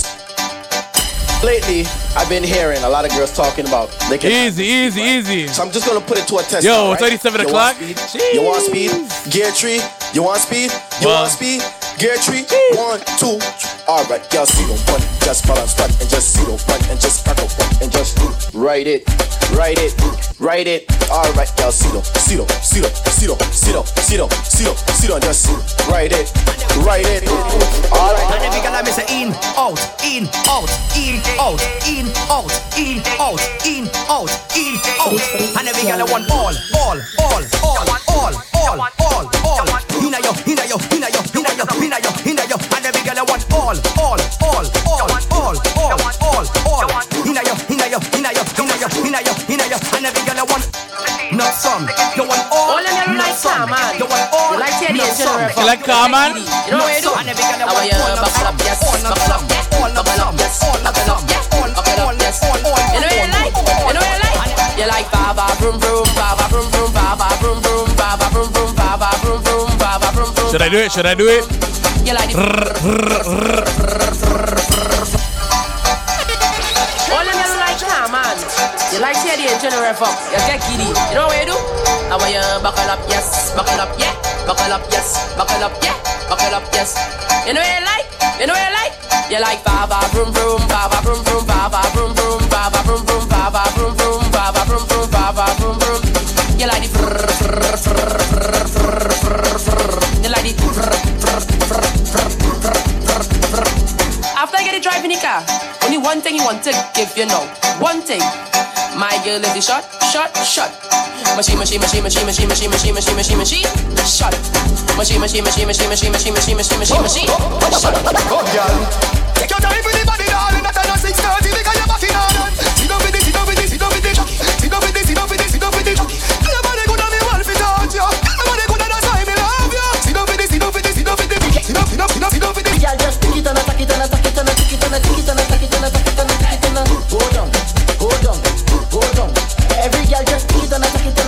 Lately, I've been hearing a lot of girls talking about they can Easy, easy, easy. So I'm just gonna put it to a test. Yo, right? 87 You o'clock. Want speed? You want speed? Gear tree. You want speed? You Well. want speed? Gear tree. One, two. All right, y'all see them one. Just balance one and just them one and just crack up one and just. Write it, write it, write it. All right, y'all see them, see them, see them, see them. Just write it, write it. All right. And every girl I miss a in, out, in, out, in, out, in, out, in, out, in, out, in, out. And every girl I want all, all, all, all, all, all, all, all. Inna yo, inna yo, inna yo, inna yo, inna yo, inna yo. And every girl I want all, all, all, all, all, all, all, all. Inna yo, inna yo, inna yo, inna yo, inna yo, inna yo. And every girl I want not some. You want all, All of them not like some. Carman. You want all, You like Teddy not and some. Jennifer. You like Carman? You know what you do? And every girl I How want you all, not buckle some. up, yes, All, not buckle up, some. yes, All, not buckle up, some. yes, All, not buckle up, some. yes, All, buckle up, all, yes. all, all, You know what you like? You know what you like? You like baba vroom vroom, baba vroom Should I do it? Should I do it? All them yellow like nah, man. You like see the engine rev up. You get giddy. You know what you do? I want you buckle up, yes. Buckle up, yeah. Buckle up, yes. Buckle up, yeah. Buckle up, yes. You know what you like? You know what you like? You like ba ba vroom vroom, ba ba vroom vroom, ba ba vroom vroom. Driving the car, only one thing you want to give you know. One thing. My girl is the shot, shot, shot. Machine, machine, machine, machine, machine, machine, machine, machine, machine, machine, shot. Machine, machine, machine, machine, machine, machine, machine, machine, machine, machine, shot. Go, girl. Take your time with the body, darling. That I know six thirty because you're back in order. Sit down with it, sit down with it, sit down with it, jockey. Sit down with it, sit down with it, sit down with it, jockey. Your body good and me want to touch you. Your body good and that's why me love you. Sit down with it, sit down with it, sit down with it, sit down, sit down, sit down, sit down with it. Girl, just tick it and attack it and attack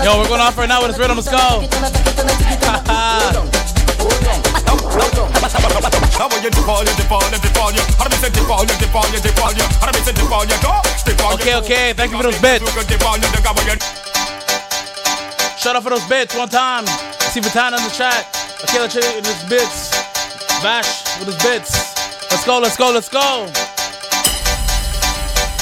Yo, we're going off right now with this rhythm. Let's go. Now when you dip you dip you dip you. How do we say dip you dip you dip you. How do we say dip you go? Dip Okay, okay. Thank you for those bits. Shout out for those bits one time. See Vitana in the chat. Akela Chili in his bits. Bash with his bits. Let's go, let's go, let's go.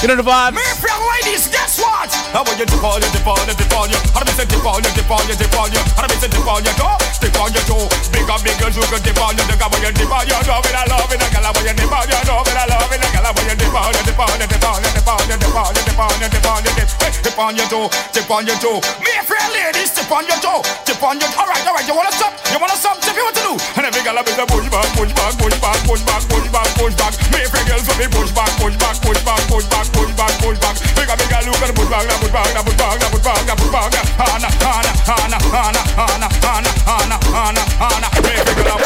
You know the vibes. Me from ladies, guess what? Now when you dip on, you dip on, you dip on, you. How do we say dip on, you dip on, you dip on, you. How do we say dip on, you go? Dip on, you go. Big up, big girls who can dip on, you. The guy when you dip on, you know it, I love it. The girl when you dip on, you know it, I love it. The girl when you dip on, you dip on, you dip on, you dip on, you dip on, you dip on, you dip on, you dip. Hey, dip on your toe, dip on your toe. Me from ladies, dip on your toe, dip on your. All right, all right. You wanna stop? You wanna stop? Tell me what to do. And every girl is a push back, push back, push back, push back, push back, push back. Me from girls will be push back, push back, push back, push back, push back, push back. Big up, big up, look at the push back, the push back, the push back, the push back, the push back. Hana, hana, hana, hana, hana, hana, hana, hana, hana. Me from girl.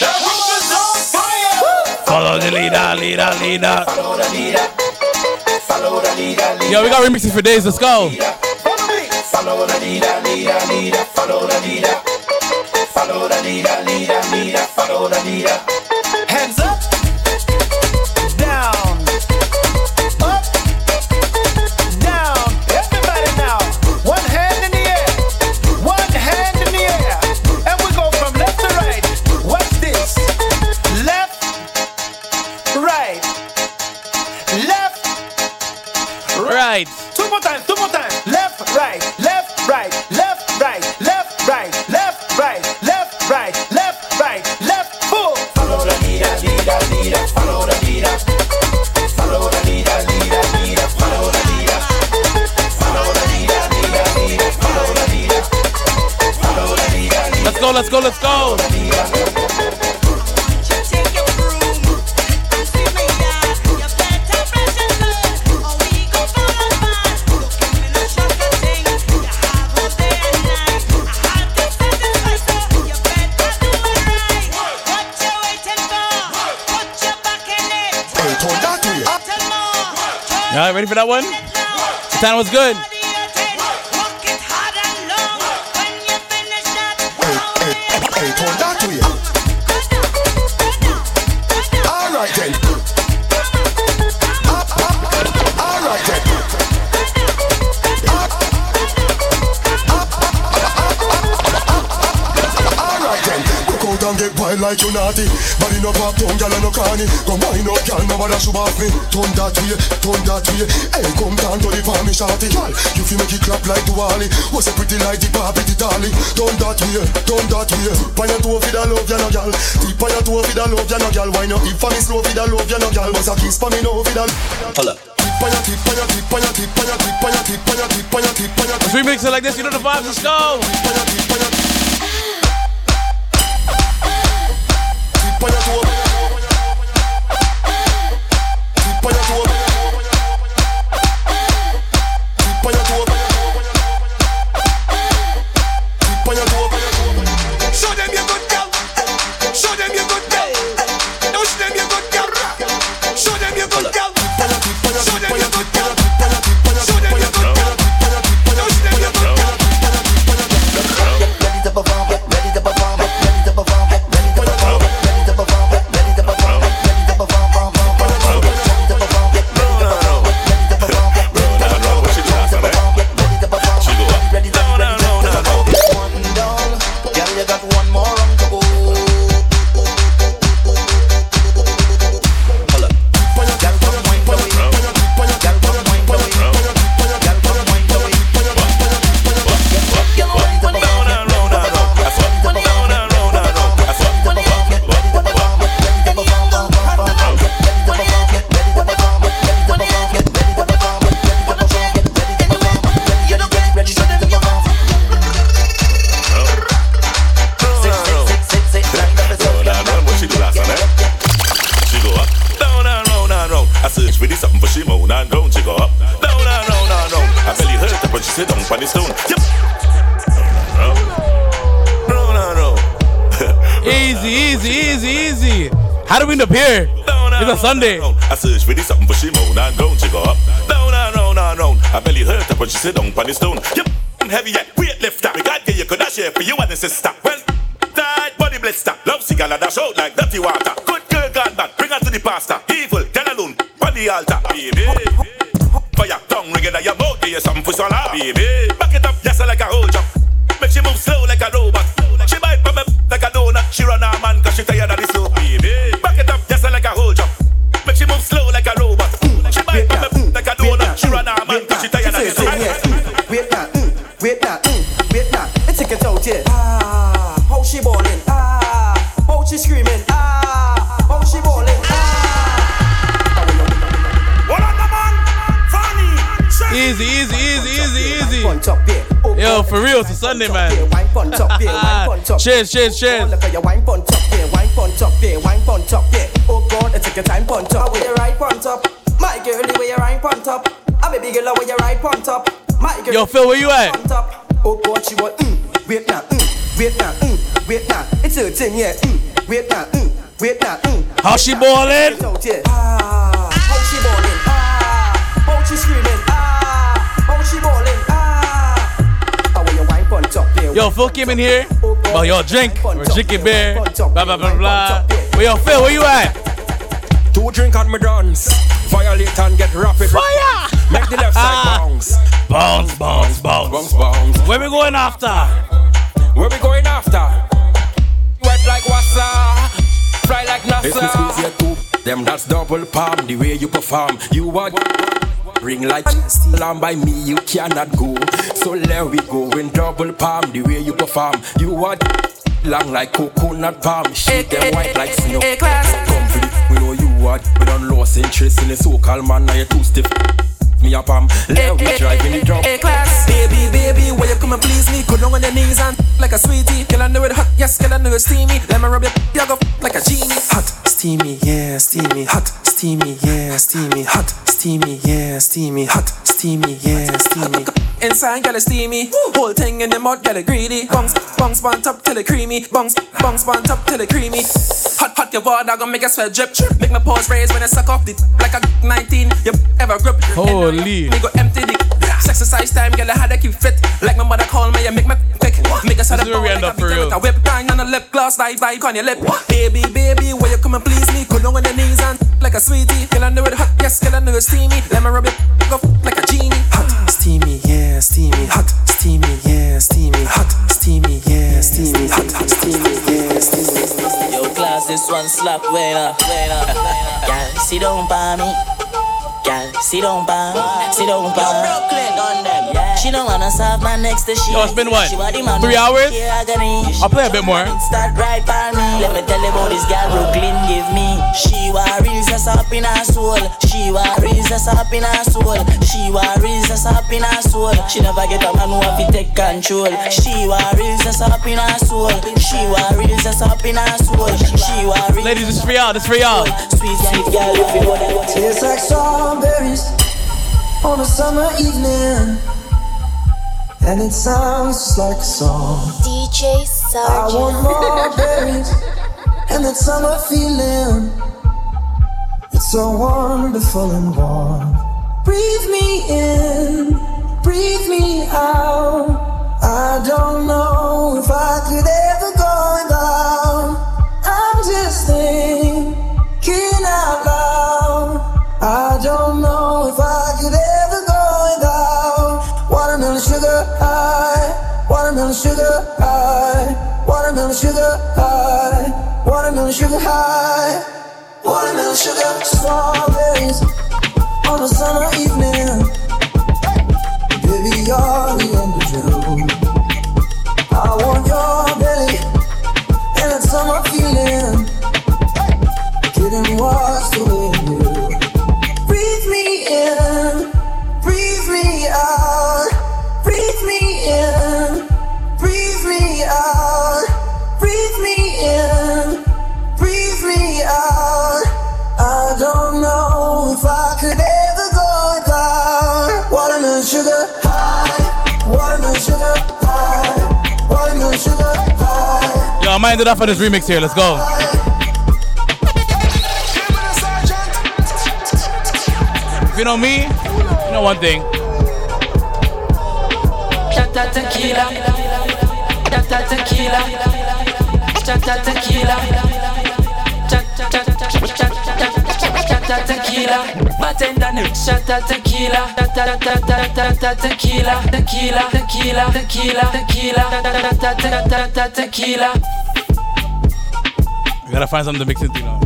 The roof is on fire. Follow the leader, leader, leader. Follow the leader. Follow the leader, leader. Yo, we got remixes for days. Let's go. Follow the leader, leader, leader. Follow the leader. Follow the leader, leader, leader. Follow the leader. let's go, let's go. All right, ready for that one? The time was good. Like you naughty. Body no pop down, gyal no carny. Come wind up, gyal, no bother shoot off me. Turn that way, turn that way. Hey, come down to the farm, shorty. Gyal, you feel make it clap like the Wally. Was a pretty like the Barbie, the dolly. Turn that way, turn that way. Tip on your toe for the love, you no gyal. Tip on your toe for the love, you no gyal. Wind up, if for me slow for the love, you no gyal. Was a kiss for me no for the. Hold up. Tip on your, tip on your, tip on your, tip on your, tip on your, tip on your, tip on your, tip on your. Let's remix it like this. You know the vibes. Let's go. We're drinking beer. Blah, blah, blah, blah. Well, yo, Phil, where you at? Two drink on me dance. Violate and get rapid. Fire! Make the left side ah. bounce. Bounce, bounce, bounce. Bounce, bounce. Where we going after? Where we going after? Wet like wassa. Fly like NASA. It's me squeeze your two. Them that's double palm. The way you perform. You want ring like lamb by me. You cannot go. So let we go in double palm. The way you perform. You want long like coconut palm. Shake eh, them eh, white eh, like snow. Come for the, we know you what. We don't lost interest in the so-called man. Now you're too stiff. Me up, um, let we drive in the drop. A class, baby, baby, will you come and please me? Go down on your knees and like a sweetie. Girl, I know it hot, yes, girl, I know it steamy. Let me rub your, you go like a genie. Hot, steamy, yeah, steamy. Hot, steamy, yeah, steamy. Hot, steamy, yeah, steamy. Hot, steamy, yeah, steamy. Inside, girl, it's steamy. Whole thing in the mud, girl, it greedy. Bungs, bungs, on top till it creamy. Bungs, bungs, on top till it creamy. Hot, hot, your water gonna make a sweat drip. Make my pores raise when I suck off the like a 19. You ever grip? Holy. Go empty the Exercise time, girl, I had to keep fit. Like my mother call me, you make me quick. Make us This is where we end up for real. a whip grind on the lip gloss, dive, dive on your lip. Baby, baby, will you come and please me? Go down on your knees and like a sweetie. Girl, I know it hot, yes, girl, I know it's steamy. Let me rub it, go like a genie. Hot, steamy, yeah, steamy. Hot, steamy, yeah, steamy. Hot, steamy, yeah, steamy. Hot, steamy, yeah, steamy. Yo, class, this one slap, wait up, wait up. Girl, sit down by me. Girl, sit down by me. Sit down by me. Brooklyn, on them. She don't wanna serve my next to she. Yo, it's been what? She want the man Three hours? I'll play a bit more. Start right by me. Let me tell you about this girl Brooklyn give me. She worries us up in her soul. She worries us up in her soul. She worries us up in her soul. She never get a man who have to take control. She worries us up in her soul. She worries us up in her soul. She worries. Ladies, this is for y'all. This is for y'all. Sweet, sweet girl, if you know that. Tastes like strawberries on a summer evening, and it sounds just like a song. DJ I want more berries and that summer feeling. It's so wonderful and warm. Breathe me in, breathe me out. I don't know if I could ever go without. I'm just thinking I don't know if I could ever go without watermelon sugar high, watermelon sugar high, watermelon sugar high, watermelon sugar high, watermelon sugar strawberries on a summer evening. Baby, you're the. I want your belly and that summer feeling. Washed away in sugar high. Want no sugar high. Want no sugar high. Yo, I might end it off on this remix here. Let's go. If you know me, you know one thing. Chata tequila, chata tequila, chata tequila, chata chata tequila. Bartender new. Chata tequila. Chata tequila. Tequila. Tequila. Tequila. Tequila. Tequila. We gotta find something to mix it, you know.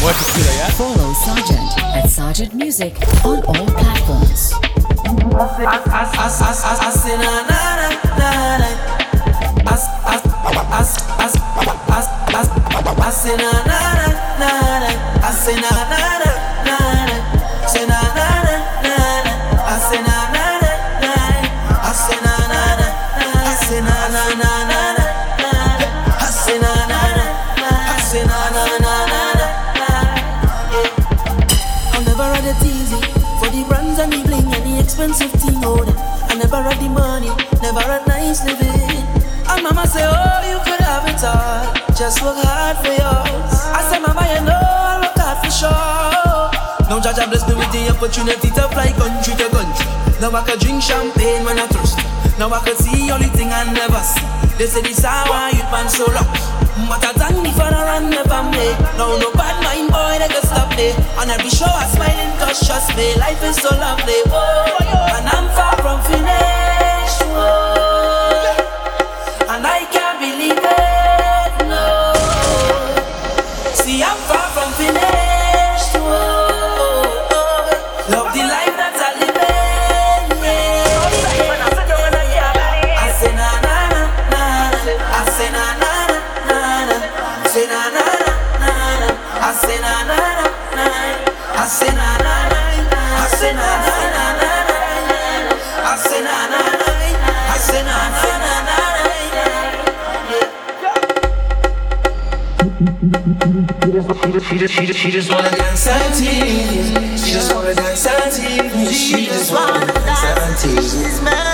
More tequila, yeah? Follow Sergeant at Sergeant Music on all platforms. I never had it easy for the brands and the bling and the expensive thing. Oh, I never had the money, never had nice living. And mama say, Oh, you could have it all. Just work hard for yours. Opportunity to fly country to country. Now I can drink champagne when I thirst. Now I can see only thing I never see. They say this how I youth man so lucky. But I thank the run never make. No, no bad mind boy, they can stop me. On every show I smiling cause trust me, life is so lovely. Whoa, and I'm far from finished. Whoa, She just, she just, she just, wanna dance and tease. She just wanna dance and tease. She just wanna dance and tease.